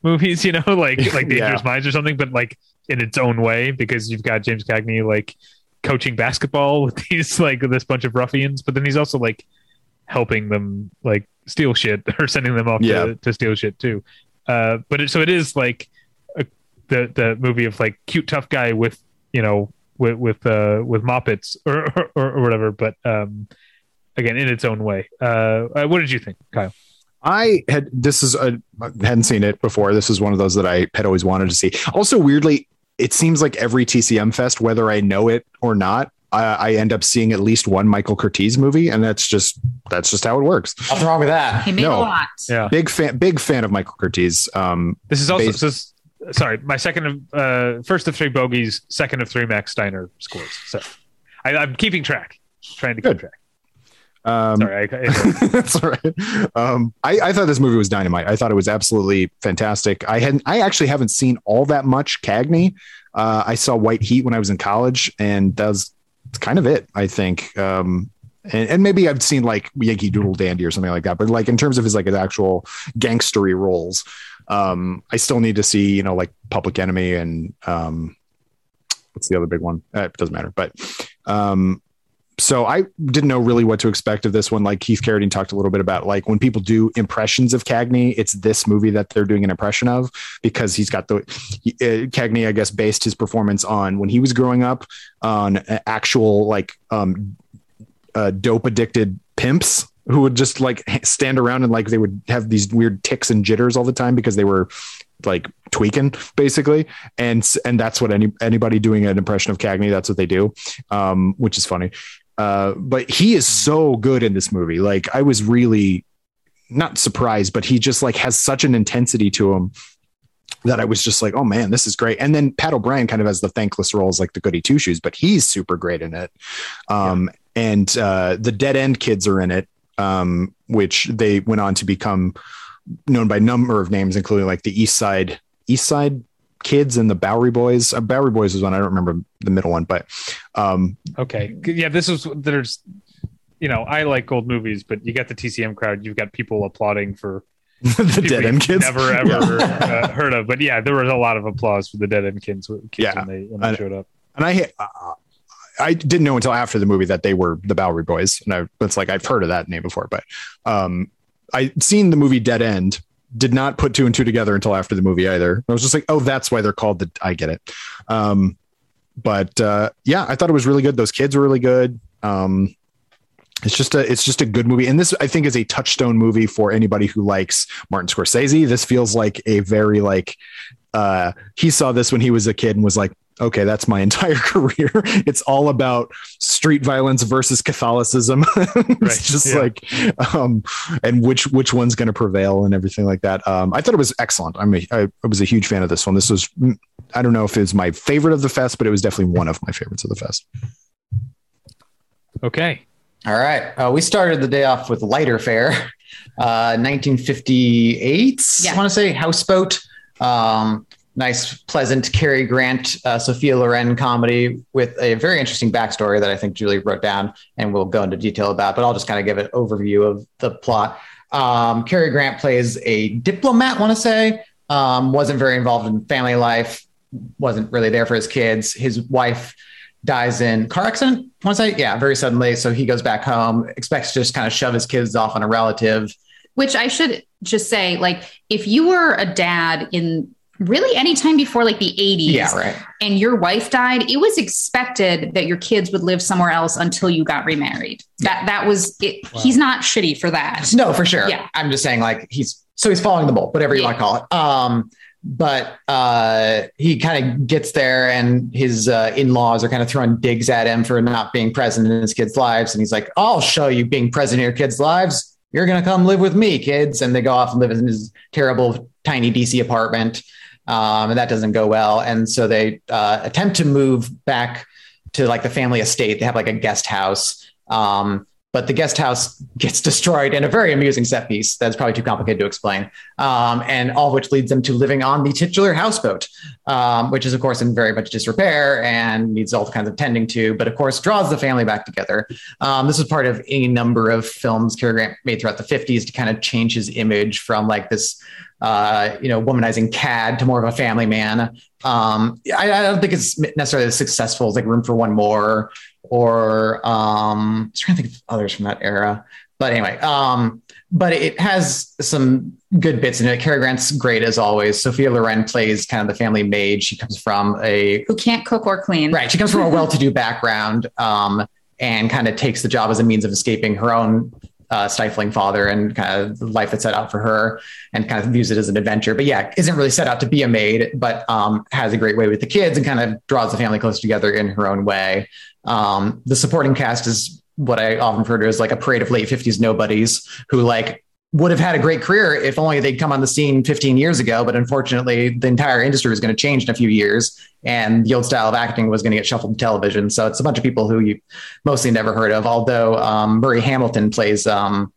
movies, you know, like like Dangerous yeah. Minds or something, but like in its own way because you've got James Cagney like coaching basketball with these like this bunch of ruffians, but then he's also like helping them like steal shit or sending them off yeah. to, to steal shit too. Uh, but it, so it is like a, the the movie of like cute tough guy with you know with with uh with moppets or, or, or whatever. But um, again, in its own way. Uh, uh what did you think, Kyle? I had this is a hadn't seen it before. This is one of those that I had always wanted to see. Also, weirdly, it seems like every TCM fest, whether I know it or not, I, I, end up seeing at least one Michael Curtiz movie, and that's just that's just how it works. What's wrong with that? He made no. a lot. Yeah, big fan, big fan of Michael Curtiz. Um, this is also based, sorry, my second of uh, first of three bogeys, second of three Max Steiner scores. So I, am keeping track. trying to keep track. Um, Sorry, I, that's all right. Um, I, I, thought this movie was dynamite. I thought it was absolutely fantastic. I hadn't, I actually haven't seen all that much Cagney. Uh, I saw White Heat when I was in college, and that's kind of it. I think. Um, and, and, maybe I've seen like Yankee Doodle Dandy or something like that. But like in terms of his like his actual gangstery roles, um, I still need to see you know like Public Enemy and um, what's the other big one? Uh, it doesn't matter. But um, so I didn't know really what to expect of this one. Like Keith Carradine talked a little bit about, like when people do impressions of Cagney, it's this movie that they're doing an impression of because he's got the he, uh, Cagney, I guess, based his performance on when he was growing up on actual like um, uh, dope addicted pimps who would just like stand around and like they would have these weird ticks and jitters all the time because they were like tweaking basically and and that's what any anybody doing an impression of cagney that's what they do um, which is funny uh, but he is so good in this movie. Like I was really not surprised, but he just like has such an intensity to him that I was just like, oh man, this is great. And then Pat O'Brien kind of has the thankless roles like the goody two shoes, but he's super great in it. Um, yeah. and uh, the dead end kids are in it, um, which they went on to become known by a number of names, including like the East Side East Side kids and the Bowery Boys. Uh, Bowery Boys was one. I don't remember the middle one, but um, okay, yeah, this is there's, you know, I like old movies, but you got the TCM crowd. You've got people applauding for the dead end kids. Never ever uh, heard of, but yeah, there was a lot of applause for the dead end kids, kids yeah. when they, when they and, showed up. And I, uh, I didn't know until after the movie that they were the Bowery Boys, and I, it's like I've heard of that name before, but um, I'd seen the movie Dead End, did not put two and two together until after the movie either. I was just like, oh, that's why they're called the. I get it. Um, but uh, yeah, I thought it was really good. Those kids were really good. Um, it's just a it's just a good movie, and this I think is a touchstone movie for anybody who likes Martin Scorsese. This feels like a very like uh, he saw this when he was a kid and was like, okay, that's my entire career. It's all about street violence versus Catholicism. it's right. just yeah. like, um, and which which one's going to prevail and everything like that. Um, I thought it was excellent. I'm a, I, I was a huge fan of this one. This was, I don't know if it's my favorite of the fest, but it was definitely one of my favorites of the fest. Okay. All right. Uh, we started the day off with lighter fare, uh, 1958. Yeah. I want to say houseboat. Um, nice, pleasant Cary Grant, uh, Sophia Loren comedy with a very interesting backstory that I think Julie wrote down and we'll go into detail about, but I'll just kind of give an overview of the plot. Um, Cary Grant plays a diplomat, want to say, um, wasn't very involved in family life, wasn't really there for his kids. His wife dies in car accident, want to say, yeah, very suddenly. So he goes back home, expects to just kind of shove his kids off on a relative. Which I should just say, like, if you were a dad in really anytime before like the 80s yeah, right. and your wife died it was expected that your kids would live somewhere else until you got remarried. That that was it wow. he's not shitty for that. No for sure. Yeah. I'm just saying like he's so he's following the mold whatever you yeah. want to call it. Um but uh he kind of gets there and his uh, in-laws are kind of throwing digs at him for not being present in his kids lives. And he's like i'll show you being present in your kids lives. You're going to come live with me kids. And they go off and live in his terrible tiny dc apartment um, and that doesn't go well. And so they uh, attempt to move back to like the family estate. They have like a guest house. Um, but the guest house gets destroyed in a very amusing set piece that's probably too complicated to explain. Um, and all of which leads them to living on the titular houseboat, um, which is, of course, in very much disrepair and needs all kinds of tending to, but of course, draws the family back together. Um, this was part of a number of films Cary Grant made throughout the 50s to kind of change his image from like this uh, you know, womanizing cad to more of a family man. Um, I, I, don't think it's necessarily as successful as like Room for One More or um, I'm trying to think of others from that era. But anyway, um, but it has some good bits in it. Cary Grant's great as always. Sophia Loren plays kind of the family maid. She comes from a who can't cook or clean. Right. She comes from a well-to-do background um, and kind of takes the job as a means of escaping her own uh, stifling father and kind of the life that's set out for her and kind of views it as an adventure. But yeah, isn't really set out to be a maid, but um, has a great way with the kids and kind of draws the family close together in her own way. Um, the supporting cast is what I often refer to as like a parade of late 50s nobodies who like would have had a great career if only they'd come on the scene 15 years ago. But unfortunately, the entire industry was going to change in a few years, and the old style of acting was going to get shuffled to television. So it's a bunch of people who you mostly never heard of. Although um, Murray Hamilton plays um,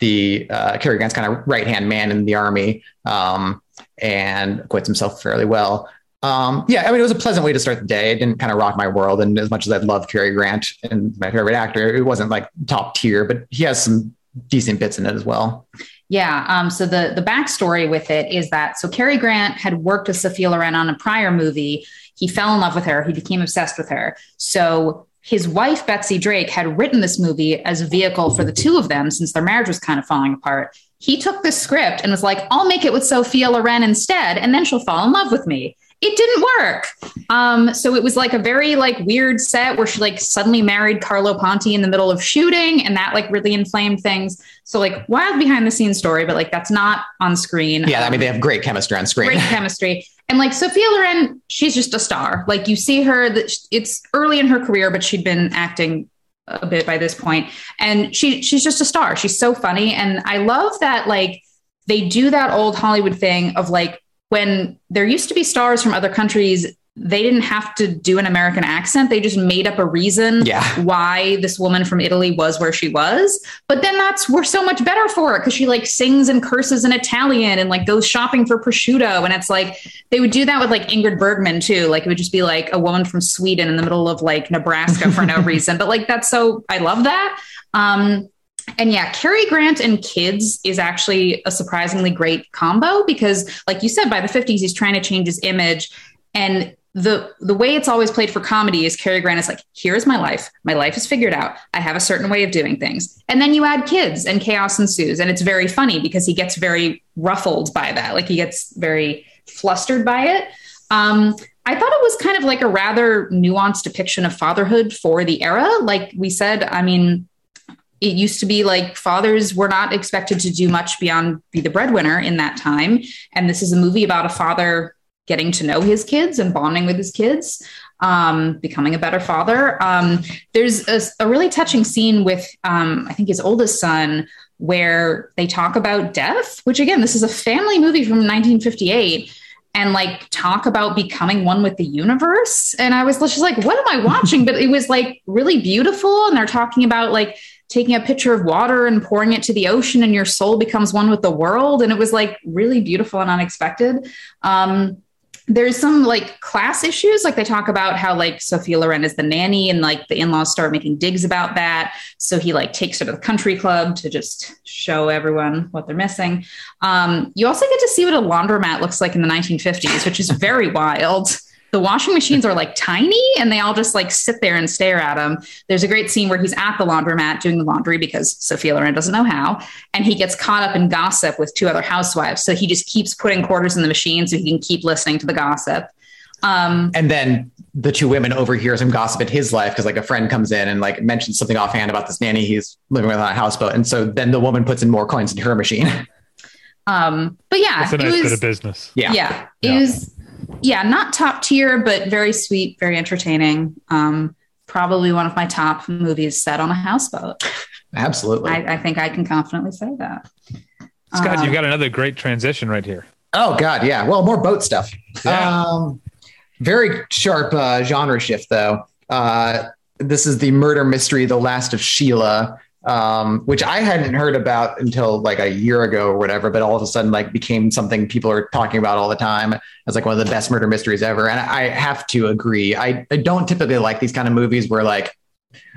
the uh, Cary Grant's kind of right hand man in the army um, and acquits himself fairly well. Um, yeah, I mean, it was a pleasant way to start the day. It didn't kind of rock my world. And as much as I love Cary Grant and my favorite actor, it wasn't like top tier, but he has some decent bits in it as well. Yeah. Um, so the the backstory with it is that so Cary Grant had worked with Sophia Loren on a prior movie. He fell in love with her. He became obsessed with her. So his wife Betsy Drake had written this movie as a vehicle for the two of them since their marriage was kind of falling apart. He took this script and was like, "I'll make it with Sophia Loren instead, and then she'll fall in love with me." It didn't work. Um, so it was like a very like weird set where she like suddenly married Carlo Ponti in the middle of shooting, and that like really inflamed things. So like wild behind the scenes story, but like that's not on screen. Yeah, I mean they have great chemistry on screen. Great chemistry. And like Sophia Loren, she's just a star. Like you see her that it's early in her career, but she'd been acting a bit by this point, and she she's just a star. She's so funny, and I love that like they do that old Hollywood thing of like when there used to be stars from other countries they didn't have to do an American accent. They just made up a reason yeah. why this woman from Italy was where she was. But then that's we're so much better for it because she like sings and curses in Italian and like goes shopping for prosciutto. And it's like they would do that with like Ingrid Bergman too. Like it would just be like a woman from Sweden in the middle of like Nebraska for no reason. But like that's so I love that. Um, and yeah, Cary Grant and kids is actually a surprisingly great combo because, like you said, by the 50s, he's trying to change his image. And the the way it's always played for comedy is Cary Grant is like, here's my life. My life is figured out. I have a certain way of doing things. And then you add kids and chaos ensues. And it's very funny because he gets very ruffled by that. Like he gets very flustered by it. Um, I thought it was kind of like a rather nuanced depiction of fatherhood for the era. Like we said, I mean, it used to be like fathers were not expected to do much beyond be the breadwinner in that time. And this is a movie about a father getting to know his kids and bonding with his kids, um, becoming a better father. Um, there's a, a, really touching scene with, um, I think, his oldest son, where they talk about death, which again, this is a family movie from 1958 and like talk about becoming one with the universe. And I was just like, what am I watching? but it was like really beautiful. And they're talking about like taking a pitcher of water and pouring it to the ocean and your soul becomes one with the world. And it was like really beautiful and unexpected. Um, there's some like class issues. Like they talk about how like sophia loren is the nanny and like the in-laws start making digs about that. So he like takes her to the country club to just show everyone what they're missing. Um, you also get to see what a laundromat looks like in the 1950s which is very wild the washing machines are like tiny and they all just like sit there and stare at him. There's a great scene where he's at the laundromat doing the laundry because Sophia Loren doesn't know how. And he gets caught up in gossip with two other housewives. So he just keeps putting quarters in the machine so he can keep listening to the gossip. Um, and then the two women overhear some gossip in his life because like a friend comes in and like mentions something offhand about this nanny he's living with on a houseboat. And so then the woman puts in more coins in her machine. Um, but yeah, it's a nice it was, bit of business. Yeah. Yeah. It yeah. was yeah, not top tier, but very sweet, very entertaining. Um, probably one of my top movies set on a houseboat. Absolutely. I, I think I can confidently say that. Scott, um, you've got another great transition right here. Oh God, yeah. Well, more boat stuff. Yeah. Um, very sharp uh, genre shift, though. Uh, this is the murder mystery, The Last of Sheila, um, which I hadn't heard about until like a year ago or whatever, but all of a sudden like became something people are talking about all the time as like one of the best murder mysteries ever. And I have to agree. I, I don't typically like these kind of movies where like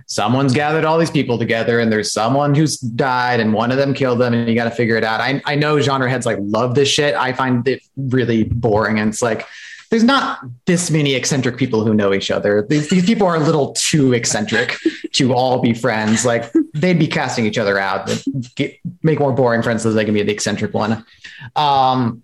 someone's gathered all these people together and there's someone who's died and one of them killed them and you got to figure it out. I, I know genre heads like love this shit. I find it really boring. And it's like, there's not this many eccentric people who know each other. These, these people are a little too eccentric to all be friends. Like they'd be casting each other out, get, make more boring friends so they can be the eccentric one. Um,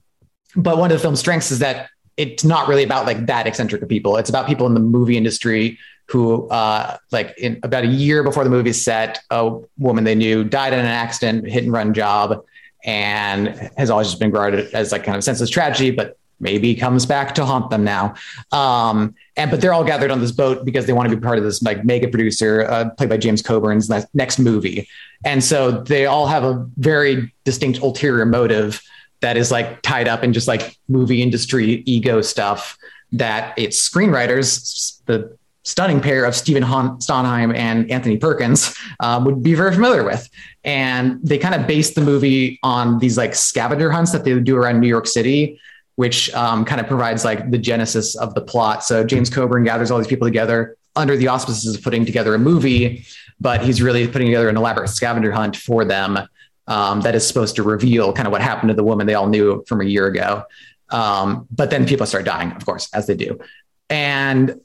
but one of the film's strengths is that it's not really about like that eccentric of people. It's about people in the movie industry who, uh, like in about a year before the movie is set, a woman they knew died in an accident, hit and run job, and has always just been regarded as like kind of senseless tragedy. But maybe comes back to haunt them now. Um, and but they're all gathered on this boat because they want to be part of this like mega producer uh, played by James Coburn's next movie. And so they all have a very distinct ulterior motive that is like tied up in just like movie industry ego stuff that its screenwriters, the stunning pair of Stephen Sondheim and Anthony Perkins um, would be very familiar with. And they kind of based the movie on these like scavenger hunts that they would do around New York City, which um, kind of provides like the genesis of the plot. So James Coburn gathers all these people together under the auspices of putting together a movie, but he's really putting together an elaborate scavenger hunt for them um, that is supposed to reveal kind of what happened to the woman they all knew from a year ago. Um, but then people start dying, of course, as they do. And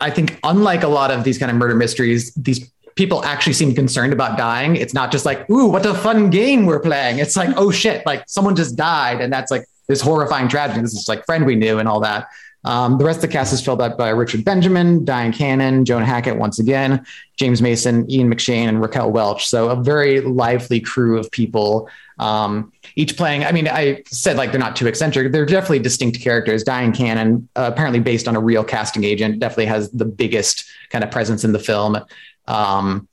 I think, unlike a lot of these kind of murder mysteries, these people actually seem concerned about dying. It's not just like, ooh, what a fun game we're playing. It's like, oh shit, like someone just died. And that's like this horrifying tragedy. This is like friend we knew and all that. Um, the rest of the cast is filled out by Richard Benjamin, Dyan Cannon, Joan Hackett once again, James Mason, Ian McShane, and Raquel Welch. So a very lively crew of people, um, each playing. I mean, I said like they're not too eccentric. They're definitely distinct characters. Dyan Cannon, uh, apparently based on a real casting agent, definitely has the biggest kind of presence in the film. Um,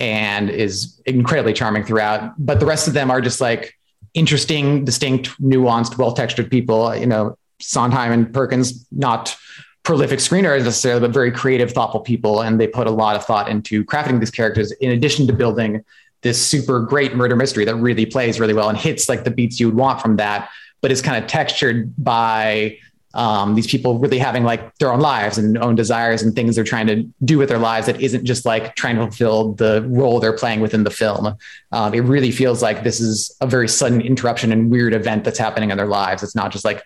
and is incredibly charming throughout. But the rest of them are just like interesting, distinct, nuanced, well textured people. You know, Sondheim and Perkins, not prolific screenwriters necessarily, but very creative, thoughtful people. And they put a lot of thought into crafting these characters in addition to building this super great murder mystery that really plays really well and hits like the beats you would want from that, but is kind of textured by um, these people really having like their own lives and own desires and things they're trying to do with their lives that isn't just like trying to fulfill the role they're playing within the film. Um, it really feels like this is a very sudden interruption and weird event that's happening in their lives. It's not just like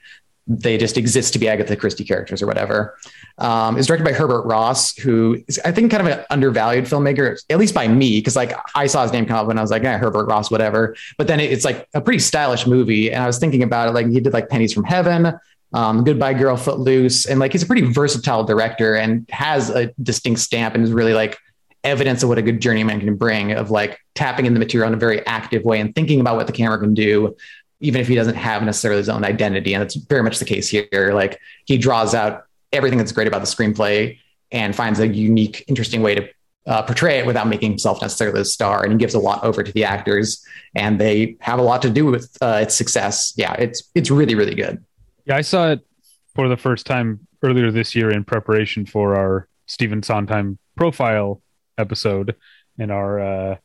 they just exist to be Agatha Christie characters or whatever. Um, is directed by Herbert Ross, who is, I think, kind of an undervalued filmmaker, at least by me, because like I saw his name come up and I was like, yeah, Herbert Ross, whatever. But then it's like a pretty stylish movie, and I was thinking about it, like he did like Pennies from Heaven, um, Goodbye Girl, Footloose, and like he's a pretty versatile director and has a distinct stamp and is really like evidence of what a good journeyman can bring of like tapping in the material in a very active way and thinking about what the camera can do even if he doesn't have necessarily his own identity. And that's very much the case here. Like he draws out everything that's great about the screenplay and finds a unique, interesting way to uh, portray it without making himself necessarily the star. And he gives a lot over to the actors, and they have a lot to do with uh, its success. Yeah, it's it's really really good. Yeah, I saw it for the first time earlier this year in preparation for our Stephen Sondheim profile episode, and our uh,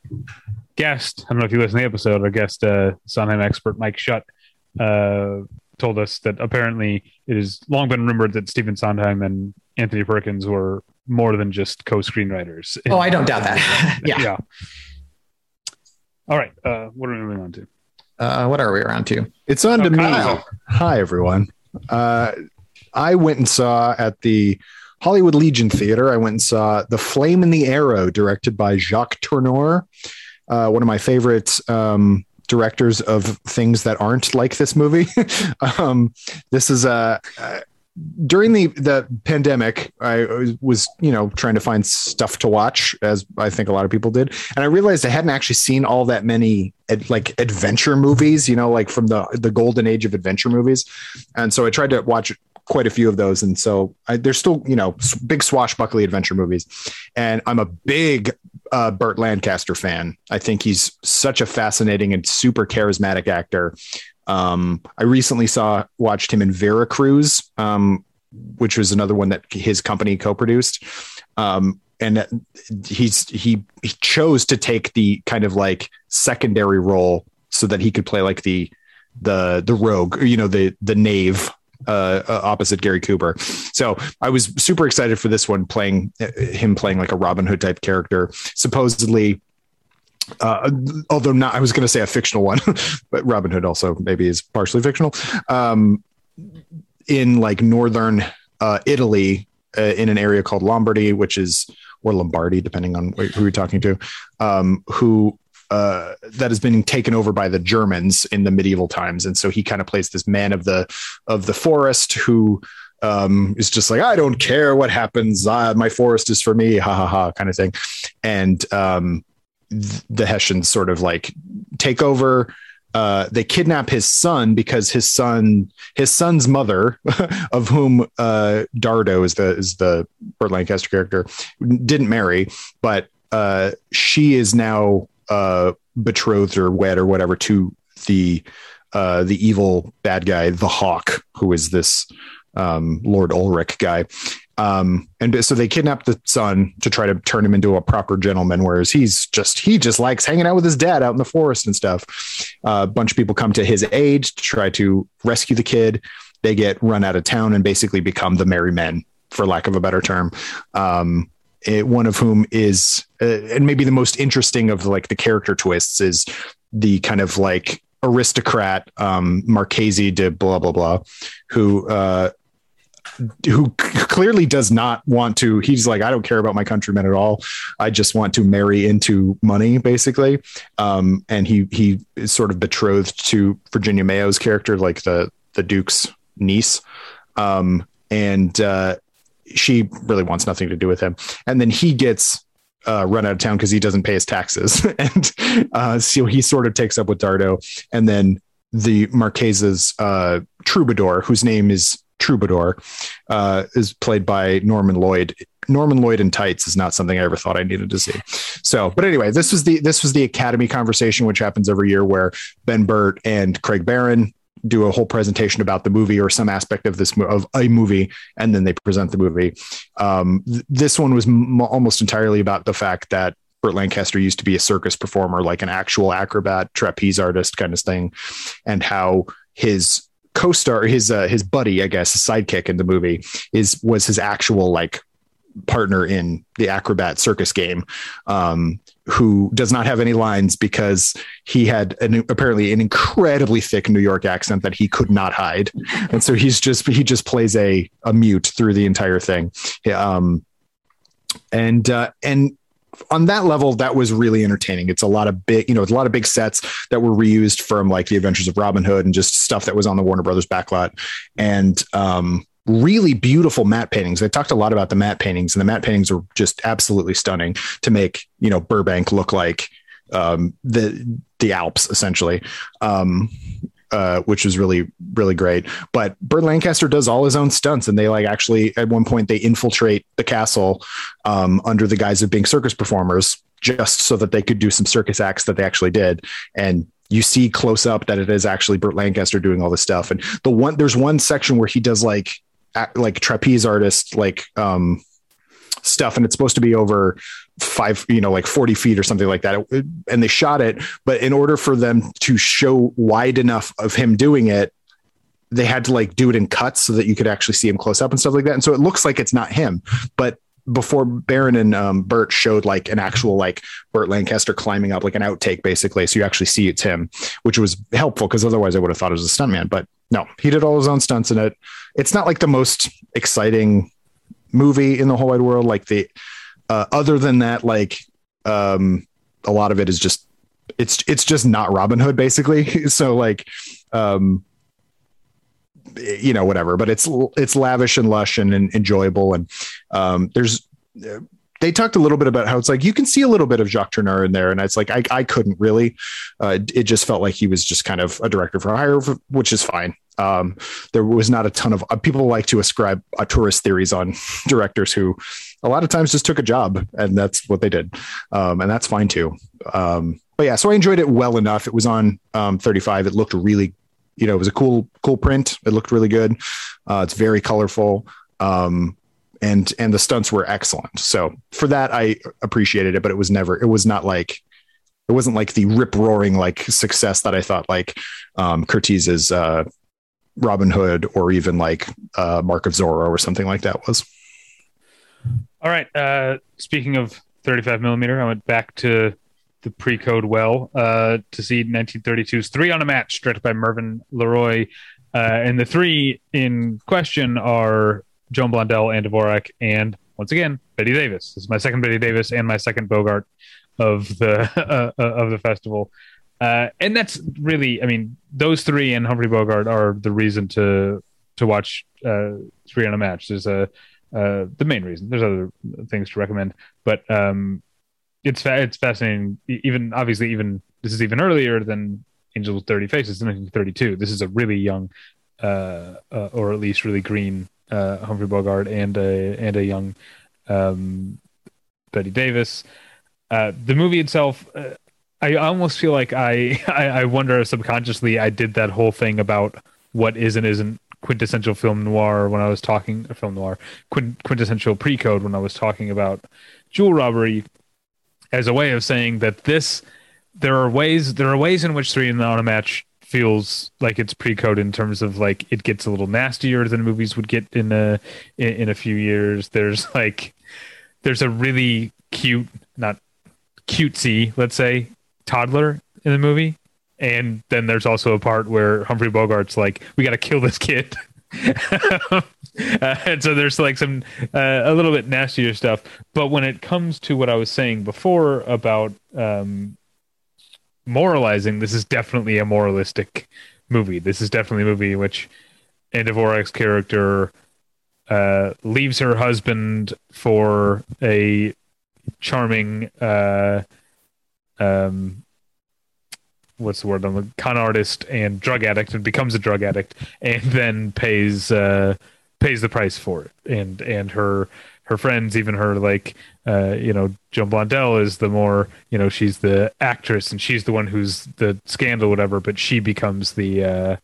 guest, I don't know if you listened to the episode, our guest, uh, Sondheim expert Mike Shutt, uh, told us that apparently it has long been rumored that Stephen Sondheim and Anthony Perkins were more than just co-screenwriters. Oh, I don't doubt that. yeah. yeah. All right. Uh, what are we moving on to? Uh, what are we around to? It's on oh, to Kyle. me. Hi, everyone. Uh, I went and saw at the Hollywood Legion Theater. I went and saw The Flame and the Arrow, directed by Jacques Tourneur uh, one of my favorite um, directors of things that aren't like this movie. um, this is a. During the the pandemic, I was you know trying to find stuff to watch, as I think a lot of people did, and I realized I hadn't actually seen all that many ad, like adventure movies, you know, like from the the golden age of adventure movies, and so I tried to watch quite a few of those, and so I, there's still you know big swashbuckly adventure movies, and I'm a big uh, Burt Lancaster fan. I think he's such a fascinating and super charismatic actor. Um, I recently saw watched him in Veracruz, um, which was another one that his company co-produced. Um, and he's he, he chose to take the kind of like secondary role so that he could play like the the the rogue, you know, the the knave uh, uh, opposite Gary Cooper. So I was super excited for this one, playing uh, him playing like a Robin Hood type character. Supposedly, uh, although not, I was going to say a fictional one, but Robin Hood also maybe is partially fictional. Um, in like northern uh, Italy, uh, in an area called Lombardy, which is or Lombardy, depending on who you're talking to, um, who uh, that has been taken over by the Germans in the medieval times, and so he kind of plays this man of the of the forest who um, is just like I don't care what happens, uh, my forest is for me, ha ha ha, kind of thing, and um, the Hessians sort of like take over. uh, they kidnap his son because his son his son's mother, of whom uh, Dardo is the is the Burt Lancaster character, didn't marry, but uh, she is now uh, betrothed or wed or whatever to the uh, the evil bad guy, the Hawk, who is this um, Lord Ulrich guy. Um, and so they kidnap the son to try to turn him into a proper gentleman, whereas he's just he just likes hanging out with his dad out in the forest and stuff. Uh, a bunch of people come to his aid to try to rescue the kid. They get run out of town and basically become the merry men, for lack of a better term. Um, it, one of whom is, uh, and maybe the most interesting of like the character twists is the kind of like aristocrat um, Marchese de blah blah blah, who uh, who clearly does not want to he's like i don't care about my countrymen at all. I just want to marry into money basically. Um, and he he is sort of betrothed to virginia mayo's character like the the duke's niece. Um, and uh, she really wants nothing to do with him. And then he gets uh, run out of town because he doesn't pay his taxes. And uh, so he sort of takes up with dardo. And then the marquesa's uh, troubadour whose name is troubadour uh, is played by Norman Lloyd. Norman Lloyd in tights is not something I ever thought I needed to see. So, but anyway, this was the this was the Academy conversation, which happens every year, where Ben Burtt and Craig Barron do a whole presentation about the movie or some aspect of this of a movie, and then they present the movie. Um, th- this one was m- almost entirely about the fact that Burt Lancaster used to be a circus performer, like an actual acrobat, trapeze artist kind of thing, and how his co-star, his uh, his buddy, I guess, his sidekick in the movie is was his actual like partner in the acrobat circus game um, who does not have any lines because he had an, apparently an incredibly thick New York accent that he could not hide. And so he's just, he just plays a, a mute through the entire thing. Um, and, uh, and on that level, that was really entertaining. It's a lot of big, you know, it's a lot of big sets that were reused from like the Adventures of Robin Hood and just stuff that was on the Warner Brothers backlot, and um, really beautiful matte paintings. They talked a lot about the matte paintings, and the matte paintings are just absolutely stunning to make you know Burbank look like um, the the Alps essentially. Um, uh, which was really really great. But Burt Lancaster does all his own stunts, and they like actually at one point they infiltrate the castle um, under the guise of being circus performers, just so that they could do some circus acts that they actually did. And you see close up that it is actually Burt Lancaster doing all this stuff. And the one there's one section where he does like like trapeze artist like um stuff and it's supposed to be over five, you know, like 40 feet or something like that. And they shot it. But in order for them to show wide enough of him doing it, they had to like do it in cuts so that you could actually see him close up and stuff like that. And so it looks like it's not him, but before Barron and um, Burtt showed like an actual like Burt Lancaster climbing up like an outtake basically, so you actually see it's him, which was helpful because otherwise I would have thought it was a stuntman. But no, he did all his own stunts in it. It's not like the most exciting movie in the whole wide world. Like the uh, other than that, like um, a lot of it is just it's it's just not Robin Hood basically. so like um, you know whatever, but it's it's lavish and lush and, and enjoyable and um, there's they talked a little bit about how it's like you can see a little bit of Jacques Tourneur in there, and it's like I, I couldn't really. Uh, it just felt like he was just kind of a director for hire, which is fine. Um, there was not a ton of uh, people like to ascribe uh, auteurist theories on directors who a lot of times just took a job, and that's what they did, um, and that's fine too. Um, but yeah, so I enjoyed it well enough. It was on um, 35. It looked really, you know, it was a cool cool print. It looked really good. Uh, it's very colorful. Um, and and the stunts were excellent. So for that, I appreciated it, but it was never, it was not like, it wasn't like the rip roaring like success that I thought like um, Curtiz's uh, Robin Hood or even like uh, Mark of Zorro or something like that was. All right. Uh, speaking of 35 millimeter, I went back to the pre-code well uh, to see 1932's Three on a Match, directed by Mervyn LeRoy. Uh, and the three in question are Joan Blondell, Ann Dvorak, and once again Bette Davis. This is my second Bette Davis and my second Bogart of the uh, uh, of the festival. Uh, and that's really, I mean, those three and Humphrey Bogart are the reason to to watch three on a match. There's a uh, the main reason. There's other things to recommend, but um, it's fa- it's fascinating. Even obviously, even this is even earlier than Angels with Dirty Faces in 1932. This is a really young, uh, uh, or at least really green uh, Humphrey Bogart and a and a young um, Bette Davis. Uh, the movie itself, uh, I almost feel like I, I, I wonder subconsciously I did that whole thing about what is and isn't quintessential film noir when I was talking a film noir quintessential pre-code when I was talking about jewel robbery as a way of saying that this there are ways there are ways in which three and on a match feels like it's pre-code in terms of like it gets a little nastier than movies would get in a in, in a few years. There's like there's a really cute not cutesy let's say toddler in the movie and then there's also a part where Humphrey Bogart's like, "We got to kill this kid," uh, and so there's like some uh, a little bit nastier stuff. But when it comes to what I was saying before about um, moralizing, this is definitely a moralistic movie. This is definitely a movie in which Ann Dvorak's character uh, leaves her husband for a charming uh, um, what's the word? I'm a con artist and drug addict, and becomes a drug addict, and then pays uh, pays the price for it. And and her her friends, even her like uh, you know Joan Blondell is the more you know she's the actress and she's the one who's the scandal, whatever. But she becomes the uh,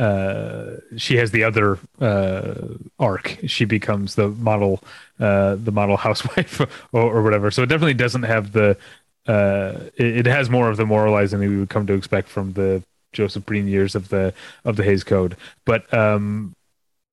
uh, she has the other uh, arc. She becomes the model, uh, the model housewife or, or, whatever. So it definitely doesn't have the uh, it, it, has more of the moralizing that we would come to expect from the Joseph Breen years of the of the Hays Code. But um,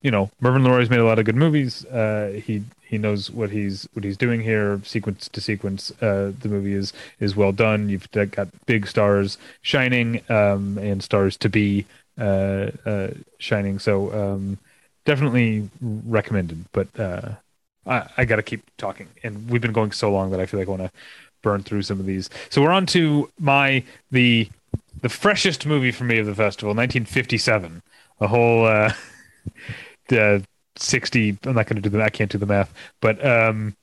you know, Mervyn LeRoy's made a lot of good movies. Uh, he he knows what he's what he's doing here, sequence to sequence. Uh, the movie is is well done. You've got big stars shining um, and stars to be uh, uh, shining. So um, definitely recommended. But uh, I, I got to keep talking, and we've been going so long that I feel like I want to burn through some of these. So we're on to my the the freshest movie for me of the festival, 1957. A whole uh, uh 60. I'm not going to do the. I can't do the math, but um,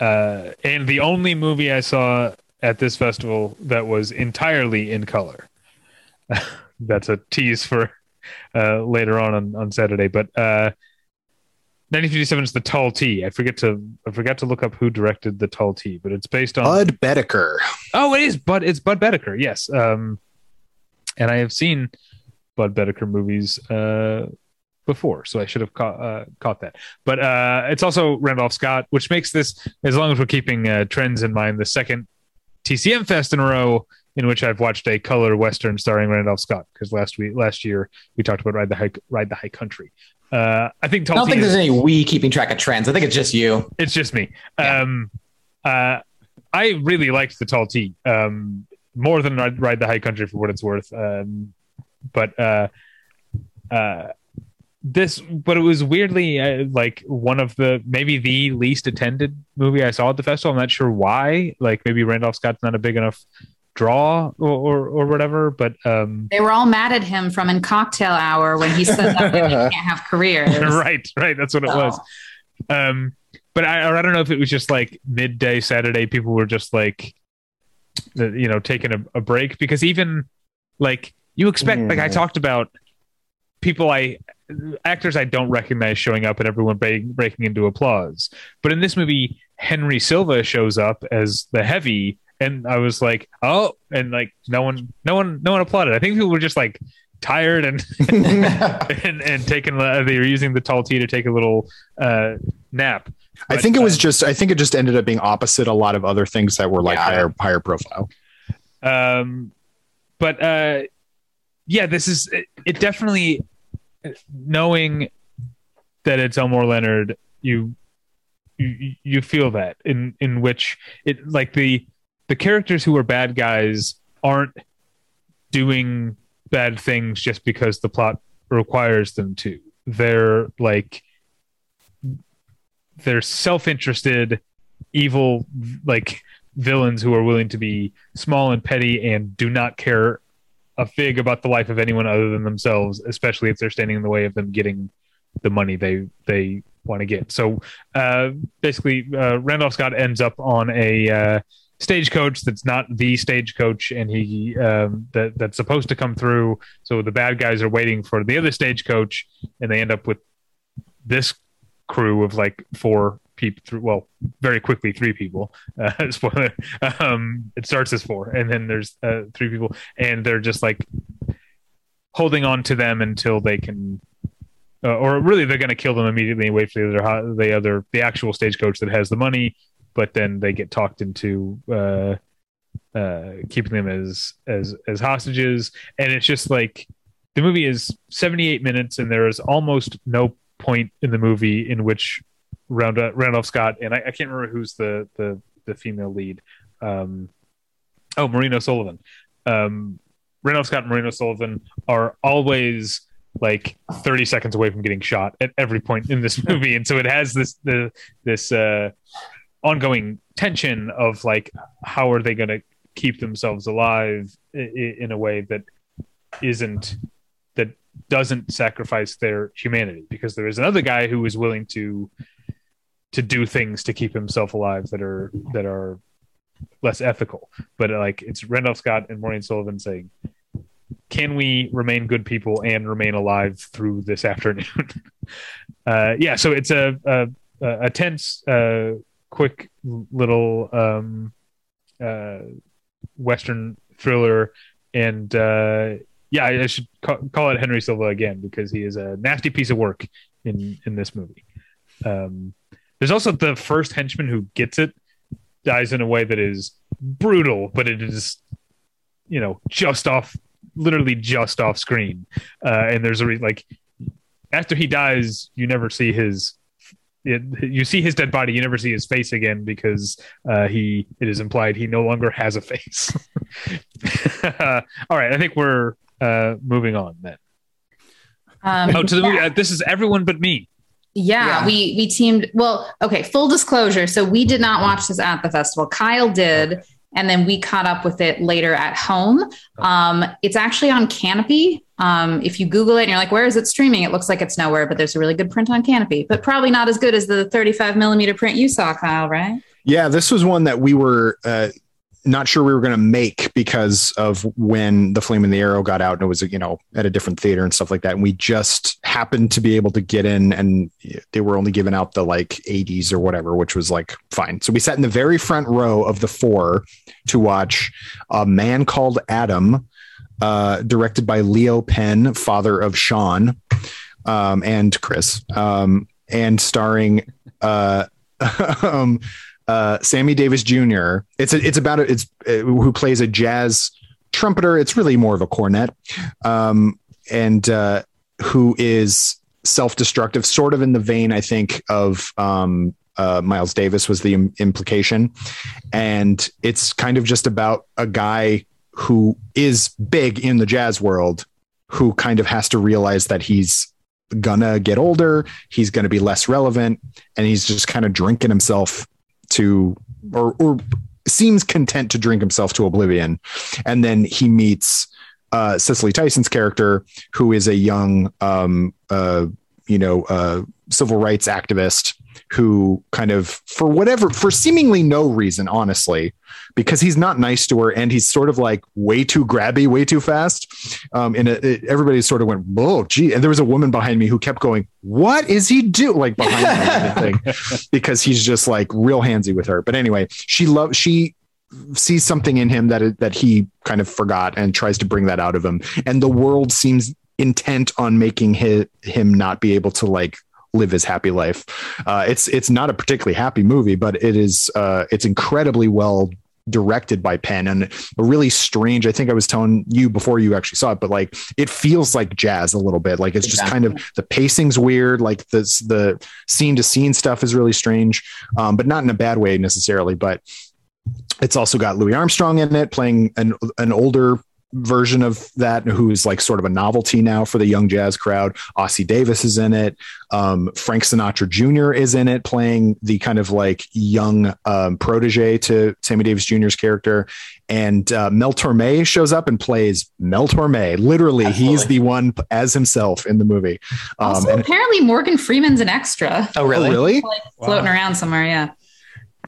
uh, and the only movie I saw at this festival that was entirely in color. That's a tease for uh, later on, on on Saturday, but uh 1957 is the Tall T. I forget to I forgot to look up who directed the Tall T, but it's based on Bud Boetticher. Oh, it is Bud. It's Bud Boetticher. Yes. Um, and I have seen Bud Boetticher movies uh before, so I should have caught uh, caught that. But uh, it's also Randolph Scott, which makes this, as long as we're keeping uh, trends in mind, the second TCM Fest in a row in which I've watched a color western starring Randolph Scott. Because last week, last year, we talked about Ride the High Ride the High Country, uh, I think. I don't think there's any we keeping track of trends. I think it's just you. It's just me. Yeah. Um, uh, I really liked the tall T um, more than ride, ride, the high country for what it's worth. Um, but uh, uh, this, but it was weirdly uh, like one of the maybe the least attended movie I saw at the festival. I'm not sure why. Like maybe Randolph Scott's not a big enough draw or, or, or whatever. But um, they were all mad at him from in Cocktail Hour when he said that women can't have careers. right, right. That's what it was. Um, but I, I don't know if it was just like midday Saturday, people were just like, you know, taking a, a break because even like you expect, mm. like I mm. talked about people I actors I don't recognize showing up and everyone breaking, breaking into applause. But in this movie, Henry Silva shows up as the heavy and I was like, oh, and like no one, no one, no one applauded. I think people were just like tired and and, and taking uh, they were using the tall T to take a little uh, nap. But, I think it was uh, just I think it just ended up being opposite a lot of other things that were like yeah. higher higher profile. Um, but uh, yeah, this is it, it definitely knowing that it's Elmore Leonard, you you you feel that in in which it like the the characters who are bad guys aren't doing bad things just because the plot requires them to. They're like they're self-interested evil like villains who are willing to be small and petty and do not care a fig about the life of anyone other than themselves, especially if they're standing in the way of them getting the money they they want to get. So uh, basically, uh, Randolph Scott ends up on a uh, stagecoach that's not the stagecoach and he um, that that's supposed to come through. So the bad guys are waiting for the other stagecoach and they end up with this crew of like four people through well very quickly three people. Uh, spoiler um, it starts as four and then there's uh, three people and they're just like holding on to them until they can uh, or really they're going to kill them immediately and wait for the other the other the actual stagecoach that has the money but then they get talked into uh, uh, keeping them as as as hostages, and it's just like the movie is 78 minutes, and there is almost no point in the movie in which Randolph, Scott and I, I, can't remember who's the the the female lead. Um, oh, Maureen Sullivan. Um, Randolph Scott and Maureen O'Sullivan are always like 30 seconds away from getting shot at every point in this movie and so it has this the this uh ongoing tension of like how are they going to keep themselves alive in a way that isn't that doesn't sacrifice their humanity? Because there is another guy who is willing to to do things to keep himself alive that are that are less ethical. But like it's Randolph Scott and Maureen Sullivan saying can we remain good people and remain alive through this afternoon? Uh yeah so it's a a, a tense uh quick little um, uh, western thriller, and uh, yeah, I should ca- call it Henry Silva again because he is a nasty piece of work in in this movie. Um, there's also the first henchman who gets it dies in a way that is brutal, but it is you know just off, literally just off screen. Uh, and there's a re- like after he dies, you never see his it, you see his dead body, you never see his face again because uh, he it is implied he no longer has a face. all right, I think we're uh, moving on then. Um, oh, to the yeah. movie. Uh, this is everyone but me. Yeah, yeah, we we teamed. Well, okay. Full disclosure. So we did not watch this at the festival. Kyle did, and then we caught up with it later at home. Um, it's actually on Kanopy. Um, if you Google it and you're like, where is it streaming? It looks like it's nowhere, but there's a really good print on Kanopy, but probably not as good as the 35 millimeter print you saw, Kyle, right? Yeah, this was one that we were uh, not sure we were going to make because of when the Flame and the Arrow got out and it was you know at a different theater and stuff like that. And we just happened to be able to get in, and they were only giving out the like 80s or whatever, which was like fine. So we sat in the very front row of the four to watch a man called Adam uh, directed by Leo Penn, father of Sean um, and Chris, um, and starring uh, um, uh, Sammy Davis Jr. It's a, it's about a, it's uh, who plays a jazz trumpeter. It's really more of a cornet, um, and uh, who is self-destructive, sort of in the vein, I think, of um, uh, Miles Davis was the Im- implication, and it's kind of just about a guy who is big in the jazz world who kind of has to realize that he's gonna get older, he's gonna be less relevant, and he's just kind of drinking himself to or or seems content to drink himself to oblivion. And then he meets uh, Cicely Tyson's character, who is a young um, uh, you know, uh, civil rights activist who kind of for whatever for seemingly no reason honestly because he's not nice to her and he's sort of like way too grabby way too fast. Um and it, it, everybody sort of went oh gee and there was a woman behind me who kept going what is he do like behind me because he's just like real handsy with her. But anyway she loves she sees something in him that that he kind of forgot and tries to bring that out of him. And the world seems intent on making his, him not be able to like live his happy life. Uh, it's it's not a particularly happy movie, but it is uh, it's incredibly well directed by Penn and a really strange. I think I was telling you before you actually saw it, but like it feels like jazz a little bit. Like it's exactly. just kind of the pacing's weird. Like this the scene to scene stuff is really strange, um, but not in a bad way necessarily. But it's also got Louis Armstrong in it playing an an older version of that who's like sort of a novelty now for the young jazz crowd. Ossie Davis is in it. Um, Frank Sinatra Jr. is in it, playing the kind of like young um, protege to Sammy Davis Jr.'s character. And uh, Mel Torme shows up and plays Mel Torme. Literally, Absolutely. he's the one as himself in the movie. Um, also, apparently, Morgan Freeman's an extra. Oh, really? Oh, really? Like, floating wow. around somewhere, yeah.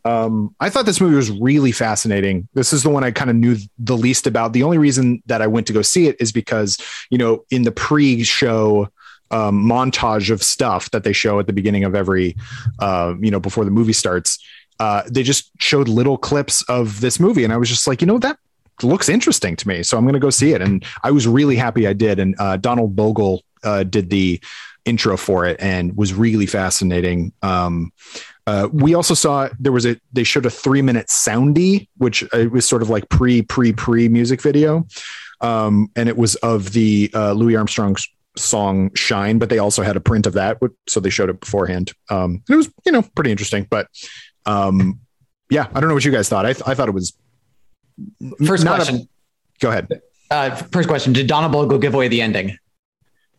Um, I thought this movie was really fascinating. This is the one I kind of knew the least about. The only reason that I went to go see it is because, you know, in the pre-show um, montage of stuff that they show at the beginning of every, uh, you know, before the movie starts, uh, they just showed little clips of this movie, and I was just like, you know, that looks interesting to me, so I'm going to go see it. And I was really happy I did. And uh, Donald Bogle uh, did the intro for it and was really fascinating. Um, uh, we also saw there was a they showed a three minute soundie, which uh, was sort of like pre pre pre music video, um, and it was of the uh, Louis Armstrong's song "Shine," but they also had a print of that, so they showed it beforehand. Um, it was you know pretty interesting, but um, yeah, I don't know what you guys thought. I, th- I thought it was first question. A, go ahead. Uh, first question: Did Donald Bogle give away the ending?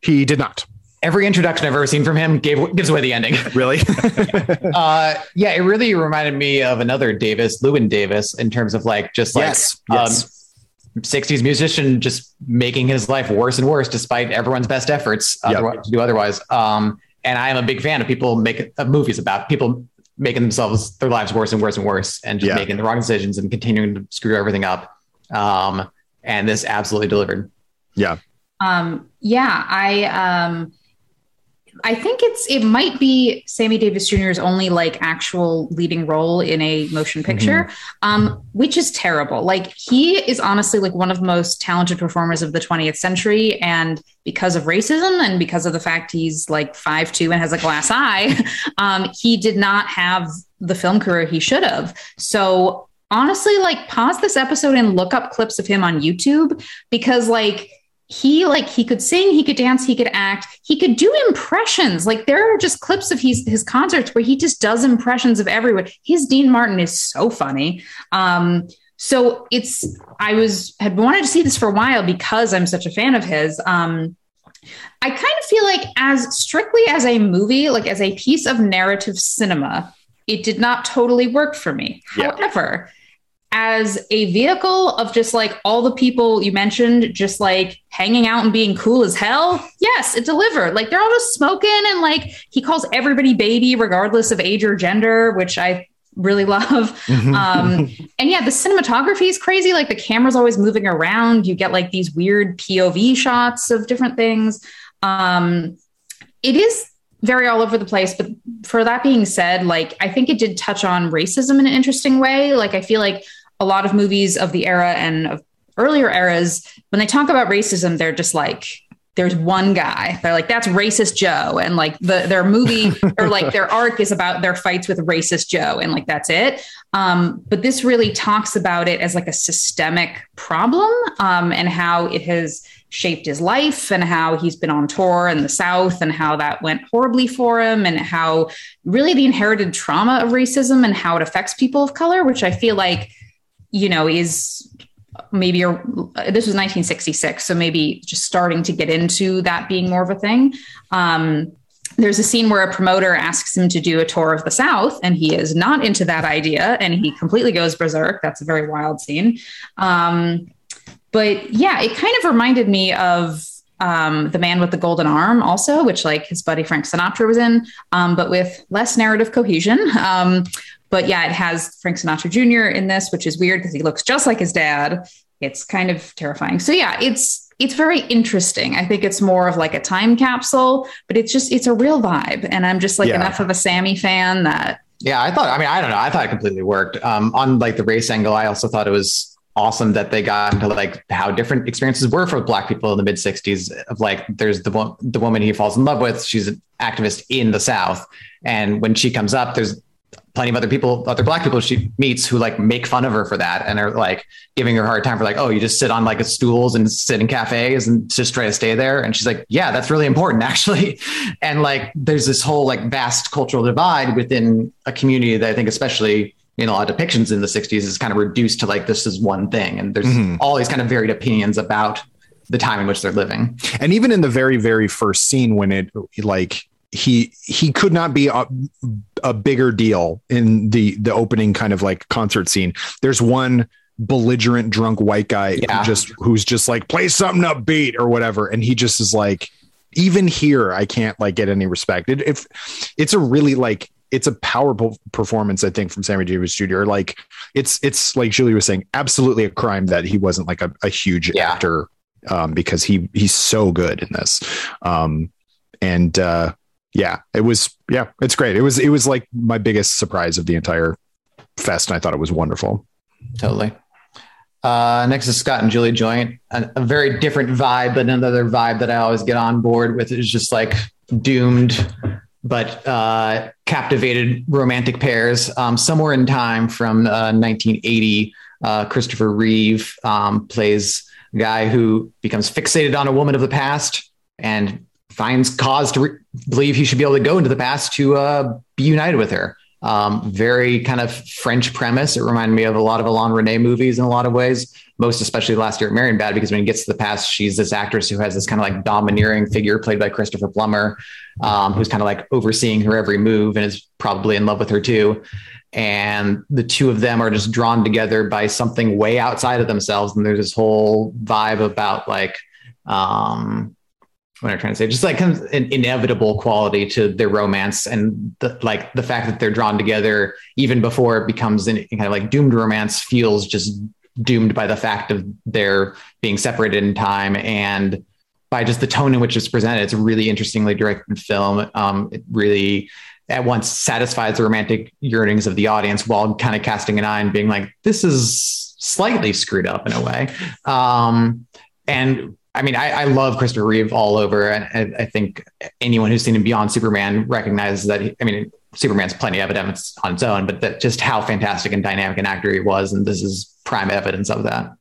He did not every introduction I've ever seen from him gave gives away the ending. Really? uh, yeah, it really reminded me of another Davis, Llewyn Davis, in terms of like just like yes, yes. Um, 60s musician just making his life worse and worse despite everyone's best efforts yep. to do otherwise. Um, and I am a big fan of people making uh, movies about people making themselves their lives worse and worse and worse and just yeah. making the wrong decisions and continuing to screw everything up. Um, and this absolutely delivered. Yeah. Um, yeah, I um, I think it's it might be Sammy Davis Jr.'s only like actual leading role in a motion picture, mm-hmm. um, which is terrible. Like he is honestly like one of the most talented performers of the 20th century, and because of racism and because of the fact he's like five two and has a glass eye, um, he did not have the film career he should have. So honestly, like pause this episode and look up clips of him on YouTube because like he like he could sing he could dance he could act he could do impressions. Like there are just clips of his his concerts where he just does impressions of everyone. His dean martin is so funny. Um so it's i was had wanted to see this for a while because i'm such a fan of his. Um i kind of feel like as strictly as a movie like as a piece of narrative cinema it did not totally work for me. Yeah. however as a vehicle of just like all the people you mentioned, just like hanging out and being cool as hell. Yes, it delivered. Like they're all just smoking and like he calls everybody baby, regardless of age or gender, which I really love. Um, and yeah, the cinematography is crazy. Like the camera's always moving around. You get like these weird POV shots of different things. Um, it is very all over the place. But for that being said, like I think it did touch on racism in an interesting way. Like I feel like a lot of movies of the era and of earlier eras, when they talk about racism, they're just like, there's one guy. They're like, that's racist Joe. And like the their movie or like their arc is about their fights with racist Joe. And like that's it. Um, but this really talks about it as like a systemic problem um, and how it has shaped his life and how he's been on tour in the South and how that went horribly for him and how really the inherited trauma of racism and how it affects people of color, which I feel like you know, is maybe a, this was 1966, so maybe just starting to get into that being more of a thing. Um, there's a scene where a promoter asks him to do a tour of the South, and he is not into that idea, and he completely goes berserk. That's a very wild scene. Um, but yeah, it kind of reminded me of um, the man with the golden arm also which like his buddy frank sinatra was in um, but with less narrative cohesion um, but yeah, it has Frank Sinatra Jr. in this, which is weird because he looks just like his dad. It's kind of terrifying. So yeah, it's it's very interesting. I think it's more of like a time capsule, but it's just it's a real vibe. And I'm just like yeah. enough of a Sammy fan that yeah, I thought. I mean, I don't know. I thought it completely worked. Um, on like the race angle, I also thought it was awesome that they got into like how different experiences were for black people in the mid 60s of like there's the one the woman he falls in love with she's an activist in the south and when she comes up there's plenty of other people, other black people she meets who like make fun of her for that and are like giving her a hard time for like, oh, you just sit on like a stools and sit in cafes and just try to stay there. And she's like, yeah, that's really important actually. And like, there's this whole like vast cultural divide within a community that I think, especially in a lot of depictions in the 60s, is kind of reduced to like this is one thing. And there's mm-hmm. all these kind of varied opinions about the time in which they're living. And even in the very, very first scene when it like he he could not be a, a bigger deal in the the opening kind of like concert scene. There's one belligerent drunk white guy yeah. who just who's just like play something upbeat or whatever, and he just is like, even here I can't like get any respect. It, if it's a really like it's a powerful performance, I think, from Sammy Davis Jr. Like it's it's like Julie was saying, absolutely a crime that he wasn't like a, a huge yeah. actor um, because he he's so good in this. Um, and uh, yeah, it was yeah, it's great. It was it was like my biggest surprise of the entire fest, and I thought it was wonderful. Totally. Uh, next is Scott and Julie Joint, a, a, very different vibe, but another vibe that I always get on board with is just like doomed, but uh, captivated romantic pairs. Um, somewhere in time from uh, 1980, uh, Christopher Reeve um, plays a guy who becomes fixated on a woman of the past and finds cause to re- believe he should be able to go into the past to uh, be united with her. Um, very kind of French premise. It reminded me of a lot of Alain Resnais movies in a lot of ways, most especially last year at Marienbad, because when he gets to the past, she's this actress who has this kind of like domineering figure played by Christopher Plummer, um, who's kind of like overseeing her every move and is probably in love with her too. And the two of them are just drawn together by something way outside of themselves. And there's this whole vibe about like, um, what I'm trying to say, just like kind of an inevitable quality to their romance and the, like the fact that they're drawn together even before it becomes an kind of like doomed romance feels just doomed by the fact of their being separated in time and by just the tone in which it's presented. It's a really interestingly directed film. Um, it really at once satisfies the romantic yearnings of the audience while kind of casting an eye and being like, this is slightly screwed up in a way. Um, and I mean, I, I, love Christopher Reeve all over, and I, I, think anyone who's seen him beyond Superman recognizes that. He, I mean, Superman's plenty of evidence on its own, but that just how fantastic and dynamic an actor he was, and this is prime evidence of that.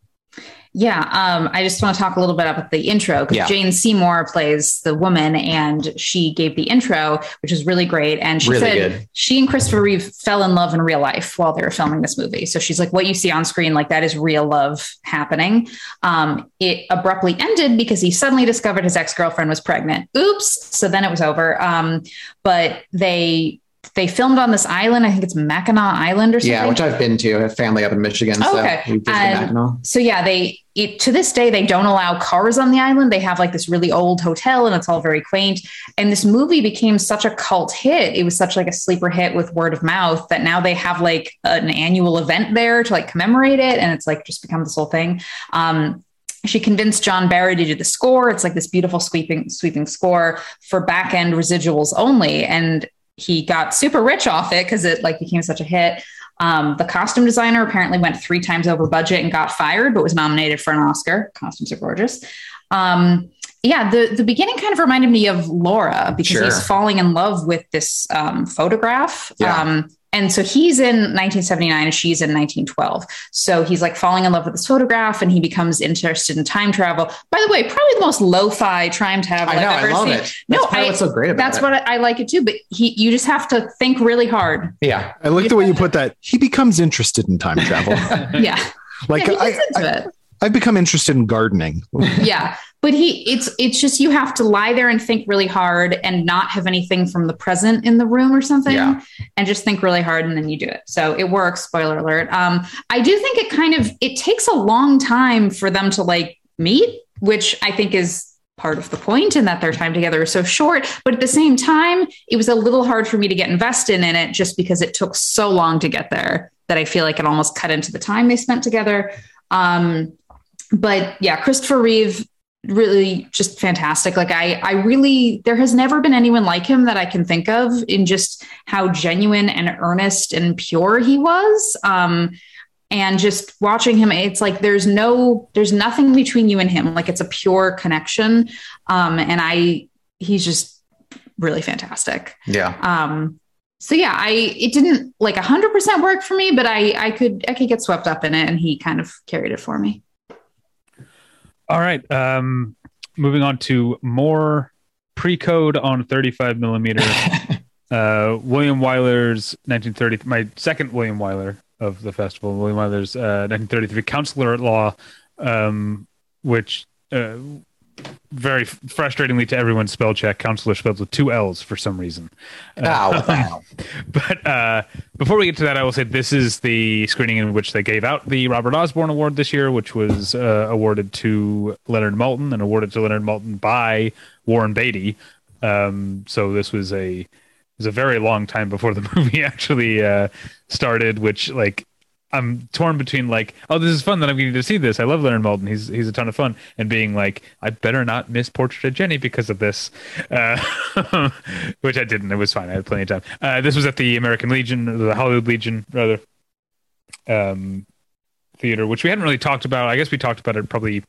Yeah, um, I just want to talk a little bit about the intro because yeah. Jane Seymour plays the woman, and she gave the intro, which is really great. And she really said good. she and Christopher Reeve fell in love in real life while they were filming this movie. So she's like, "What you see on screen, like that, is real love happening." Um, it abruptly ended because he suddenly discovered his ex girlfriend was pregnant. Oops! So then it was over. Um, but they they filmed on this island. I think it's Mackinac Island or something. Yeah, which I've been to. I have family up in Michigan. Oh, okay. So, so yeah, they it, to this day they don't allow cars on the island. They have like this really old hotel, and it's all very quaint. And this movie became such a cult hit. It was such like a sleeper hit with word of mouth that now they have like an annual event there to like commemorate it, and it's like just become this whole thing. Um, she convinced John Barry to do the score. It's like this beautiful sweeping sweeping score for back end residuals only. And he got super rich off it because it like became such a hit. Um, the costume designer apparently went three times over budget and got fired, but was nominated for an Oscar. Costumes are gorgeous. Um, yeah, the the beginning kind of reminded me of Laura because sure. he's falling in love with this um, photograph. Yeah. And so he's in 1979 and she's in 1912. So he's like falling in love with this photograph and he becomes interested in time travel. By the way, probably the most lo-fi time travel I know, I've ever I love seen. It. That's no, I, what's so great about that's it. what I, I, like it too. But he, you just have to think really hard. Yeah. I like the way you put that. He becomes interested in time travel. yeah. Like yeah, I, I, I've become interested in gardening. yeah but he it's it's just you have to lie there and think really hard and not have anything from the present in the room or something yeah. and just think really hard and then you do it. So it works spoiler alert. Um i do think it kind of it takes a long time for them to like meet which i think is part of the point point in that their time together is so short. But at the same time it was a little hard for me to get invested in it just because it took so long to get there that i feel like it almost cut into the time they spent together. Um but yeah, Christopher Reeve really just fantastic. Like I I really there has never been anyone like him that I can think of in just how genuine and earnest and pure he was. Um and just watching him it's like there's no there's nothing between you and him. Like it's a pure connection. Um and i he's just really fantastic. Yeah. Um so yeah i it didn't like 100% work for me but i i could i could get swept up in it and he kind of carried it for me all right. Um, moving on to more pre-code on 35 millimeter. uh, William Wyler's 1930. My second William Wyler of the festival. William Wyler's uh, 1933 Counsellor at Law, um, which uh, very frustratingly to everyone spell check. Counselor spelled with two l's for some reason. Uh, but uh, before we get to that i will say this is the screening in which they gave out the robert osborne award this year which was uh, awarded to leonard maltin and awarded to leonard maltin by warren beatty. Um, so this was a was a very long time before the movie actually uh, started. Which like I'm torn between like, oh, this is fun that I'm getting to see this. I love Leonard Maltin. He's he's a ton of fun, and being like, I better not miss Portrait of Jennie because of this, uh, which I didn't. It was fine. I had plenty of time. Uh, this was at the American Legion, the Hollywood Legion, rather, um, theater, which we hadn't really talked about. I guess we talked about it probably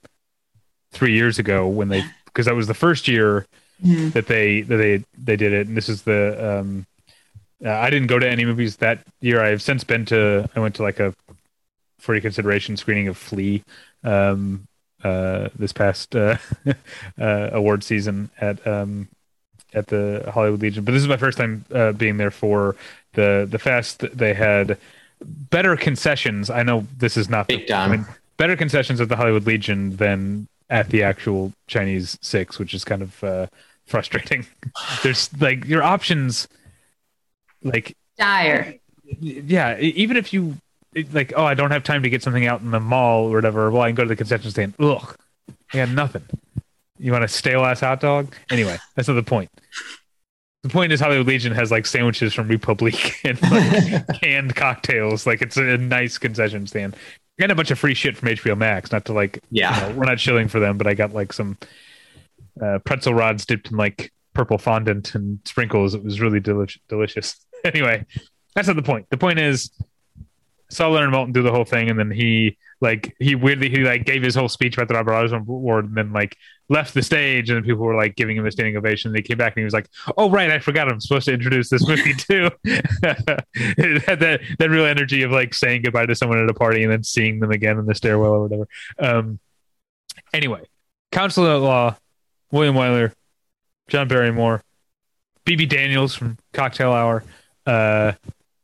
three years ago when they because that was the first year that they that they they did it, and this is the um, uh, I didn't go to any movies that year. I've since been to. I went to like a for your consideration screening of Flee um, uh, this past uh, uh, award season at um, at the Hollywood Legion. But this is my first time uh, being there for the the fest. They had better concessions. I know this is not the, I mean, better concessions at the Hollywood Legion than at the actual Chinese Six, which is kind of uh, frustrating. There's like your options like dire. Yeah, even if you like, oh, I don't have time to get something out in the mall or whatever. Well, I can go to the concession stand. Ugh, I got nothing. You want a stale ass hot dog? Anyway, that's not the point. The point is Hollywood Legion has like sandwiches from République and like canned cocktails. Like it's a nice concession stand. I got a bunch of free shit from HBO Max. Not to like, yeah, you know, we're not shilling for them, but I got like some uh, pretzel rods dipped in like purple fondant and sprinkles. It was really deli- delicious. anyway, that's not the point. The point is, saw Leonard Maltin do the whole thing, and then he like he weirdly he like gave his whole speech about the Robert Osborne Award, and then like left the stage, and people were like giving him a standing ovation. And he came back and he was like, "Oh right, I forgot I'm supposed to introduce this movie too." it had that that real energy of like saying goodbye to someone at a party and then seeing them again in the stairwell or whatever. Um, anyway, Counsel at Law, William Wyler, John Barrymore, Bebe Daniels from Cocktail Hour. Uh,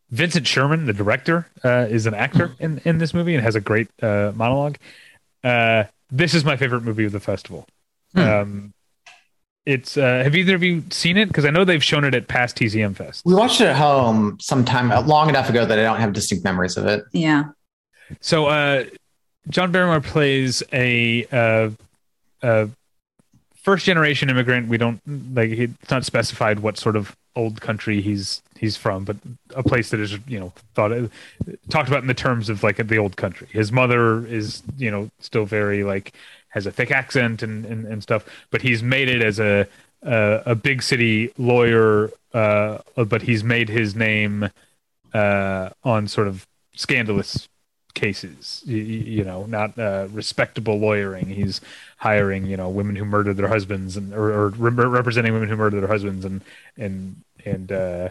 Vincent Sherman, the director, uh, is an actor in, in this movie and has a great uh, monologue. Uh, this is my favorite movie of the festival. Hmm. Um, it's uh, have either of you seen it? Because I know they've shown it at past TCM Fest. We watched it at home sometime uh, long enough ago that I don't have distinct memories of it. Yeah. So uh, John Barrymore plays a, uh, a first generation immigrant. We don't like it's not specified what sort of old country he's he's from, but a place that is you know thought talked about in the terms of like the old country. His mother is you know still very like has a thick accent and and, and stuff, but he's made it as a a, a big city lawyer, uh, but he's made his name uh, on sort of scandalous cases you, you know not uh, respectable lawyering he's hiring you know women who murdered their husbands and or, or re- representing women who murdered their husbands and and and uh,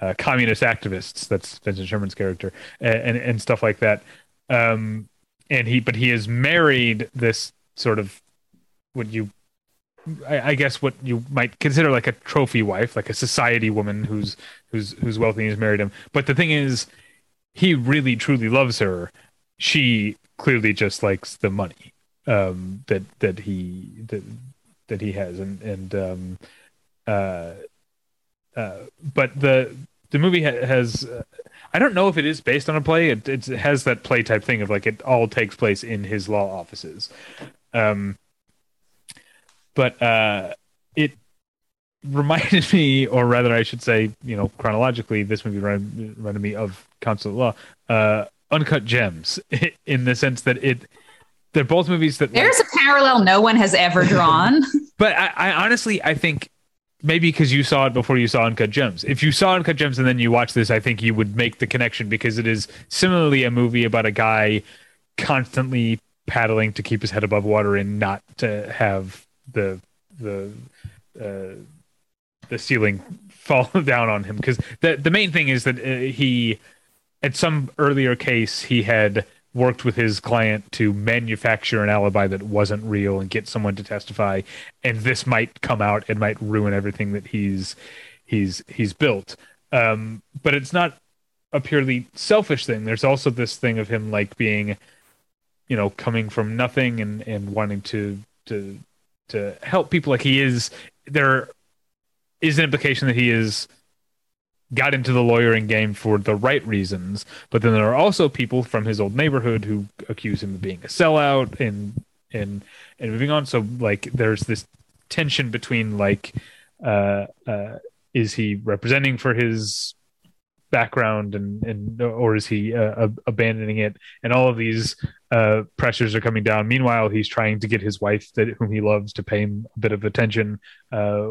uh, communist activists that's Vincent Sherman's character and and, and stuff like that um, and he but he has married this sort of what you I, I, guess what you might consider like a trophy wife, like a society woman who's who's who's wealthy and has married him. But the thing is, he really truly loves her. She clearly just likes the money um, that that he that that he has, and and um, uh, uh, but the the movie ha- has. Uh, I don't know if it is based on a play. It, it has that play type thing of like it all takes place in his law offices. Um, but uh, it reminded me, or rather, I should say, you know, chronologically, this movie reminded, me of Counsel Law, uh, Uncut Gems, in the sense that it, they're both movies that there's like, a parallel no one has ever drawn. but I, I honestly, I think maybe because you saw it before you saw Uncut Gems. If you saw Uncut Gems and then you watch this, I think you would make the connection because it is similarly a movie about a guy constantly paddling to keep his head above water and not to have the the uh, the ceiling fall down on him because the the main thing is that uh, he at some earlier case he had worked with his client to manufacture an alibi that wasn't real and get someone to testify. And this might come out. And might ruin everything that he's he's he's built. Um, but it's not a purely selfish thing. There's also this thing of him like being you know coming from nothing and and wanting to to to help people. Like he is there is an implication that he is got into the lawyering game for the right reasons, but then there are also people from his old neighborhood who accuse him of being a sellout and and and moving on. So like there's this tension between like uh, uh, is he representing for his background and and or is he uh, abandoning it and all of these uh, pressures are coming down meanwhile he's trying to get his wife that whom he loves to pay him a bit of attention uh,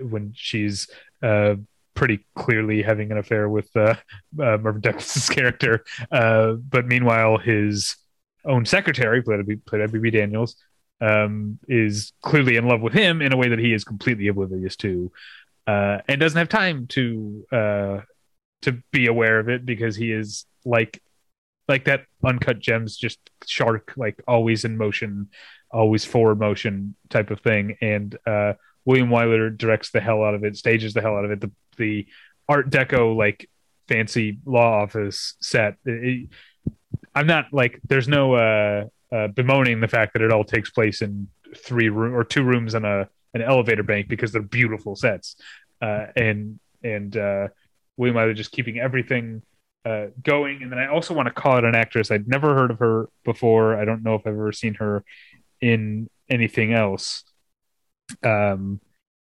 when she's uh, pretty clearly having an affair with uh, uh, Melvyn Douglas's character. But meanwhile his own secretary played by, played Daniels um, is clearly in love with him in a way that he is completely oblivious to and doesn't have time to to be aware of it because he is like like that uncut gems just shark like always in motion always forward motion type of thing. And uh william wyler directs the hell out of it stages the hell out of it. The the art deco like fancy law office set it, i'm not like there's no uh, uh bemoaning the fact that it all takes place in three room or two rooms and a an elevator bank because they're beautiful sets uh and and uh William Wyler just keeping everything uh, going. And then I also want to call out an actress. I'd never heard of her before. I don't know if I've ever seen her in anything else. Um,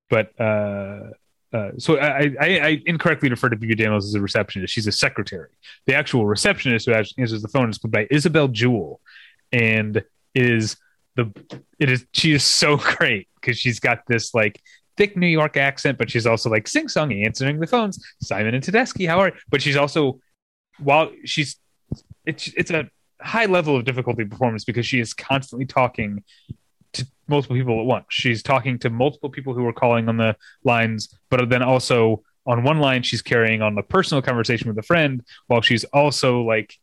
but uh, uh, so I, I, I, incorrectly refer to Bebe Daniels as a receptionist. She's a secretary. The actual receptionist who answers the phone is played by Isabel Jewell, and is the it is she is so great because she's got this like thick New York accent, but she's also like sing song answering the phones. Simon and Tedesco, how are? You? But she's also while she's it's it's a high level of difficulty performance because she is constantly talking to multiple people at once. She's talking to multiple people who are calling on the lines, but then also on one line she's carrying on a personal conversation with a friend while she's also like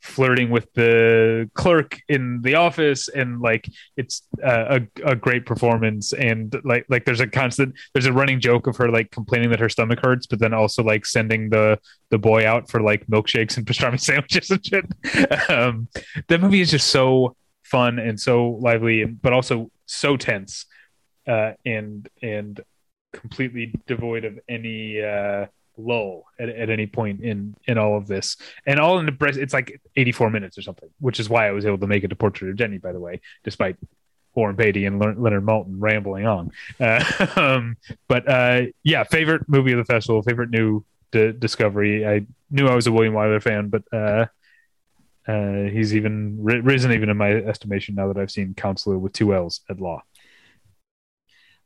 flirting with the clerk in the office. And like it's uh, a, a great performance. And like like there's a constant there's a running joke of her like complaining that her stomach hurts but then also like sending the the boy out for like milkshakes and pastrami sandwiches and shit. Um that movie is just so fun and so lively but also so tense uh and and completely devoid of any uh lull at, at any point in in all of this. And all in the press, it's like 84 minutes or something which is why i was able to make it to portrait of jennie by the way despite warren beatty and leonard maltin rambling on. Uh, um, but uh, yeah favorite movie of the festival favorite new d- discovery. I knew i was a william wyler fan but uh, uh, he's even risen even in my estimation now that I've seen Counselor with two L's at law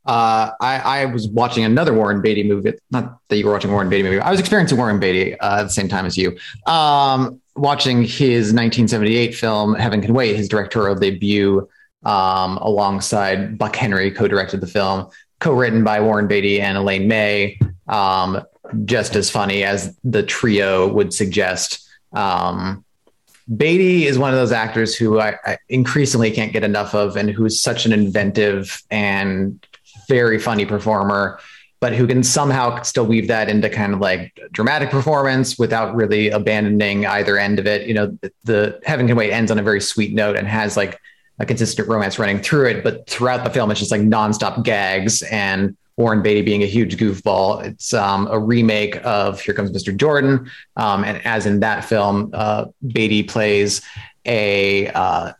uh, I, I, was watching another Warren Beatty movie. Not that you were watching Warren Beatty movie. I was experiencing Warren Beatty uh, at the same time as you. Um, watching his 1978 film Heaven Can Wait, his directorial debut, um, alongside Buck Henry, co-directed the film, co-written by Warren Beatty and Elaine May. Um, just as funny as the trio would suggest. Um, Beatty is one of those actors who I, I, increasingly can't get enough of, and who's such an inventive and very funny performer, but who can somehow still weave that into kind of like dramatic performance without really abandoning either end of it. You know, the, the Heaven Can Wait ends on a very sweet note and has like a consistent romance running through it, but throughout the film, it's just like nonstop gags and Warren Beatty being a huge goofball. It's um, a remake of Here Comes Mr. Jordan. Um, and as in that film, uh, Beatty plays a uh,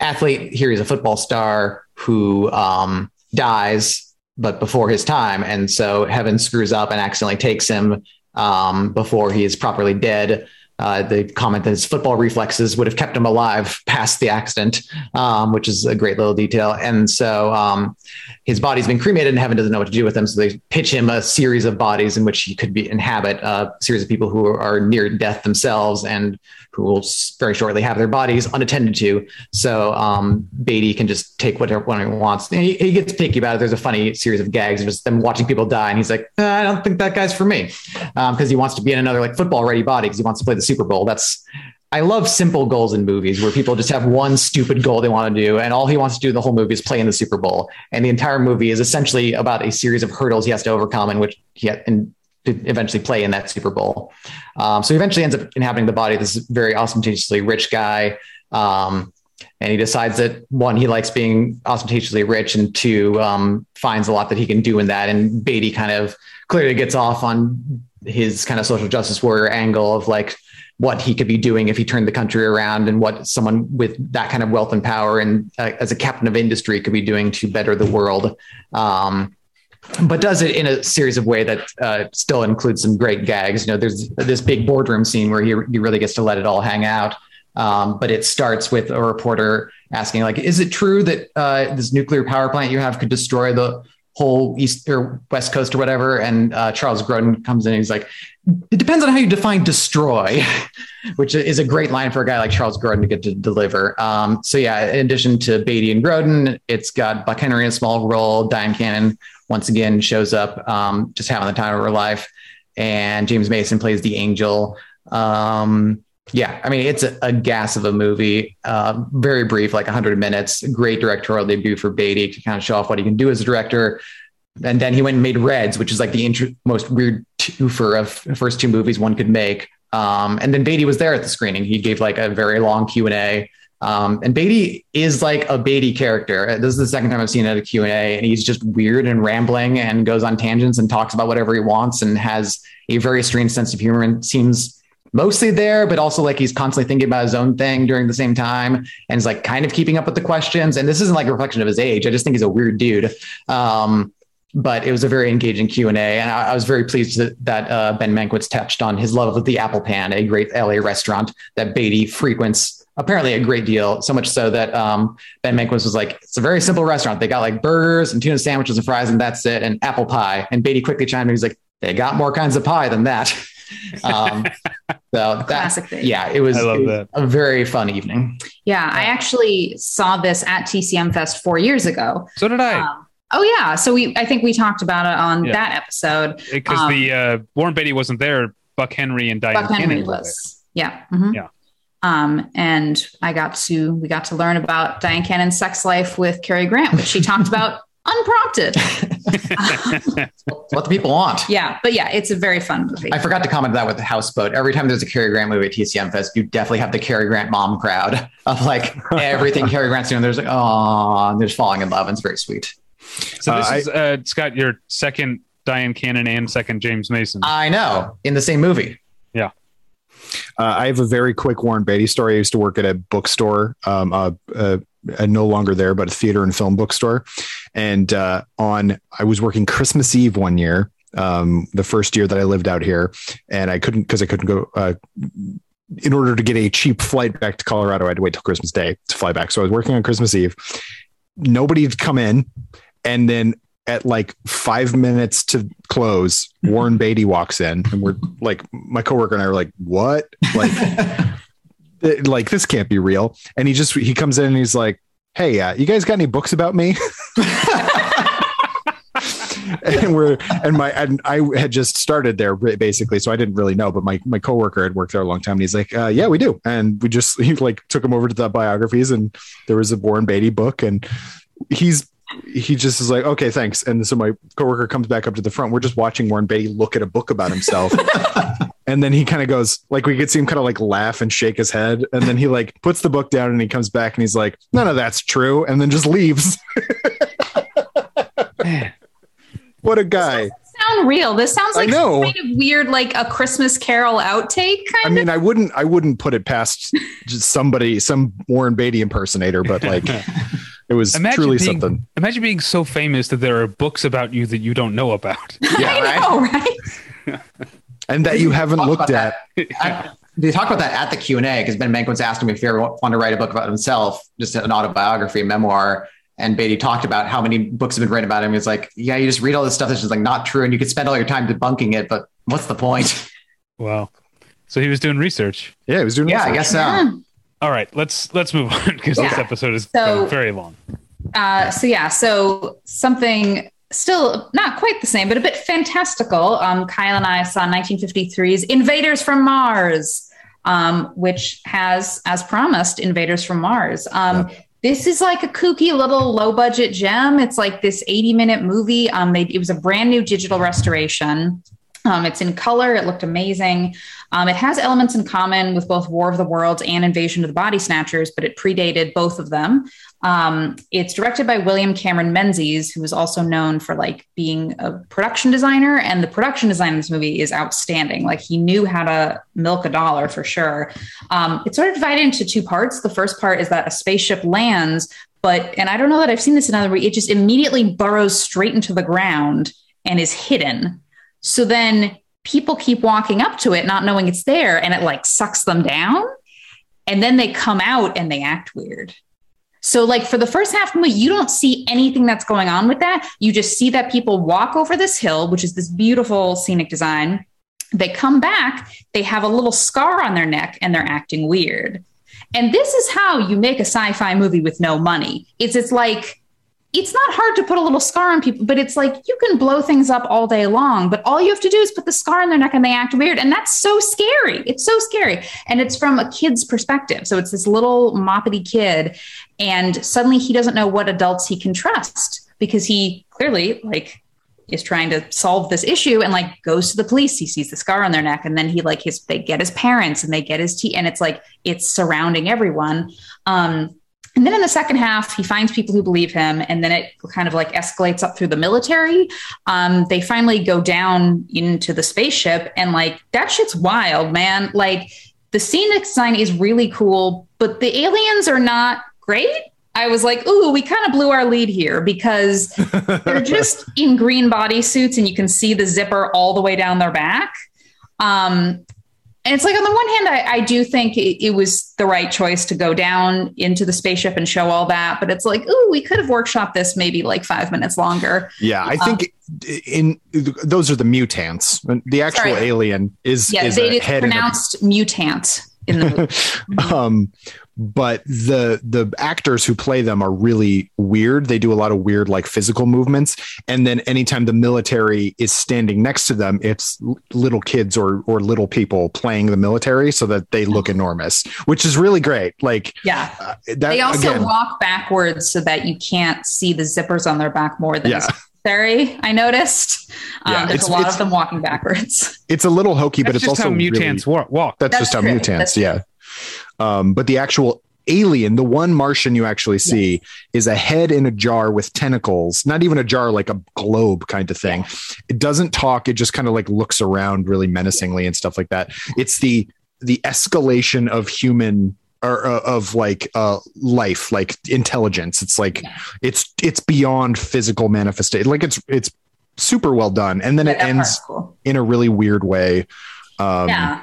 athlete. Here he's a football star who um, dies but before his time. And so heaven screws up and accidentally takes him um, before he is properly dead. Uh, comment that his football reflexes would have kept him alive past the accident, um, which is a great little detail. And so um, his body's been cremated, and heaven doesn't know what to do with him. So they pitch him a series of bodies in which he could be inhabit a series of people who are near death themselves and who will very shortly have their bodies unattended to. So um, Beatty can just take whatever one he wants. He, he, gets picky about it. There's a funny series of gags of just them watching people die, and he's like, uh, I don't think that guy's for me, because um, he wants to be in another like football ready body because he wants to play the Super Bowl. That's I love simple goals in movies where people just have one stupid goal they want to do, and all he wants to do the whole movie is play in the Super Bowl. And the entire movie is essentially about a series of hurdles he has to overcome, in which he and to eventually play in that Super Bowl. Um, so he eventually ends up inhabiting the body of this very ostentatiously rich guy. Um, and he decides that one, he likes being ostentatiously rich, and two, um, finds a lot that he can do in that. And Beatty kind of clearly gets off on his kind of social justice warrior angle of like what he could be doing if he turned the country around and what someone with that kind of wealth and power and uh, as a captain of industry could be doing to better the world. Um, but does it in a series of way that uh, still includes some great gags. You know, there's this big boardroom scene where he, he really gets to let it all hang out. Um, but it starts with a reporter asking, like, is it true that uh, this nuclear power plant you have could destroy the whole east or west coast or whatever? And uh, Charles Grodin comes in and he's like, it depends on how you define destroy, which is a great line for a guy like Charles Grodin to get to deliver. Um, so yeah, in addition to Beatty and Grodin, it's got Buck Henry in a small role. Dyan Cannon once again shows up, um, just having the time of her life, and James Mason plays the angel. Um, yeah, I mean, it's a, a gas of a movie. Uh, very brief, like 100 minutes. Great directorial debut for Beatty to kind of show off what he can do as a director. And then he went and made Reds, which is like the int- most weird twofer of first two movies one could make. Um, and then Beatty was there at the screening. He gave like a very long Q and A. Um, and Beatty is like a Beatty character. This is the second time I've seen it at a Q and A, and he's just weird and rambling and goes on tangents and talks about whatever he wants and has a very strange sense of humor and seems mostly there, but also like he's constantly thinking about his own thing during the same time and is like kind of keeping up with the questions. And this isn't like a reflection of his age. I just think he's a weird dude. Um, but it was a very engaging Q and A, and I, I, was very pleased that, that uh, Ben Mankiewicz touched on his love of the Apple Pan, a great LA restaurant that Beatty frequents apparently a great deal. So much so that um, Ben Mankiewicz was like, "It's a very simple restaurant. They got like burgers and tuna sandwiches and fries, and that's it, and apple pie." And Beatty quickly chimed in. He's like, "They got more kinds of pie than that." Um, so that, classic thing. Yeah, it was, it was a very fun evening. Yeah, I actually saw this at TCM Fest four years ago. So did I. Um, oh yeah, so we I think we talked about it on yeah. that episode because um, the uh, Warren Beatty wasn't there. Buck Henry and Dyan Buck Henry was. Yeah. Mm-hmm. Yeah. Um, and I got to we got to learn about Dyan Cannon's sex life with Cary Grant, which she talked about unprompted. what the people want. Yeah, but yeah, it's a very fun movie. I forgot to comment that with the Houseboat. Every time there's a Cary Grant movie at TCM Fest, you definitely have the Cary Grant mom crowd of like everything Cary Grant's doing. There's like, oh, they're just falling in love. And it's very sweet. So this uh, is uh, Scott, your second Diane Cannon and second James Mason. I know in the same movie. Uh, I have a very quick Warren Beatty story. I used to work at a bookstore, um, uh, uh, no longer there, but a theater and film bookstore. And uh, on, I was working Christmas Eve one year, um, the first year that I lived out here, and I couldn't because I couldn't go. Uh, in order to get a cheap flight back to Colorado, I had to wait till Christmas Day to fly back. So I was working on Christmas Eve. Nobody had come in, and then at like five minutes to close, Warren Beatty walks in, and we're like, my coworker and I are like, "What? Like, like this can't be real." And he just he comes in and he's like, "Hey, uh, you guys got any books about me?" and we're and my and I had just started there basically, so I didn't really know. But my my coworker had worked there a long time, and he's like, uh, "Yeah, we do." And we just he like took him over to the biographies, and there was a Warren Beatty book, and he's he just is like, okay, thanks. And so my coworker comes back up to the front. We're just watching Warren Beatty look at a book about himself. and then he kind of goes, like, we could see him kind of like laugh and shake his head. And then he like puts the book down and he comes back and he's like, none of that's true. And then just leaves. what a guy. Sound real. This sounds like kind of weird, like a Christmas Carol outtake. I mean, of? I wouldn't, I wouldn't put it past just somebody, some Warren Beatty impersonator, but like, it was imagine truly being, something. Imagine being so famous that there are books about you that you don't know about. Yeah, I right? know, right? and that you haven't looked at. I, they talk about that at the Q and A because Ben Mankiewicz asked him if he ever wanted to write a book about himself, just an autobiography, a memoir. And Beatty talked about how many books have been written about him. He's like, yeah, you just read all this stuff that's just like not true, and you could spend all your time debunking it, but what's the point? Wow. So he was doing research. Yeah, he was doing. Yeah, research. I guess so. Yeah. All right, let's let's move on because yeah. this episode is so, very long. Uh, so yeah, so something still not quite the same, but a bit fantastical. Um, Kyle and I saw 1953's Invaders from Mars, um, which has, as promised, Invaders from Mars. Um, yeah. This is like a kooky little low budget gem. It's like this 80 minute movie. Um, they, it was a brand new digital restoration. Um, it's in color. It looked amazing. Um, it has elements in common with both War of the Worlds and Invasion of the Body Snatchers, but it predated both of them. Um, it's directed by William Cameron Menzies, who is also known for like being a production designer, and the production design in this movie is outstanding. Like he knew how to milk a dollar for sure. Um, it's sort of divided into two parts. The first part is that a spaceship lands, but and I don't know that I've seen this in other movies, it just immediately burrows straight into the ground and is hidden. So then people keep walking up to it, not knowing it's there, and it like sucks them down. And then they come out and they act weird. So, like for the first half movie, you don't see anything that's going on with that. You just see that people walk over this hill, which is this beautiful scenic design. They come back, they have a little scar on their neck, and they're acting weird. And this is how you make a sci-fi movie with no money. It's it's like it's not hard to put a little scar on people, but it's like you can blow things up all day long, but all you have to do is put the scar in their neck and they act weird. And that's so scary. It's so scary. And it's from a kid's perspective. So it's this little moppety kid. And suddenly he doesn't know what adults he can trust because he clearly, like, is trying to solve this issue and like goes to the police. He sees the scar on their neck, and then he like his they get his parents and they get his tea, and it's like it's surrounding everyone. Um, and then in the second half, he finds people who believe him, and then it kind of like escalates up through the military. Um, they finally go down into the spaceship, and like that shit's wild, man. Like the scenic design is really cool, but the aliens are not great. I was like, ooh, we kind of blew our lead here because they're just in green bodysuits and you can see the zipper all the way down their back. Um, and it's like on the one hand, I, I do think it, it, was the right choice to go down into the spaceship and show all that, but it's like, ooh, we could have workshopped this maybe like five minutes longer. Yeah, I um, think in those are the mutants. The actual sorry. alien is yeah, is they pronounced mutant in the movie. um, but the the actors who play them are really weird. They do a lot of weird like physical movements, and then anytime the military is standing next to them, it's little kids or or little people playing the military so that they look enormous, which is really great. Like yeah, uh, that, they also again, walk backwards so that you can't see the zippers on their back more than. Yeah. Necessary, I noticed. Um, yeah, there's a lot of them walking backwards. It's a little hokey, but it's also how mutants really, walk. That's, that's just true. how mutants, that's yeah. Um, but the actual alien, the one Martian you actually see, yes. is a head in a jar with tentacles, not even a jar, like a globe kind of thing. It doesn't talk, it just kind of like looks around really menacingly and stuff like that. It's the the escalation of human or uh, of like uh life like intelligence it's like it's it's beyond physical manifestation like it's it's super well done and then yeah, it ends cool. in a really weird way um yeah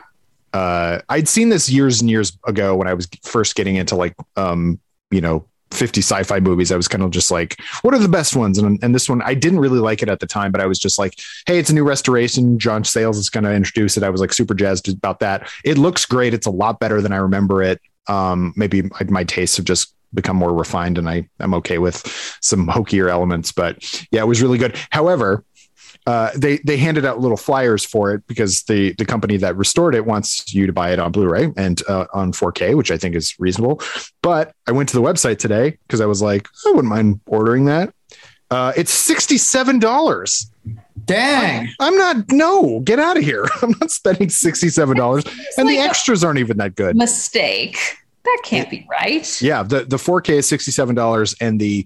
uh, I'd seen this years and years ago when I was first getting into like, um, you know, 50 sci-fi movies. I was kind of just like, what are the best ones? And, and this one, I didn't really like it at the time, but I was just like, Hey, it's a new restoration. John Sayles is going to introduce it. I was like super jazzed about that. It looks great. It's a lot better than I remember it. Um, maybe my, my tastes have just become more refined and I I'm okay with some hokier elements, but yeah, it was really good. However, uh, they they handed out little flyers for it because the the company that restored it wants you to buy it on Blu-ray and uh, on 4K, which I think is reasonable. But I went to the website today because I was like, I wouldn't mind ordering that. Uh, it's sixty seven dollars. Dang! I'm, I'm, not. No, get out of here! I'm not spending sixty seven dollars, and like the extras aren't even that good. Mistake that can't be right. Yeah, the the 4K is sixty seven dollars, and the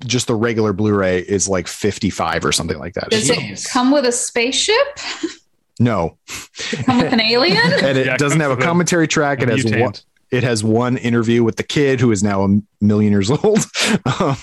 just the regular Blu-ray is like fifty five or something like that. Does it come with a spaceship? No. come with an alien, and it yeah, doesn't have a commentary track. It has one. It has one interview with the kid who is now a million years old. um,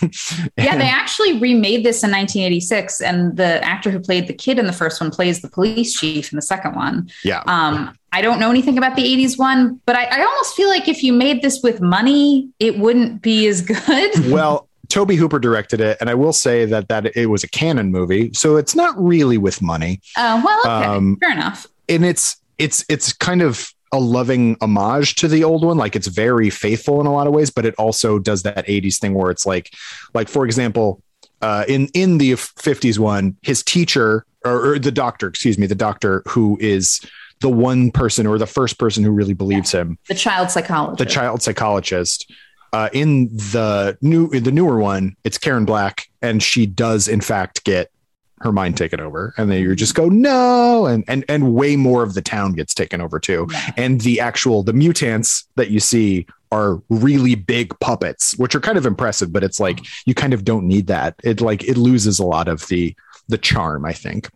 yeah, they actually remade this in 1986, and the actor who played the kid in the first one plays the police chief in the second one. Yeah. Um, I don't know anything about the 80s one, but I, I almost feel like if you made this with money, it wouldn't be as good. well, Tobe Hooper directed it, and I will say that that it was a Cannon movie, so it's not really with money. Oh well, okay, um, fair enough. And it's it's it's kind of a loving homage to the old one. Like it's very faithful in a lot of ways, but it also does that 80s thing where it's like, like for example, uh, in in the 50s one, his teacher or, or the doctor, excuse me, the doctor who is the one person or the first person who really believes yeah. him. The child psychologist. The child psychologist. Uh, in the new in the newer one, it's Karen Black, and she does in fact get her mind taken over, and then you just go no, and and and way more of the town gets taken over too, yeah. and the actual the mutants that you see are really big puppets, which are kind of impressive, but it's like you kind of don't need that. It like it loses a lot of the the charm, I think.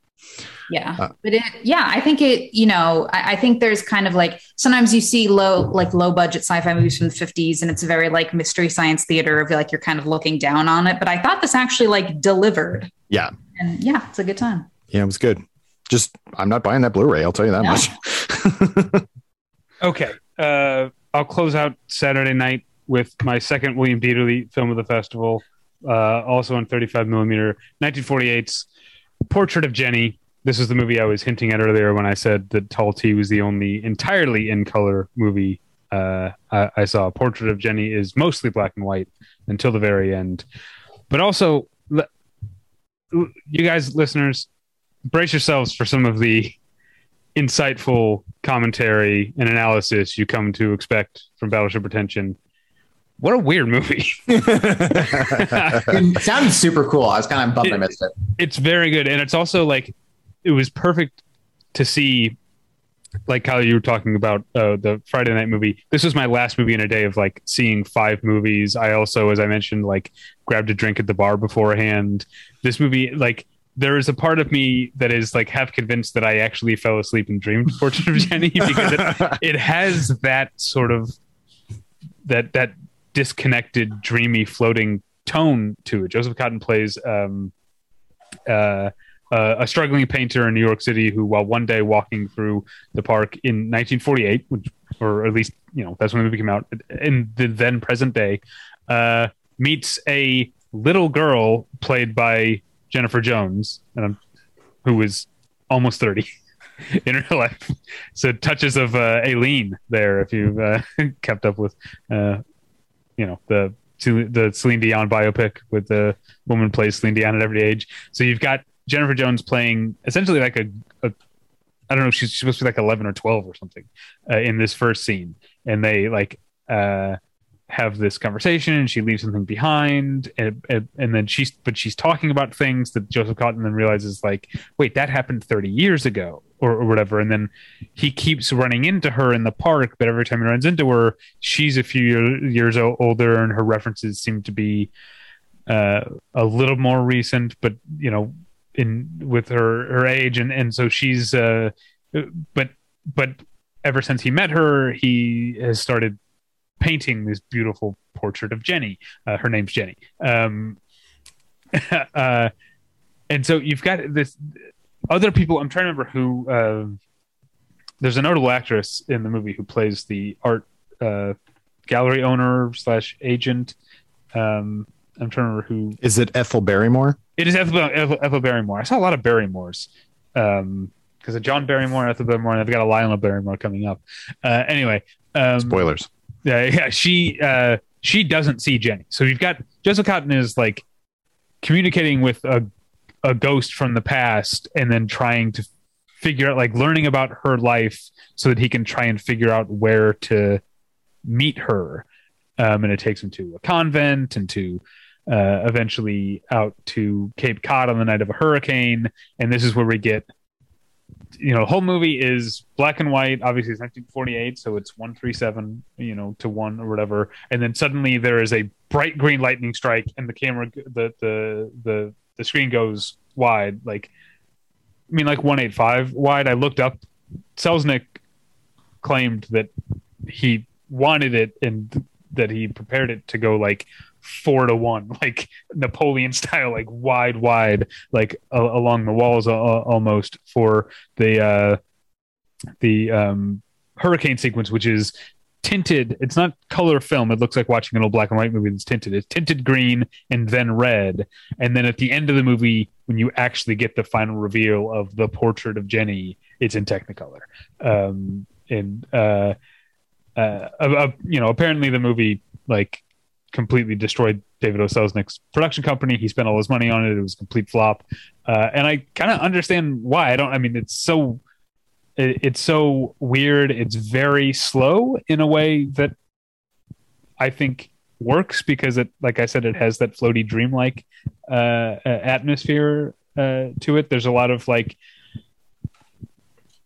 Yeah, uh, but it, yeah, I think it. You know, I, I, think there's kind of like sometimes you see low, like low budget sci-fi movies from the '50s, and it's very like mystery science theater of like you're kind of looking down on it. But I thought this actually like delivered. Yeah, and yeah, it's a good time. Yeah, it was good. Just I'm not buying that Blu-ray. I'll tell you that no. much. okay, uh, I'll close out Saturday night with my second William Dieterle film of the festival, uh, also on 35 millimeter, 1948's Portrait of Jennie. This is the movie I was hinting at earlier when I said that Tall T was the only entirely in color movie uh, I, I, saw. Portrait of Jennie is mostly black and white until the very end. But also, you guys, listeners, brace yourselves for some of the insightful commentary and analysis you come to expect from Battleship Pretension what a weird movie. it sounded super cool. I was kind of bummed it, I missed it. It's very good. And it's also like, it was perfect to see, like how you were talking about uh, the Friday night movie. This was my last movie in a day of like seeing five movies. I also, as I mentioned, like grabbed a drink at the bar beforehand. This movie, like, there is a part of me that is like half convinced that I actually fell asleep and dreamed Portrait of Jennie because it, it has that sort of that that disconnected, dreamy, floating tone to it. Joseph Cotten plays um, uh, uh, a struggling painter in New York City who, while one day walking through the park in 1948, which, or at least you know that's when the movie came out, in the then present day, uh, meets a little girl played by Jennifer Jones, who is almost 30. in her life. So touches of uh, Aline there, if you've uh, kept up with uh, you know the the Celine Dion biopic with the woman plays Celine Dion at every age. So you've got Jennifer Jones playing essentially like a, a I don't know, she's supposed to be like 11 or 12 or something uh, in this first scene. And they like, uh, have this conversation and she leaves something behind and, and, and, then she's but she's talking about things that joseph Cotten then realizes like wait that happened 30 years ago or, or, whatever and then he keeps running into her in the park but every time he runs into her she's a few year, years older and her references seem to be uh, a little more recent but you know in with her her age and and so she's uh but but ever since he met her he has started painting this beautiful portrait of Jennie. Uh, her name's Jennie. Um, uh, and so you've got this other people. I'm trying to remember who. Uh, there's a notable actress in the movie who plays the art uh, gallery owner slash agent. Um, I'm trying to remember who. Is it Ethel Barrymore? It is Ethel, Ethel, Ethel Barrymore. I saw a lot of Barrymores. Um, because of John Barrymore, Ethel Barrymore, and I've got a Lionel Barrymore coming up. Uh, anyway, um, spoilers. Yeah, yeah. She uh, she doesn't see Jennie. So you've got Jessica Cotten is like communicating with a a ghost from the past, and then trying to figure out, like, learning about her life, so that he can try and figure out where to meet her. Um, and it takes him to a convent and to uh, eventually out to Cape Cod on the night of a hurricane. And this is where we get you know, the whole movie is black and white. Obviously, it's 1948, so it's one three seven, you know, to one or whatever. And then suddenly there is a bright green lightning strike, and the camera, the the the the screen goes wide, like I mean, like one eight five wide. I looked up. Selznick claimed that he wanted it and that he prepared it to go like four to one, like Napoleon style, like wide, wide, like uh, along the walls uh, almost for the uh, the um, hurricane sequence, which is tinted. It's not color film. It looks like watching an old black and white movie that's tinted. It's tinted green and then red, and then at the end of the movie, when you actually get the final reveal of the portrait of Jennie, it's in Technicolor. Um, and uh, uh, uh, you know, apparently the movie like completely destroyed David O. Selznick's production company. He spent all his money on it. It was a complete flop. Uh, and I kind of understand why. I don't, I mean, it's so, it, it's so weird. It's very slow in a way that I think works because it, like I said, it has that floaty dreamlike uh, atmosphere uh, to it. There's a lot of like,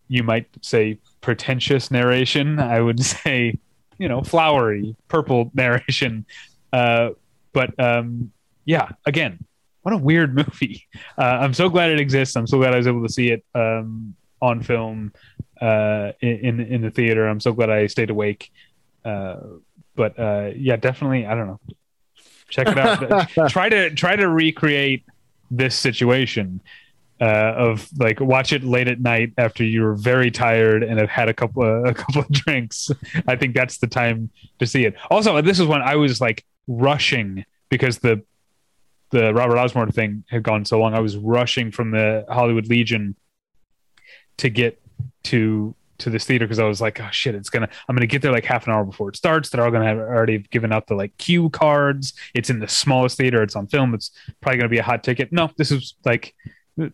you might say pretentious narration. I would say, you know, flowery purple narration uh, but um, yeah, again, what a weird movie. Uh, I'm so glad it exists. I'm so glad I was able to see it um, on film uh, in in the theater. I'm so glad I stayed awake. Uh, but uh, yeah, definitely. I don't know. Check it out. try to try to recreate this situation uh, of like watch it late at night after you're very tired and have had a couple of, a couple of drinks. I think that's the time to see it. Also, this is when I was like rushing because the the Robert Osborne thing had gone so long. I was rushing from the Hollywood Legion to get to to this theater because I was like, oh shit, it's gonna I'm gonna get there like half an hour before it starts. They're all gonna have already given out the like cue cards. It's in the smallest theater, it's on film, it's probably gonna be a hot ticket. No, this is like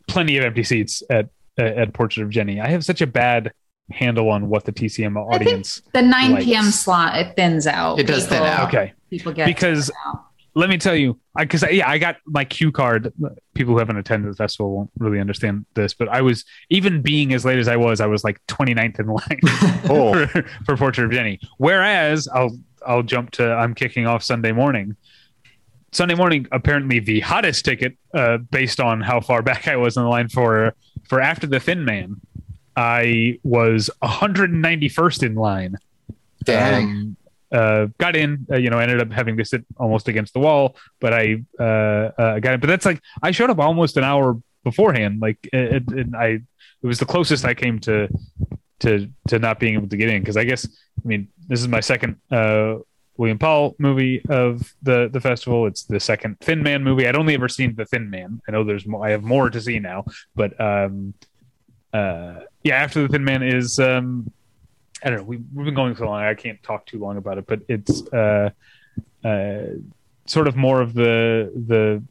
plenty of empty seats at at Portrait of Jennie. I have such a bad handle on what the TCM audience. the 9 likes. p.m. slot it thins out. It does people, thin out. Okay, people get because let me tell you, because yeah, I got my cue card. People who haven't attended the festival won't really understand this, but I was even being as late as I was, I was like 29th in line oh. for, for Portrait of Jennie. Whereas I'll I'll jump to I'm kicking off Sunday morning. Sunday morning, apparently the hottest ticket, uh, based on how far back I was in the line for for After the Thin Man. I was 191st in line. Dang. Um, uh, got in, uh, you know, ended up having to sit almost against the wall, but I uh, uh got it. But that's like I showed up almost an hour beforehand. Like, it, it, I it was the closest I came to to to not being able to get in because I guess I mean this is my second uh, William Powell movie of the the festival. It's the second Thin Man movie. I'd only ever seen the Thin Man. I know there's more. I have more to see now, but um, uh, yeah, after the Thin Man is um, I don't know. We, have been going so long. I can't talk too long about it, but it's uh, uh, sort of more of the the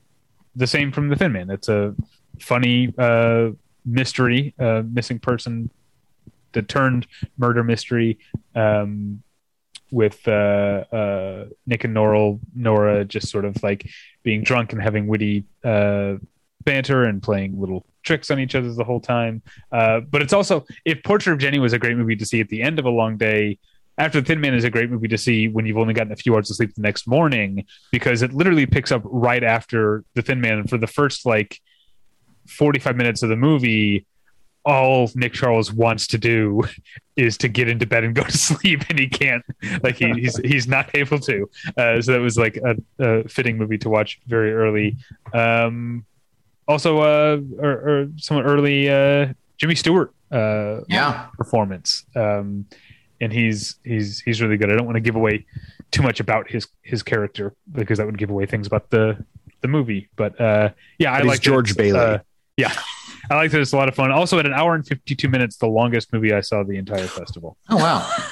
the same from the Thin Man. It's a funny uh, mystery, uh, missing person, the turned murder mystery. Um, with uh, uh, Nick and Nora, Nora just sort of like being drunk and having witty uh, banter and playing little tricks on each other the whole time. Uh, but it's also if Portrait of Jennie was a great movie to see at the end of a long day. After the Thin Man is a great movie to see when you've only gotten a few hours of sleep the next morning because it literally picks up right after the Thin Man. For the first like 45 minutes of the movie, all Nick Charles wants to do is to get into bed and go to sleep, and he can't. Like he, he's he's not able to. Uh, so that was like a, a, fitting movie to watch very early. Um, also, uh, or, or somewhat early uh, Jimmy Stewart. Uh, yeah, performance. Um, and he's he's he's really good. I don't want to give away too much about his his character because that would give away things about the the movie. But uh, yeah, but I like George Bailey. Uh, yeah, I like that. It's a lot of fun. Also, at an hour and fifty two minutes, the longest movie I saw the entire festival. Oh wow.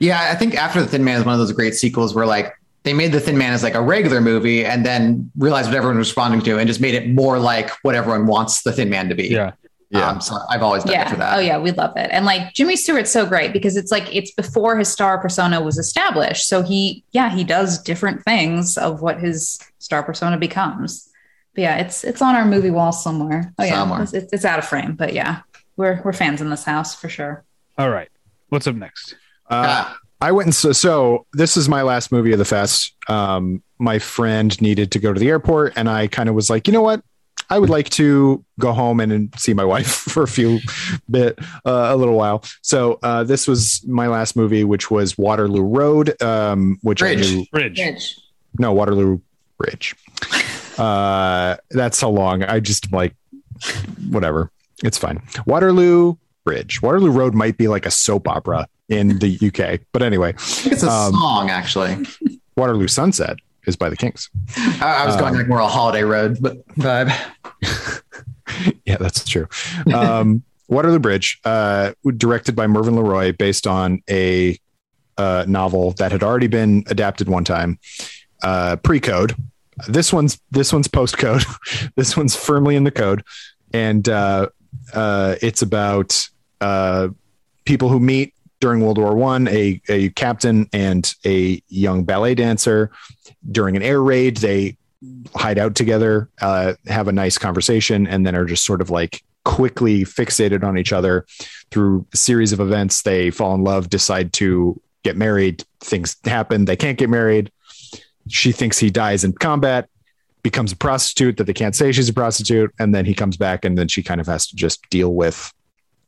Yeah, I think After the Thin Man is one of those great sequels where like they made the Thin Man as like a regular movie and then realized what everyone was responding to and just made it more like what everyone wants the Thin Man to be. Yeah. Yeah. Um, so I've always done yeah. for that. Oh yeah, we love it. And like Jimmy Stewart's so great because it's like it's before his star persona was established. So he yeah, he does different things of what his star persona becomes. But yeah, it's it's on our movie wall somewhere. Oh yeah. Somewhere. It's, it's out of frame, but yeah. We're we're fans in this house for sure. All right. What's up next? Uh, I went and so, so this is my last movie of the fest. Um, my friend needed to go to the airport, and I kind of was like, you know what? I would like to go home and, and see my wife for a few bit, uh, a little while. So uh, this was my last movie, which was Waterloo Road, um, which Bridge. I knew. Bridge. No, Waterloo Bridge. Uh, that's how long. I just like whatever. It's fine. Waterloo Bridge. Waterloo Road might be like a soap opera in the UK. But anyway, it's a um, song actually. Waterloo Sunset is by the Kinks. I, I was going um, like more a holiday road but vibe. yeah, that's true. Um, Waterloo Bridge, uh, directed by Mervyn LeRoy, based on a uh, novel that had already been adapted one time, uh, pre-code. This one's this one's post-code. this one's firmly in the code, and uh, uh, it's about uh, people who meet during World War One, a, a captain and a young ballet dancer. During an air raid, they hide out together, uh, have a nice conversation, and then are just sort of like quickly fixated on each other through a series of events. They fall in love, decide to get married. Things happen. They can't get married. She thinks he dies in combat becomes a prostitute that they can't say she's a prostitute, and then he comes back, and then she kind of has to just deal with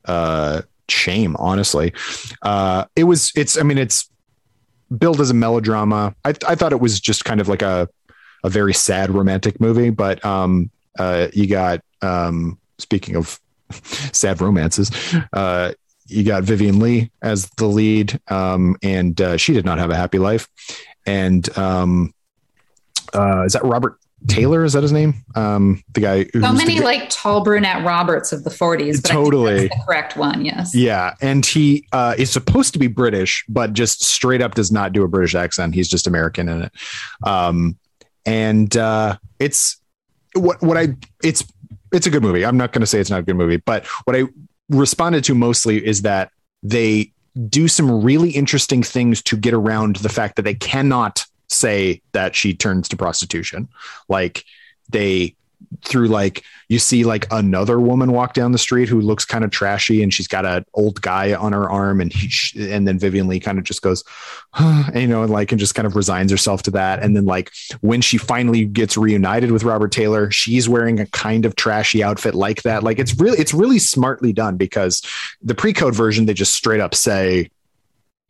uh, shame. Honestly, uh, it was. It's. I mean, it's billed as a melodrama. I, I thought it was just kind of like a a very sad romantic movie, but um, uh, you got um, speaking of sad romances, uh, you got Vivien Leigh as the lead, um, and uh, she did not have a happy life. And um, uh, is that Robert Taylor? Is that his name? Um, the guy. So many the, like tall brunette Roberts of the 40s. totally the correct one. Yes. Yeah, and he uh, is supposed to be British, but just straight up does not do a British accent. He's just American in it. Um, and uh, it's what what I it's it's a good movie. I'm not going to say it's not a good movie, but what I responded to mostly is that they do some really interesting things to get around the fact that they cannot say that she turns to prostitution. Like they through like you see like another woman walk down the street who looks kind of trashy and she's got an old guy on her arm and he, and then Vivien Leigh kind of just goes and, you know and like and just kind of resigns herself to that and then like when she finally gets reunited with Robert Taylor she's wearing a kind of trashy outfit like that like it's really it's really smartly done because the pre-code version they just straight up say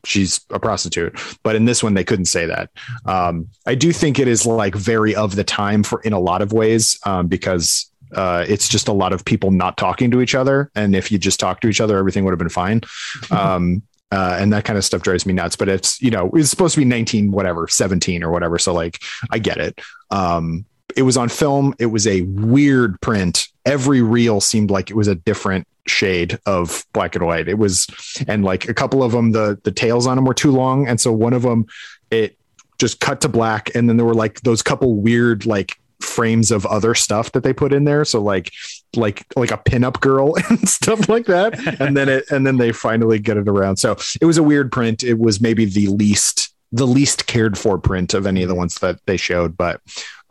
she's a prostitute. But in this one they couldn't say that. Um, i do think it is like very of the time for in a lot of ways um, because uh, it's just a lot of people not talking to each other. And if you just talk to each other everything would have been fine. Um, uh, and that kind of stuff drives me nuts. But it's you know it's supposed to be 19 whatever 17 or whatever. So like i get it. Um, it was on film it was a weird print every reel seemed like it was a different shade of black and white. It was, and like a couple of them, the the tails on them were too long, and so one of them, it just cut to black, and then there were like those couple weird like frames of other stuff that they put in there. So like like like a pinup girl and stuff like that. And then it and then they finally get it around. So it was a weird print. It was maybe the least the least cared for print of any of the ones that they showed, but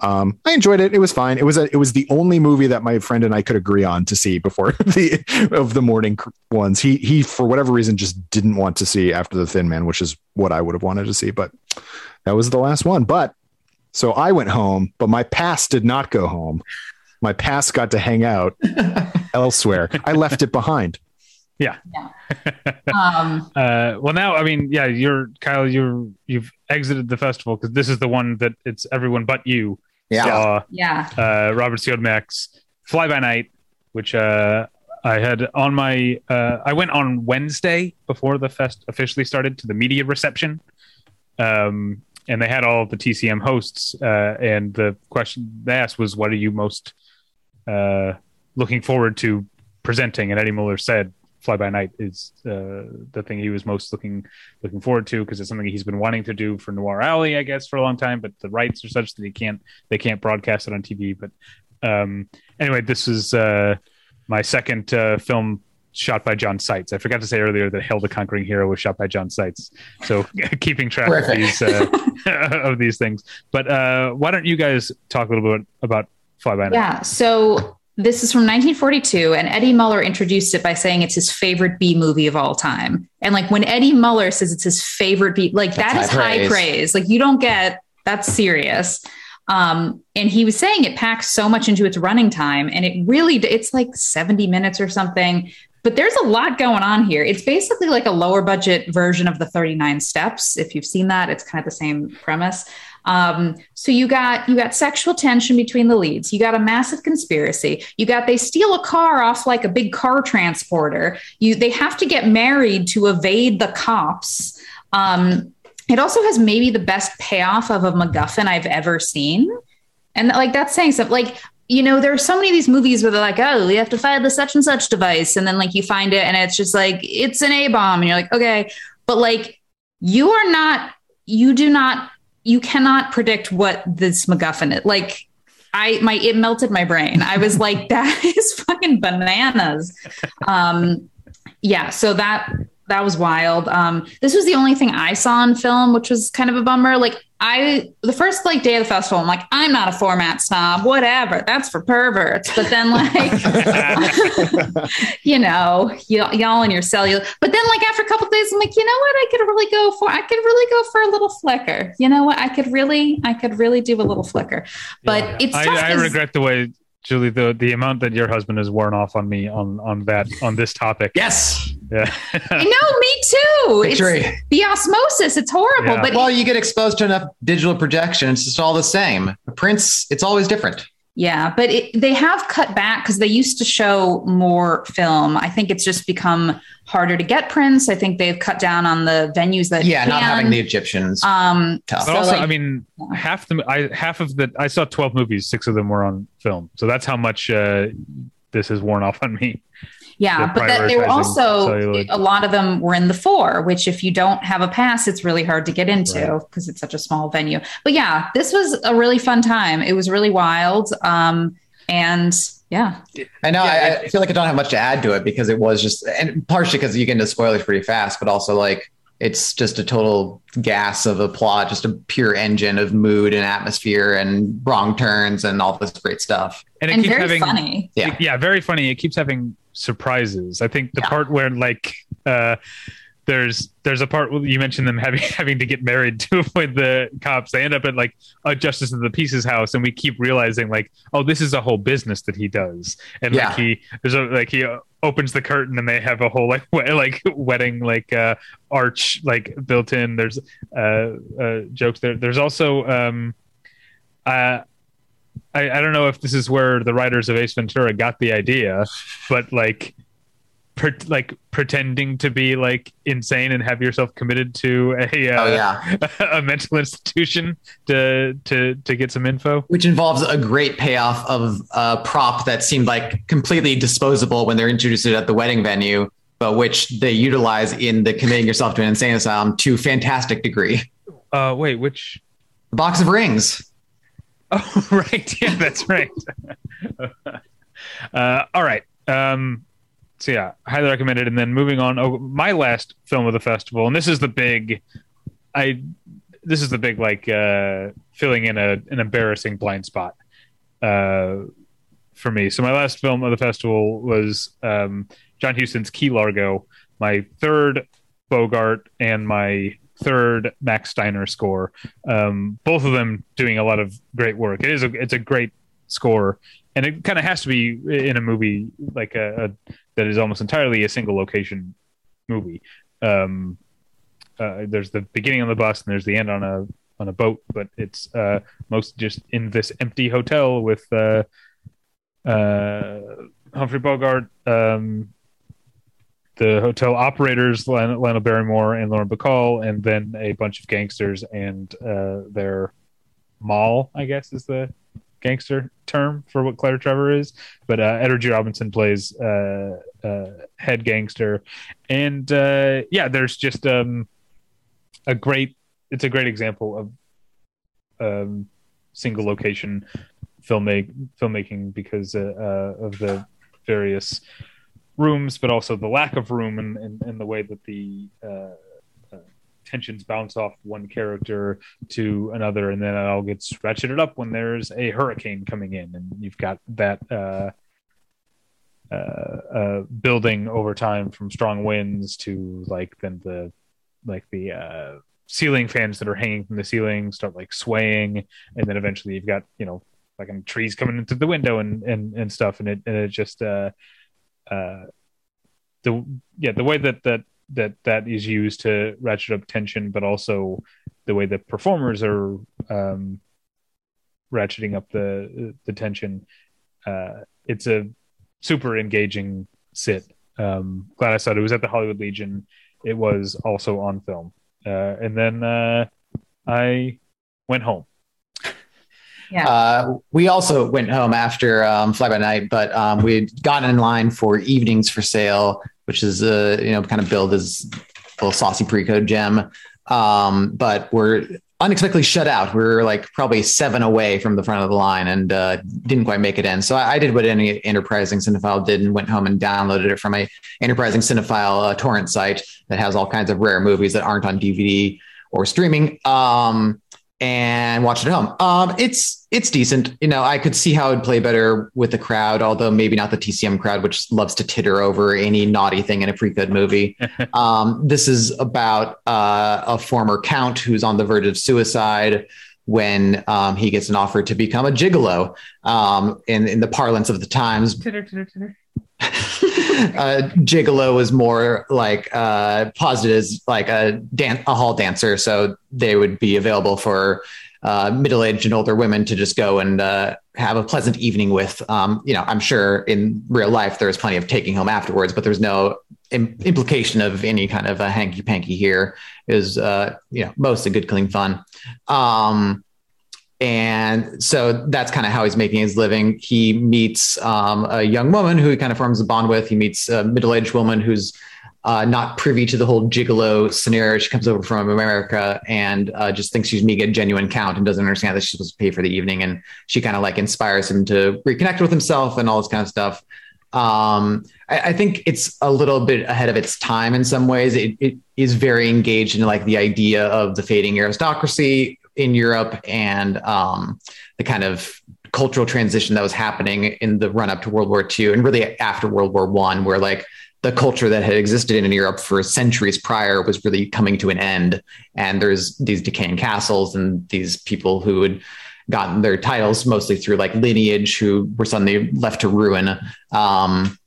um, I enjoyed it. It was fine. It was a, it was the only movie that my friend and I could agree on to see before the of the morning ones. He he for whatever reason just didn't want to see after the Thin Man, which is what I would have wanted to see. But that was the last one. But so I went home, but my past did not go home. My past got to hang out elsewhere. I left it behind. Yeah. yeah. um, uh, well, now, I mean, yeah, you're Kyle. You're you've exited the festival because this is the one that it's everyone but you yeah. Saw, yeah. Uh, Robert Siodmak's Fly By Night, which uh, I had on my. Uh, I went on Wednesday before the fest officially started to the media reception, um, and they had all the TCM hosts. Uh, and the question they asked was, "What are you most uh, looking forward to presenting?" And Eddie Muller said, Fly by Night is uh, the thing he was most looking looking forward to because it's something he's been wanting to do for Noir Alley, I guess, for a long time. But the rights are such that he can't they can't broadcast it on TV. But um, anyway, this is uh, my second uh, film shot by John Seitz. I forgot to say earlier that Hail the Conquering Hero was shot by John Seitz. So keeping track of these uh, of these things. But uh, why don't you guys talk a little bit about Fly by Night? Yeah. So this is from 1942, and Eddie Muller introduced it by saying it's his favorite B movie of all time. And like when Eddie Muller says it's his favorite B, like that's that is high praise. high praise. Like you don't get that's serious. Um, and he was saying it packs so much into its running time, and it really it's like 70 minutes or something. But there's a lot going on here. It's basically like a lower budget version of the 39 Steps. If you've seen that, it's kind of the same premise. Um, so you got you got sexual tension between the leads. You got a massive conspiracy. You got they steal a car off like a big car transporter. You they have to get married to evade the cops. Um, it also has maybe the best payoff of a MacGuffin I've ever seen, and like that's saying something. Like you know, there are so many of these movies where they're like, oh, we have to find the such and such device, and then like you find it, and it's just like it's an A bomb, and you're like, okay, but like you are not, you do not you cannot predict what this MacGuffin is. Like I my it melted my brain. I was like, that is fucking bananas. Um yeah, so that that was wild. Um, this was the only thing I saw in film, which was kind of a bummer. Like I, the first like day of the festival, I'm like, I'm not a format snob, whatever. That's for perverts. But then like, you know, y- y'all in your cellular. But then like after a couple days, I'm like, you know what? I could really go for. I could really go for a little flicker. You know what? I could really, I could really do a little flicker. But yeah. it's. I, I regret the way Julie, the the amount that your husband has worn off on me on on that on this topic. Yes. Yeah. I know, me too. Victory. It's the osmosis. It's horrible. Yeah. But well, you get exposed to enough digital projection. It's just all the same. Prints, it's always different. Yeah, but it, they have cut back because they used to show more film. I think it's just become harder to get prints. I think they've cut down on the venues that yeah, can. not having the Egyptians. Um, tough. But also, like, I mean, half the I half of the I saw twelve movies, six of them were on film. So that's how much uh, this has worn off on me. Yeah, but that, they were also celluloid. a lot of them were in the four, which if you don't have a pass, it's really hard to get into because right. it's such a small venue. But yeah, this was a really fun time. It was really wild. Um, and yeah, I know. Yeah, I, I, feel like I don't have much to add to it because it was just, and partially because you get into spoilers pretty fast, but also like it's just a total gas of a plot, just a pure engine of mood and atmosphere and wrong turns and all this great stuff. And, it and keeps very having, funny. Yeah. yeah, very funny. It keeps having surprises. I think the yeah. part where like uh, there's there's a part where you mentioned them having having to get married to avoid the cops. They end up at like a justice of the peace's house, and we keep realizing like, oh, this is a whole business that he does, and yeah. like he there's a like he opens the curtain and they have a whole like we- like wedding like uh arch like built in. There's uh, uh jokes there. There's also um uh I, I don't know if this is where the writers of Ace Ventura got the idea, but like, like pretending to be like insane and have yourself committed to a uh, oh, yeah. a mental institution to to to get some info, which involves a great payoff of a prop that seemed like completely disposable when they're introduced at the wedding venue, but which they utilize in the committing yourself to an insane asylum to fantastic degree. Uh, wait, which the box of rings? Oh, right. Yeah, that's right. uh, all right. Um, so yeah, highly recommended. And then moving on, oh, my last film of the festival, and this is the big, I, this is the big like uh, filling in a an embarrassing blind spot uh, for me. So my last film of the festival was um, John Huston's Key Largo, my third Bogart and my third Max Steiner score. Um, both of them doing a lot of great work. It is a it's a great score, and it kind of has to be in a movie like a, a, that is almost entirely a single location movie. Um, uh, there's the beginning on the bus and there's the end on a on a boat, but it's uh, most just in this empty hotel with uh, uh Humphrey Bogart. Um, the hotel operators, Lionel Barrymore and Lauren Bacall, and then a bunch of gangsters and uh, their moll, I guess is the gangster term for what Claire Trevor is. But uh, Edward G. Robinson plays uh, uh, head gangster, and uh, yeah, there's just um, a great. It's a great example of um, single location filmmaking filmmaking because uh, of the various rooms, but also the lack of room and, and, and the way that the uh, uh, tensions bounce off one character to another, and then it all gets ratcheted up when there's a hurricane coming in, and you've got that uh, uh, uh building over time from strong winds to like then the like the uh, ceiling fans that are hanging from the ceiling start like swaying, and then eventually you've got you know like trees coming into the window and and and stuff, and it and it just uh the yeah the way that that that that is used to ratchet up tension, but also the way that performers are um, ratcheting up the the tension. Uh, it's a super engaging sit. Um, glad I saw it. It was at the Hollywood Legion. It was also on film, uh, and then uh, I went home. Yeah. Uh, we also went home after um, Fly by Night, but um, we had gotten in line for Evenings for Sale, which is a you know kind of billed as a little saucy pre-code gem. Um, but we're unexpectedly shut out. We were like probably seven away from the front of the line and uh, didn't quite make it in. So I, I, did what any enterprising cinephile did and went home and downloaded it from a enterprising cinephile uh, torrent site that has all kinds of rare movies that aren't on DVD or streaming. Um, and watch it at home. Um, it's it's decent. You know, I could see how it'd play better with the crowd, although maybe not the TCM crowd, which loves to titter over any naughty thing in a pre-code movie. um, this is about uh, a former count who's on the verge of suicide when um, he gets an offer to become a gigolo. Um, in in the parlance of the times, titter, titter, titter. Uh, gigolo was more like uh, posited as like a dan- a hall dancer, so they would be available for uh, middle-aged and older women to just go and uh, have a pleasant evening with. Um, you know, I'm sure in real life there's plenty of taking home afterwards, but there's no Im- implication of any kind of a hanky panky here. Is uh, you know mostly good, clean fun. Um, and so that's kind of how he's making his living. He meets um, a young woman who he kind of forms a bond with. He meets a middle-aged woman who's uh, not privy to the whole gigolo scenario. She comes over from America and uh, just thinks she's meeting a genuine count and doesn't understand that she's supposed to pay for the evening. And she kind of like inspires him to reconnect with himself and all this kind of stuff. Um, I, I, think it's a little bit ahead of its time in some ways. It, it is very engaged in like the idea of the fading aristocracy in Europe and um, the kind of cultural transition that was happening in the run up to World War II and really after World War One, where like the culture that had existed in Europe for centuries prior was really coming to an end. And there's these decaying castles and these people who had gotten their titles mostly through like lineage who were suddenly left to ruin. Um,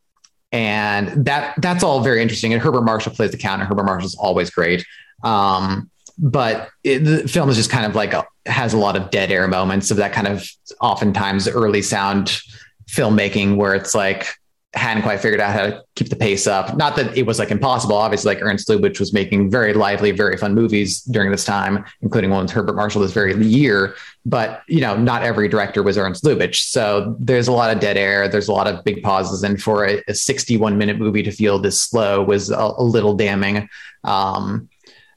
and that that's all very interesting. And Herbert Marshall plays the count, and Herbert Marshall is always great. Um, but it, the film is just kind of like a, has a lot of dead air moments of that kind of oftentimes early sound filmmaking where it's like hadn't quite figured out how to keep the pace up. Not that it was like impossible. Obviously, like Ernst Lubitsch was making very lively, very fun movies during this time, including one with Herbert Marshall this very year. But you know, not every director was Ernst Lubitsch. So there's a lot of dead air. There's a lot of big pauses, and for a, a 61 minute movie to feel this slow was a, a little damning. Um,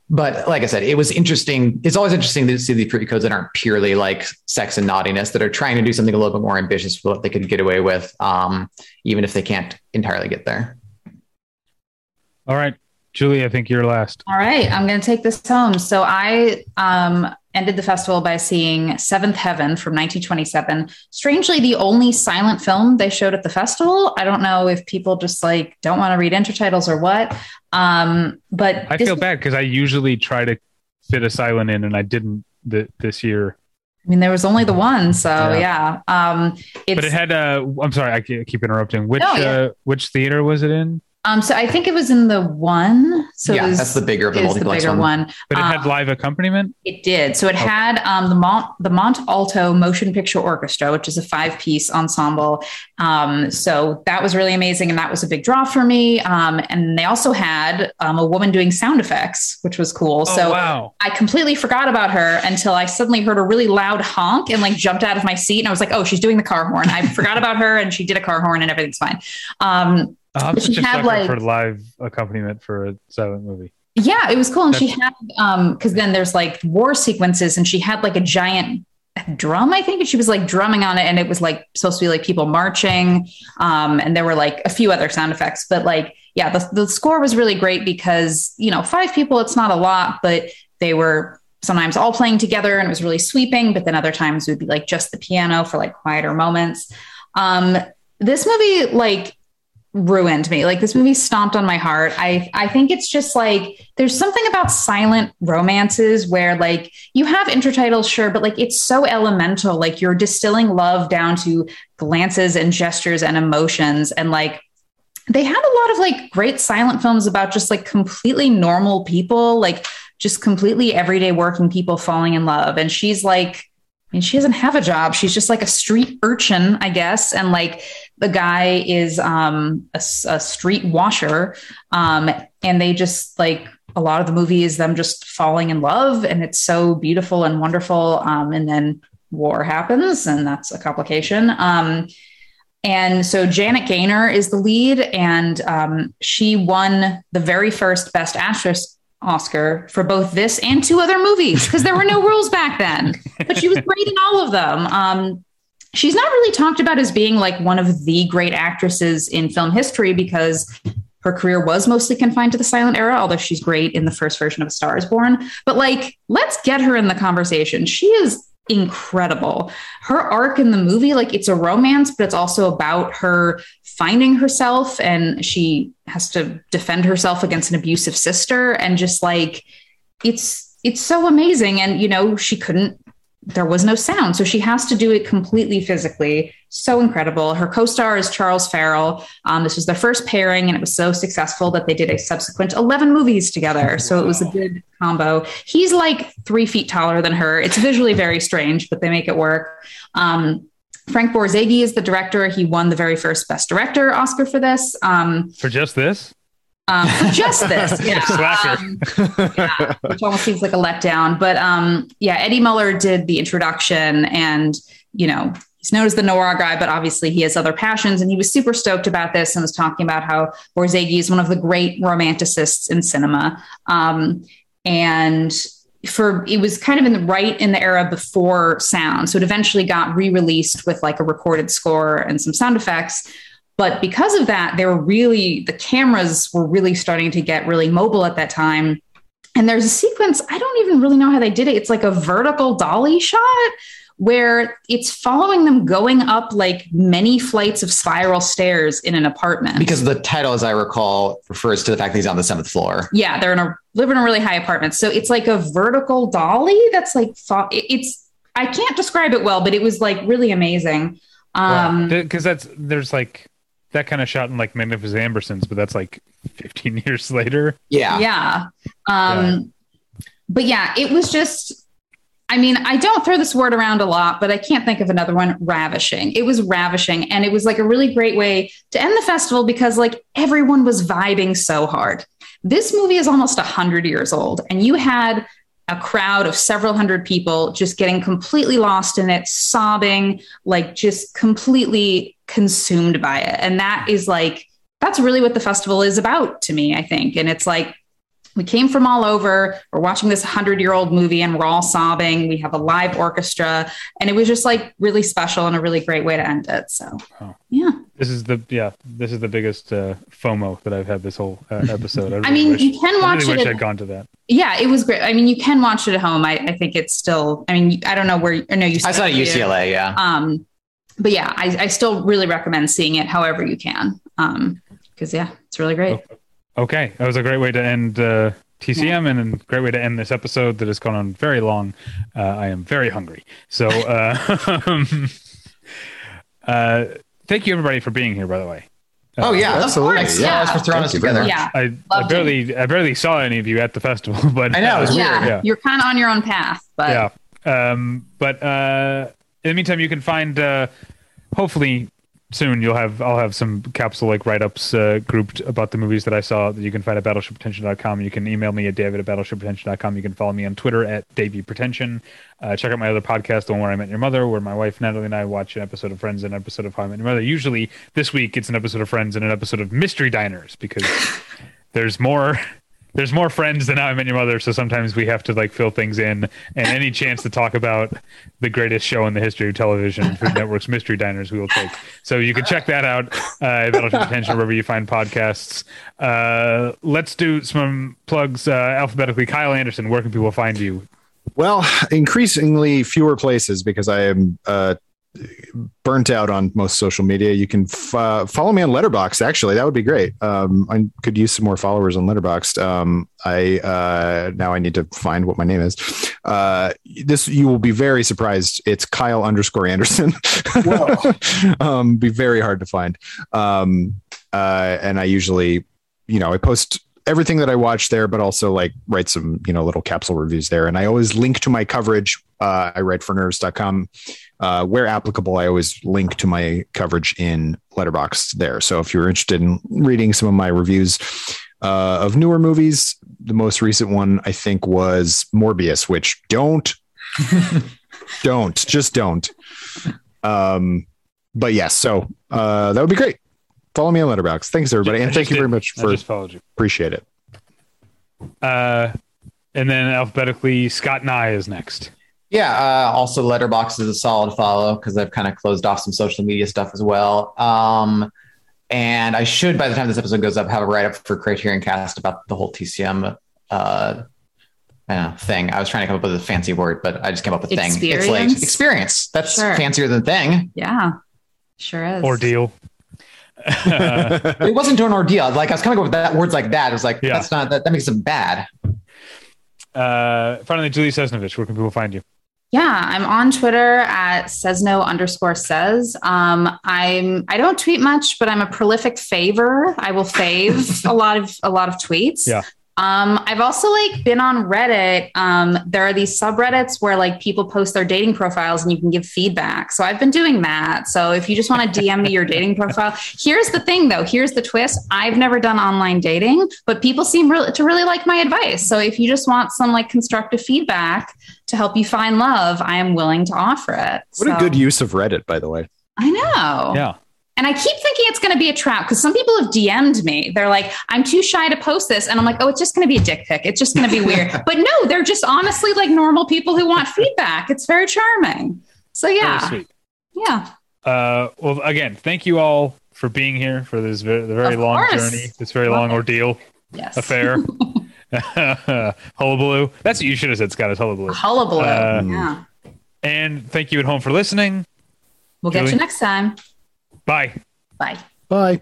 but like I said, it was interesting. It's always interesting to see the pre-codes that aren't purely like sex and naughtiness, that are trying to do something a little bit more ambitious for what they could get away with, um, even if they can't entirely get there. All right, Julie, I think you're last. All right, I'm going to take this home. So I um, ended the festival by seeing Seventh Heaven from 1927. Strangely, the only silent film they showed at the festival. I don't know if people just like don't want to read intertitles or what. Um, but I feel bad because I usually try to fit a silent in, and I didn't th- this year. I mean, there was only the one, so yeah. yeah. Um, but it had. Uh, I'm sorry, I keep interrupting. Which no, yeah. uh, which theater was it in? Um, so I think it was in the one. So yeah, was, that's the bigger of the multiplex the bigger one. one. But it um, had live accompaniment. It did. So it okay. had um, the Mont the Mont Alto Motion Picture Orchestra, which is a five piece ensemble. Um, so that was really amazing, and that was a big draw for me. Um, and they also had um, a woman doing sound effects, which was cool. Oh, so wow. I completely forgot about her until I suddenly heard a really loud honk and like jumped out of my seat, and I was like, "Oh, she's doing the car horn." I forgot about her, and she did a car horn, and everything's fine. Um, I'm such a sucker like, for live accompaniment for a silent movie. Yeah, it was cool. And That's, she had um because then there's like war sequences and she had like a giant drum, I think, and she was like drumming on it, and it was like supposed to be like people marching. Um, and there were like a few other sound effects, but like, yeah, the, the score was really great because, you know, five people, it's not a lot, but they were sometimes all playing together and it was really sweeping, but then other times it would be like just the piano for like quieter moments. Um, this movie, like, ruined me. Like this movie stomped on my heart. I I think it's just like there's something about silent romances where like you have intertitles sure, but like it's so elemental. Like you're distilling love down to glances and gestures and emotions and like they had a lot of like great silent films about just like completely normal people, like just completely everyday working people falling in love and she's like I mean, she doesn't have a job. She's just like a street urchin, I guess. And like the guy is um, a, a, street washer. Um, and they just like a lot of the movie is them just falling in love. And it's so beautiful and wonderful. Um, and then war happens, and that's a complication. Um, and so Janet Gaynor is the lead, and um, she won the very first Best Actress Oscar for both this and two other movies because there were no rules back then. But she was great in all of them. Um, she's not really talked about as being like one of the great actresses in film history because her career was mostly confined to the silent era, although she's great in the first version of A Star is Born. But like, let's get her in the conversation. She is incredible. Her arc in the movie, like it's a romance, but it's also about her finding herself and she has to defend herself against an abusive sister and just like it's it's so amazing and you know she couldn't there was no sound. So she has to do it completely physically. So incredible. Her co star is Charles Farrell. Um, this was their first pairing, and it was so successful that they did a subsequent 11 movies together. So it was a good combo. He's like three feet taller than her. It's visually very strange, but they make it work. Um, Frank Borzage is the director. He won the very first Best Director Oscar for this. Um, for just this? Um, just this, yeah, um, yeah, which almost seems like a letdown. But um, yeah, Eddie Muller did the introduction, and you know he's known as the noir guy, but obviously he has other passions, and he was super stoked about this and was talking about how Borzage is one of the great romanticists in cinema, um, and for it was kind of in the right in the era before sound. So it eventually got re-released with like a recorded score and some sound effects but because of that, they were really, the cameras were really starting to get really mobile at that time. And there's a sequence, I don't even really know how they did it. It's like a vertical dolly shot where it's following them going up like many flights of spiral stairs in an apartment. Because the title, as I recall, refers to the fact that he's on the seventh floor. Yeah, they're in a live in a really high apartment. So it's like a vertical dolly that's like it's I can't describe it well, but it was like really amazing. Um because that's there's like that kind of shot in like Magnificent Ambersons, but that's like 15 years later. Yeah. Yeah. Um, yeah. But yeah, it was just, I mean, I don't throw this word around a lot, but I can't think of another one. Ravishing. It was ravishing. And it was like a really great way to end the festival because like everyone was vibing so hard. This movie is almost 100 years old, and you had a crowd of several hundred people just getting completely lost in it, sobbing, like just completely consumed by it. And that is like, that's really what the festival is about to me, I think. And it's like, we came from all over. We're watching this 100 year old movie and we're all sobbing. We have a live orchestra. And it was just like really special and a really great way to end it. So, wow. yeah. This is the, yeah, this is the biggest uh, FOMO that I've had this whole uh, episode. I, really I mean, wish, you can watch I really it. Wish I'd gone to that. Yeah, it was great. I mean, you can watch it at home. I, I think it's still, I mean, I don't know where, I know you I saw it at UCLA. Yeah. Um, but yeah, I, I still really recommend seeing it however you can. Um, cause yeah, it's really great. Okay. Okay, that was a great way to end, uh, TCM yeah. and a great way to end this episode that has gone on very long. Uh, I am very hungry. So, uh, uh, thank you everybody for being here, by the way. oh yeah, absolutely. Thanks, yeah, for throwing us together. Yeah, I, I barely, it. I barely saw any of you at the festival, but I know. Uh, yeah, yeah, you're kind of on your own path, but yeah. Um, but uh, in the meantime, you can find uh, hopefully soon you'll have I'll have some capsule like write ups uh, grouped about the movies that I saw that you can find at battleshippretension.com. You can email me at david at battleshippretension.com. You can follow me on Twitter at Davey Pretension. Uh, check out my other podcast, the one where I met your mother, where my wife Natalie and I watch an episode of Friends and an episode of How I Met Your Mother. Usually this week it's an episode of Friends and an episode of Mystery Diners because there's more there's more friends than I Met Your Mother, so sometimes we have to like fill things in. And any chance to talk about the greatest show in the history of television, Food Network's Mystery Diners, we will take. So you can check that out uh, Battleship Pretension wherever you find podcasts. Uh, let's do some plugs uh, alphabetically. Kyle Anderson, where can people find you? Well, increasingly fewer places because I am uh, burnt out on most social media, you can f- uh, follow me on Letterboxd. Actually, that would be great. Um, I could use some more followers on Letterboxd. Um, I uh, now I need to find what my name is. Uh, this you will be very surprised. It's Kyle underscore Anderson. um, be very hard to find. Um, uh, and I usually, you know, I post everything that I watch there, but also like write some, you know, little capsule reviews there. And I always link to my coverage. Uh, I write for nerdist.com uh, where applicable, I always link to my coverage in Letterboxd there. So if you're interested in reading some of my reviews uh, of newer movies, the most recent one I think was Morbius, which don't, don't, just don't. Um, but yes, so uh, that would be great. Follow me on Letterboxd. Thanks everybody, and thank you very much for. Appreciate it. Uh, and then alphabetically, Scott Nye is next. Yeah. Uh, also, Letterboxd is a solid follow because I've kind of closed off some social media stuff as well. Um, and I should, by the time this episode goes up, have a write up for Criterion Cast about the whole TCM uh, uh, thing. I was trying to come up with a fancy word, but I just came up with Experience? thing. It's like experience. That's Sure. fancier than thing. Yeah, sure is. Ordeal. It wasn't an ordeal. Like I was kind of going with that words like that. It was like Yeah. that's not that, that makes them bad. Uh, finally, Julie Sesnovich, where can people find you? Yeah, I'm on Twitter at Sesno underscore says. Um, I'm I don't tweet much, but I'm a prolific faver. I will fave a lot of a lot of tweets. Yeah. Um, I've also like been on Reddit. Um, there are these subreddits where like people post their dating profiles and you can give feedback. So I've been doing that. So if you just want to DM me your dating profile, here's the thing though. Here's the twist. I've never done online dating, but people seem really, to really like my advice. So if you just want some like constructive feedback to help you find love, I am willing to offer it. What a good use of Reddit, by the way. I know. Yeah. And I keep thinking it's going to be a trap because some people have DM'd me. They're like, I'm too shy to post this. And I'm like, oh, it's just going to be a dick pic. It's just going to be weird. but no, they're just honestly like normal people who want feedback. It's very charming. So yeah. Very sweet. Yeah. Uh, well, again, thank you all for being here for this very, the very Of long course. journey, this very long ordeal Yes. affair. Hullabaloo. That's what you should have said, Scott. Is hullabaloo. Hullabaloo. Uh, yeah. And thank you at home for listening. We'll get you next time. Bye. Bye. Bye.